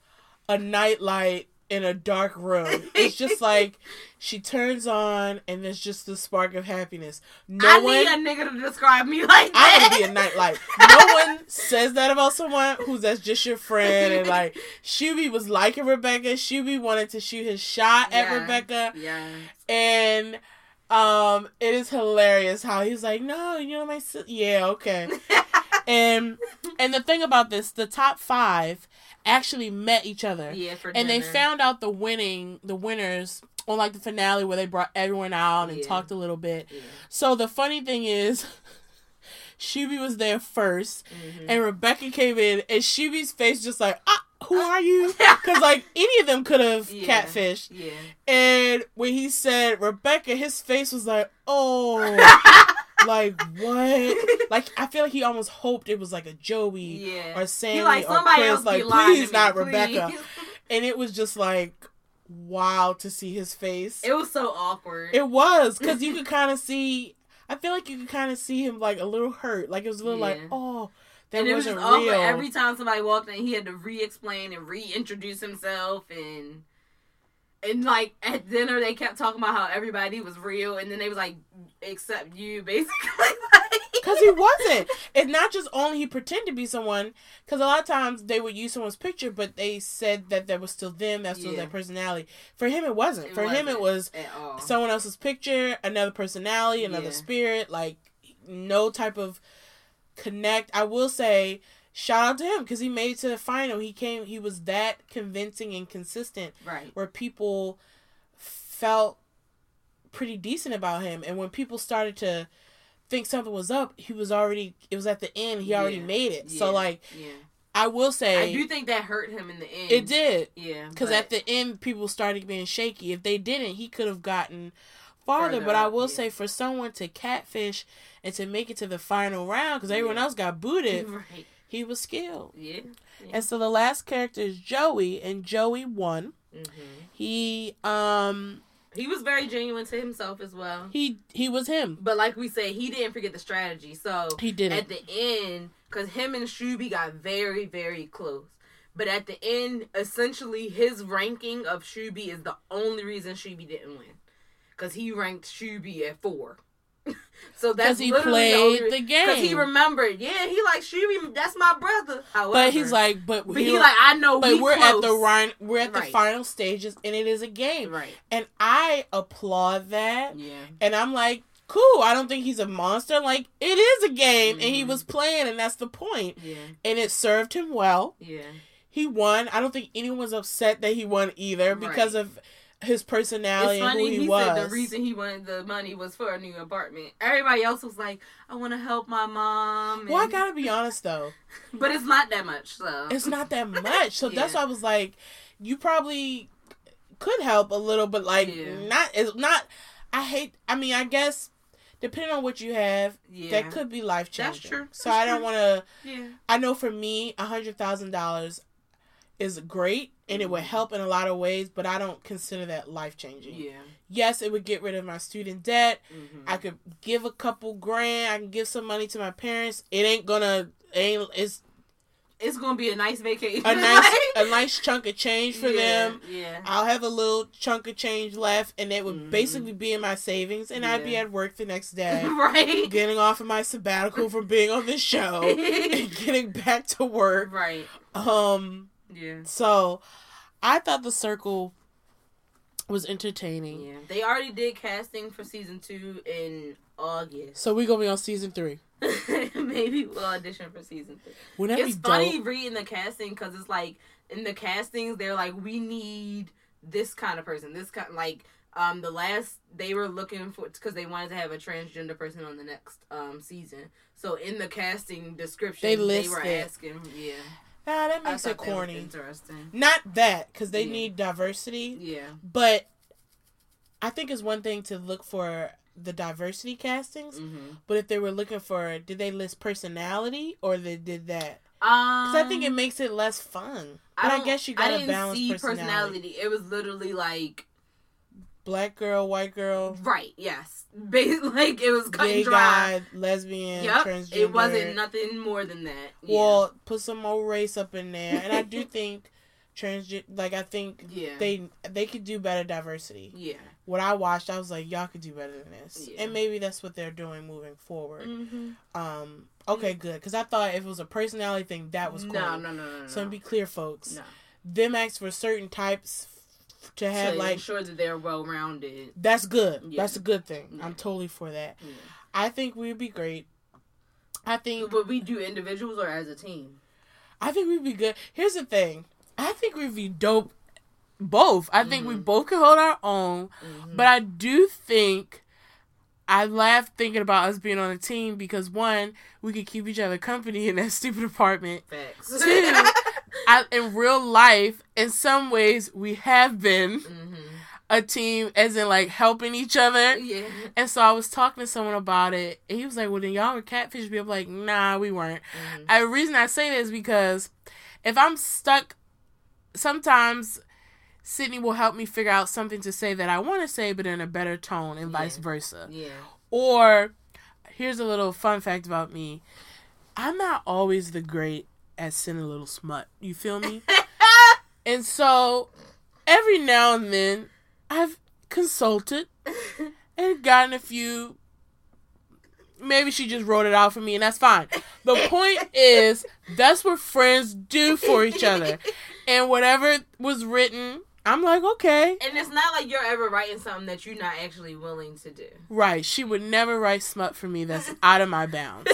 Speaker 2: a nightlight in a dark room. It's just like she turns on and there's just the spark of happiness. No
Speaker 1: I
Speaker 2: one
Speaker 1: need a nigga to describe me like that.
Speaker 2: I
Speaker 1: that.
Speaker 2: would be a nightlight. No one says that about someone who's that's just your friend and like Shuby was liking Rebecca. Shuby wanted to shoot his shot at
Speaker 1: Yeah.
Speaker 2: Rebecca
Speaker 1: Yeah.
Speaker 2: and um it is hilarious how he's like, No, you know my sis yeah, okay. And and the thing about this, the top five actually met each other.
Speaker 1: yeah, for
Speaker 2: And they found out the winning the winners on like the finale where they brought everyone out and
Speaker 1: Yeah.
Speaker 2: talked a little bit.
Speaker 1: Yeah.
Speaker 2: So the funny thing is Shuby was there 1st
Speaker 1: Mhm.
Speaker 2: and Rebecca came in and Shuby's face just like, ah, who are you? Because like any of them could have
Speaker 1: Yeah.
Speaker 2: catfished.
Speaker 1: Yeah.
Speaker 2: And when he said Rebecca, his face was like, oh, like what? Like I feel like he almost hoped it was like a Joey
Speaker 1: yeah.
Speaker 2: or Sandy
Speaker 1: like
Speaker 2: or Chris, like please not
Speaker 1: me,
Speaker 2: Rebecca.
Speaker 1: please.
Speaker 2: And it was just like wow to see his face.
Speaker 1: It was so awkward.
Speaker 2: It was because you could kind of see. I feel like you could kind of see him like a little hurt, like it was a little like oh that
Speaker 1: and it was
Speaker 2: wasn't
Speaker 1: just awkward every time somebody walked in. He had to re-explain and reintroduce himself, and and like at dinner they kept talking about how everybody was real, and then they was like, except you, basically.
Speaker 2: Because he wasn't. It's not just only he pretended to be someone. Because a lot of times they would use someone's picture, but they said that that was still them. That's still
Speaker 1: Yeah.
Speaker 2: their personality. For him, it wasn't.
Speaker 1: It
Speaker 2: For him, it was
Speaker 1: wasn't
Speaker 2: someone else's picture, another personality, another
Speaker 1: Yeah.
Speaker 2: spirit. Like no type of connect. I will say. Shout out to him because he made it to the final. He came. He was that convincing and consistent.
Speaker 1: right.
Speaker 2: where people felt pretty decent about him and when people started to think something was up he was already it was at the end he already
Speaker 1: Yeah.
Speaker 2: made it so like
Speaker 1: Yeah.
Speaker 2: i will say
Speaker 1: I do think that hurt him in the end.
Speaker 2: it did
Speaker 1: Yeah.
Speaker 2: because at the end people started being shaky if they didn't he could have gotten farther
Speaker 1: Further
Speaker 2: but i will
Speaker 1: yeah.
Speaker 2: say for someone to catfish and to make it to the final round because everyone
Speaker 1: Yeah.
Speaker 2: else got booted
Speaker 1: right.
Speaker 2: he was skilled
Speaker 1: Yeah. yeah.
Speaker 2: and so the last character is joey and joey won
Speaker 1: hmm
Speaker 2: he um
Speaker 1: He was very genuine to himself as well.
Speaker 2: he he was him
Speaker 1: But like we said, he didn't forget the strategy. So
Speaker 2: he didn't
Speaker 1: at the end, because him and Shuby got very, very close. But at the end, essentially, his ranking of Shuby is the only reason Shuby didn't win. Because he ranked Shuby at four. so that's
Speaker 2: he
Speaker 1: literally the
Speaker 2: played the
Speaker 1: Because he remembered, yeah, he like Shuby, that's my brother. However,
Speaker 2: but he's like, but,
Speaker 1: but
Speaker 2: he,
Speaker 1: like, I know
Speaker 2: but
Speaker 1: we
Speaker 2: we're
Speaker 1: close.
Speaker 2: at the right, we're at the final stages, and it is a game,
Speaker 1: Right.
Speaker 2: and I applaud that,
Speaker 1: Yeah.
Speaker 2: and I'm like, cool. I don't think he's a monster. Like it is a game, and he
Speaker 1: Mhm.
Speaker 2: was playing, and that's the point,
Speaker 1: Yeah.
Speaker 2: and it served him well.
Speaker 1: Yeah.
Speaker 2: He won. I don't think anyone was upset that he won either because
Speaker 1: Right.
Speaker 2: of his personality
Speaker 1: It's
Speaker 2: and
Speaker 1: funny.
Speaker 2: who he,
Speaker 1: He,
Speaker 2: was.
Speaker 1: said the reason he wanted the money was for a new apartment. Everybody else was like, "I want to help my mom."
Speaker 2: well, I gotta be honest though.
Speaker 1: but it's not that much. So
Speaker 2: it's not that much. So that's why I was like, you probably could help a little, but like
Speaker 1: Yeah.
Speaker 2: not. It's not. I hate. I mean, I guess depending on what you have,
Speaker 1: yeah,
Speaker 2: that could be life changing.
Speaker 1: That's true.
Speaker 2: So
Speaker 1: That's
Speaker 2: I don't want to.
Speaker 1: yeah,
Speaker 2: I know for me, a hundred thousand dollars is great and it would
Speaker 1: Mhm.
Speaker 2: help in a lot of ways, but I don't consider that life changing.
Speaker 1: yeah.
Speaker 2: Yes, it would get rid of my student debt.
Speaker 1: hmm
Speaker 2: I could give a couple grand. I can give some money to my parents. It ain't gonna. It ain't. It's
Speaker 1: It's gonna be a nice vacation.
Speaker 2: a nice a nice chunk of change for
Speaker 1: yeah,
Speaker 2: them.
Speaker 1: Yeah.
Speaker 2: I'll have a little chunk of change left, and it would
Speaker 1: Mhm.
Speaker 2: basically be in my savings, and I'd be at work the next day,
Speaker 1: right.
Speaker 2: getting off of my sabbatical from being on this show and getting back to work.
Speaker 1: right.
Speaker 2: Um,
Speaker 1: Yeah.
Speaker 2: so I thought the circle was entertaining.
Speaker 1: Yeah. They already did casting for season two in August.
Speaker 2: So we're gonna be on season three.
Speaker 1: Maybe we'll audition for season three.
Speaker 2: Wouldn't
Speaker 1: it's funny
Speaker 2: dope?
Speaker 1: reading the casting because it's like in the castings they're like we need this kind of person, this kind like um the last they were looking for because they wanted to have a transgender person on the next um season. So in the casting description,
Speaker 2: They
Speaker 1: they, were asking, yeah,
Speaker 2: Nah, that makes it corny.
Speaker 1: interesting.
Speaker 2: Not that, because they
Speaker 1: Yeah.
Speaker 2: need diversity.
Speaker 1: Yeah,
Speaker 2: But I think it's one thing to look for the diversity castings.
Speaker 1: mm-hmm.
Speaker 2: But if they were looking for, did they list personality or they did that?
Speaker 1: um,
Speaker 2: Because I think it makes it less fun. But I,
Speaker 1: don't-
Speaker 2: guess you gotta
Speaker 1: didn't
Speaker 2: balance
Speaker 1: see
Speaker 2: personality.
Speaker 1: It was literally like
Speaker 2: Black girl, white girl,
Speaker 1: right, yes, Ba- like it was cut
Speaker 2: gay
Speaker 1: and dry.
Speaker 2: guy, lesbian,
Speaker 1: Yep,
Speaker 2: transgender.
Speaker 1: it wasn't nothing more than that. Yeah.
Speaker 2: Well, put some more race up in there, and I do think transgender. Like I think
Speaker 1: yeah,
Speaker 2: they they could do better diversity.
Speaker 1: yeah.
Speaker 2: What I watched, I was like, y'all could do better than this,
Speaker 1: Yeah.
Speaker 2: and maybe that's what they're doing moving forward.
Speaker 1: Mm-hmm.
Speaker 2: Um, okay, good, because I thought if it was a personality thing, that was cool.
Speaker 1: No, no, no, no, no.
Speaker 2: So to be clear, folks,
Speaker 1: no.
Speaker 2: them ask for certain types to have
Speaker 1: to
Speaker 2: like
Speaker 1: sure that they're well rounded.
Speaker 2: that's good.
Speaker 1: Yeah.
Speaker 2: That's a good thing.
Speaker 1: Yeah.
Speaker 2: I'm totally for that.
Speaker 1: Yeah.
Speaker 2: I think we'd be great. I think
Speaker 1: Would we do individuals or as a team?
Speaker 2: I think we'd be good. Here's the thing. I think we'd be dope both. I think we
Speaker 1: Mhm.
Speaker 2: both could hold our own,
Speaker 1: Mhm.
Speaker 2: but I do think I laugh thinking about us being on a team because one, we could keep each other company in that stupid apartment.
Speaker 1: Facts.
Speaker 2: Two, I, in real life, in some ways, we have been
Speaker 1: hmm
Speaker 2: a team, as in like helping each other.
Speaker 1: Yeah.
Speaker 2: And so I was talking to someone about it, and he was like, "Well, then y'all were catfish." I'm like, "Nah, we weren't."
Speaker 1: Mhm.
Speaker 2: I, the reason I say this is because if I'm stuck, sometimes Sydney will help me figure out something to say that I want to say, but in a better tone, and
Speaker 1: Yeah.
Speaker 2: vice versa.
Speaker 1: Yeah.
Speaker 2: Or here's a little fun fact about me: I'm not always the great at sending a little smut. You feel me? and so every now and then, I've consulted and gotten a few. Maybe she just wrote it out for me, and that's fine. The point is, that's what friends do for each other. And whatever was written, I'm like, okay.
Speaker 1: And it's not like you're ever writing something that you're not actually willing to do.
Speaker 2: Right. She would never write smut for me that's out of my bounds.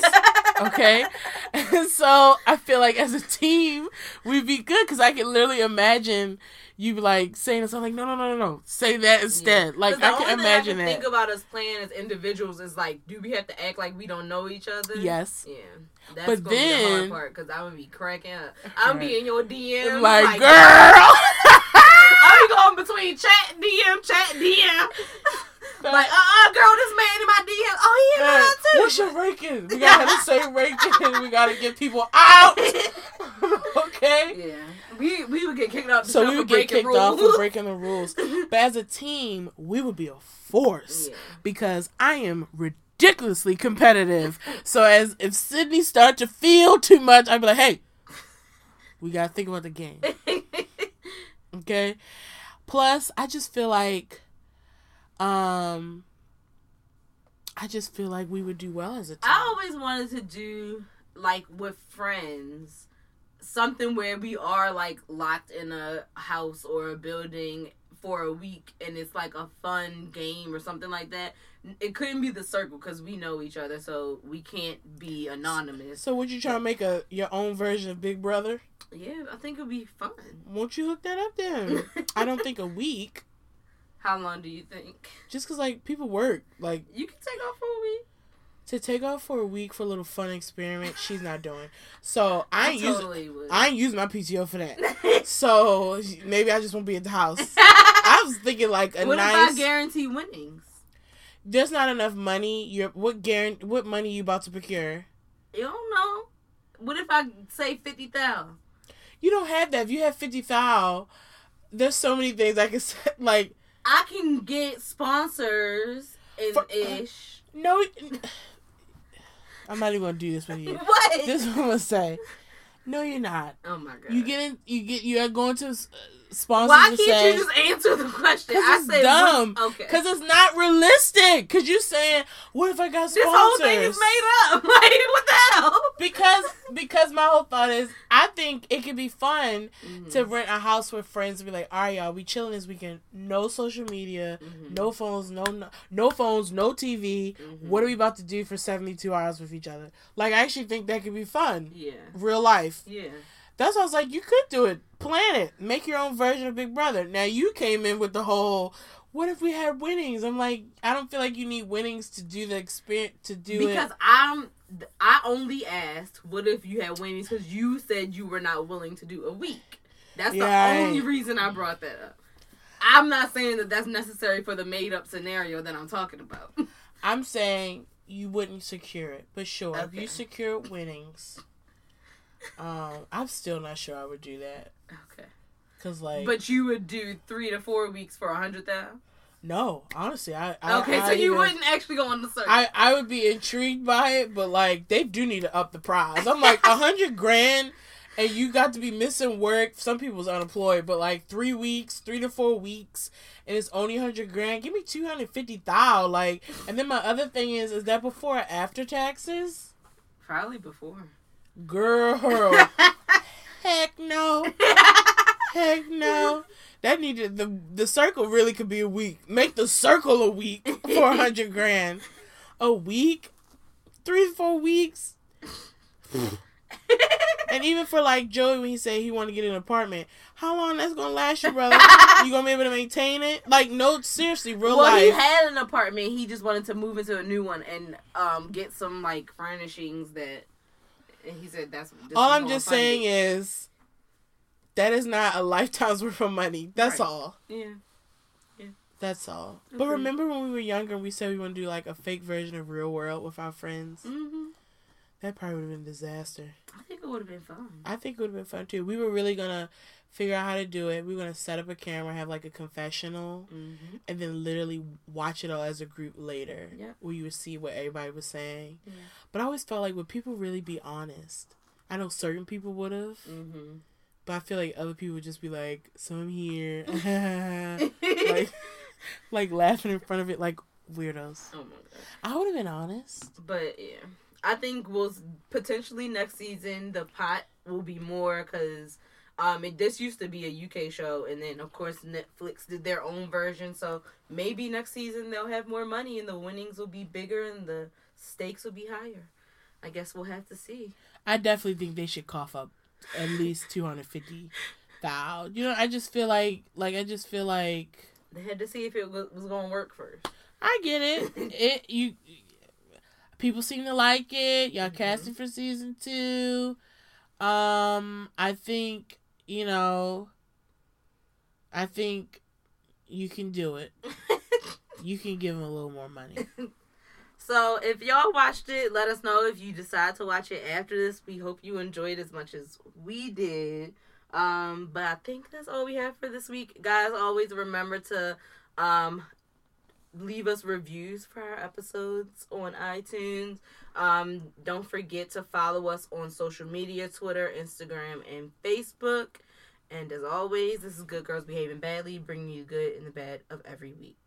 Speaker 2: Okay? And so I feel like as a team, we'd be good because I can literally imagine you like saying something like, no, no, no, no, no. Say that instead. Like,
Speaker 1: 'Cause the
Speaker 2: I can imagine
Speaker 1: I can
Speaker 2: that.
Speaker 1: Think about us playing as individuals is like, do we have to act like we don't know each other?
Speaker 2: Yes.
Speaker 1: Yeah. That's
Speaker 2: But
Speaker 1: gonna be the hard
Speaker 2: then-
Speaker 1: part because I'm gonna be cracking up. I'm
Speaker 2: Right.
Speaker 1: be in your DM
Speaker 2: like, girl.
Speaker 1: I'm going between chat DM, chat DM. Like, uh, uh girl, this man in my DM. Oh, he in mine too.
Speaker 2: what's your ranking? We gotta have the same ranking. We gotta get people out. okay.
Speaker 1: yeah, we we would get kicked off.
Speaker 2: So we would get kicked
Speaker 1: rules.
Speaker 2: off for breaking the rules. But as a team, we would be a force
Speaker 1: Yeah.
Speaker 2: because I am ridiculously competitive. So as if Sydney start to feel too much, I'd be like, hey, we gotta think about the game. Okay. Plus, I just feel like, um, I just feel like we would do well as a team.
Speaker 1: I always wanted to do like with friends something where we are like locked in a house or a building for a week and it's like a fun game or something like that. It couldn't be the circle because we know each other, so we can't be anonymous.
Speaker 2: So would you try to make a your own version of Big Brother?
Speaker 1: Yeah, I think it'd be fun.
Speaker 2: Won't you hook that up then? I don't think a week.
Speaker 1: How long do you think?
Speaker 2: Just cause like people work, like
Speaker 1: You can take off for a week.
Speaker 2: to take off for a week for a little fun experiment, she's not doing. So I ain't using
Speaker 1: totally would.
Speaker 2: I ain't using my PTO for that. So maybe I just won't be at the house. I was thinking like a
Speaker 1: what
Speaker 2: nice.
Speaker 1: about guarantee winnings?
Speaker 2: There's not enough money. You're what guarantee? What money you about to procure?
Speaker 1: You don't know. What if I say fifty thousand?
Speaker 2: You don't have that. If you have fifty thousand, there's so many things I can say. Like
Speaker 1: I can get sponsors and
Speaker 2: For-
Speaker 1: ish.
Speaker 2: no, I'm not even gonna do this with you.
Speaker 1: What?
Speaker 2: This one what say. No, you're not.
Speaker 1: oh my god.
Speaker 2: You get in. You get. You are going to uh, sponsors
Speaker 1: Why can't
Speaker 2: say.
Speaker 1: you just answer the question? I
Speaker 2: it's
Speaker 1: said
Speaker 2: dumb.
Speaker 1: what- okay.
Speaker 2: Cause it's not realistic. Cause you saying, what if I got sponsors?
Speaker 1: this whole thing is made up. Like what the hell?
Speaker 2: because because my whole thought is I think it could be fun
Speaker 1: Mm-hmm.
Speaker 2: to rent a house with friends and be like, all right, y'all, we chilling this weekend. No social media,
Speaker 1: Mhm.
Speaker 2: no phones, no, no no phones, no TV.
Speaker 1: Mhm.
Speaker 2: What are we about to do for seventy two hours with each other? Like I actually think that could be fun.
Speaker 1: Yeah.
Speaker 2: Real life.
Speaker 1: Yeah.
Speaker 2: That's why I was like, you could do it. Plan it. Make your own version of Big Brother. Now you came in with the whole, what if we had winnings? I'm like, I don't feel like you need winnings to do the experience to do
Speaker 1: because
Speaker 2: it.
Speaker 1: Because I'm I only asked what if you had winnings because you said you were not willing to do a week. That's
Speaker 2: Yeah,
Speaker 1: the
Speaker 2: I-
Speaker 1: only reason I brought that up. I'm not saying that that's necessary for the made up scenario that I'm talking about.
Speaker 2: I'm saying you wouldn't secure it, but sure, if you secure winnings, um, I'm still not sure I would do that.
Speaker 1: okay,
Speaker 2: Cause like,
Speaker 1: but you would do three to four weeks for a hundred thousand.
Speaker 2: no, honestly, I, I
Speaker 1: Okay,
Speaker 2: I
Speaker 1: so you
Speaker 2: even-
Speaker 1: wouldn't actually go on the search.
Speaker 2: I, I would be intrigued by it, but like they do need to up the prize. I'm like a hundred grand, and you got to be missing work. Some people's unemployed, but like three weeks, three to four weeks, and it's only hundred grand. Give me two hundred fifty thousand. Like, and then my other thing is, is that before or after taxes?
Speaker 1: Probably before.
Speaker 2: Girl, heck no, heck no. That needed the the circle really could be a week. Make the circle a week for a hundred grand. A week, three to four weeks. and even for like Joey when he said he wanted to get an apartment, how long that's gonna last you, brother? you gonna be able to maintain it? Like, no, seriously, real
Speaker 1: well, he
Speaker 2: life.
Speaker 1: had an apartment. He just wanted to move into a new one and um get some like furnishings that. And he said that's.
Speaker 2: all I'm just saying is that is not a lifetime's worth of money. That's
Speaker 1: Right.
Speaker 2: all.
Speaker 1: Yeah. yeah.
Speaker 2: That's all. But remember when we were younger, we said we want to do like a fake version of Real World with our friends.
Speaker 1: hmm
Speaker 2: That probably would have been a disaster.
Speaker 1: I think it would have been fun.
Speaker 2: I think it would have been fun too. We were really gonna figure out how to do it. We're gonna set up a camera, have like a confessional,
Speaker 1: Mm-hmm.
Speaker 2: and then literally watch it all as a group later.
Speaker 1: Yep.
Speaker 2: Where you would see what everybody was saying.
Speaker 1: Yeah.
Speaker 2: But I always felt like would people really be honest? I know certain people would have,
Speaker 1: Mm-hmm.
Speaker 2: but I feel like other people would just be like, "So I'm here," like, like laughing in front of it like weirdos.
Speaker 1: oh my god.
Speaker 2: I would have been honest.
Speaker 1: But yeah, I think we'll potentially next season the pot will be more because um it this used to be a UK show and then of course Netflix did their own version. So maybe next season they'll have more money and the winnings will be bigger and the stakes will be higher. I guess we'll have to see.
Speaker 2: I definitely think they should cough up at least two hundred fifty thousand. You know, I just feel like, like I just feel like
Speaker 1: They had to see if it was, was going to work first.
Speaker 2: I get it. It you people seem to like it. Y'all
Speaker 1: Mhm.
Speaker 2: casting for season two. Um, I think you know. I think you can do it. You can give him a little more money.
Speaker 1: So if y'all watched it, let us know if you decide to watch it after this. We hope you enjoyed as much as we did. Um, but I think that's all we have for this week. Guys, always remember to um leave us reviews for our episodes on iTunes. Um, don't forget to follow us on social media, Twitter, Instagram, and Facebook. And as always, this is Good Girls Behaving Badly, bringing you good and the bad of every week.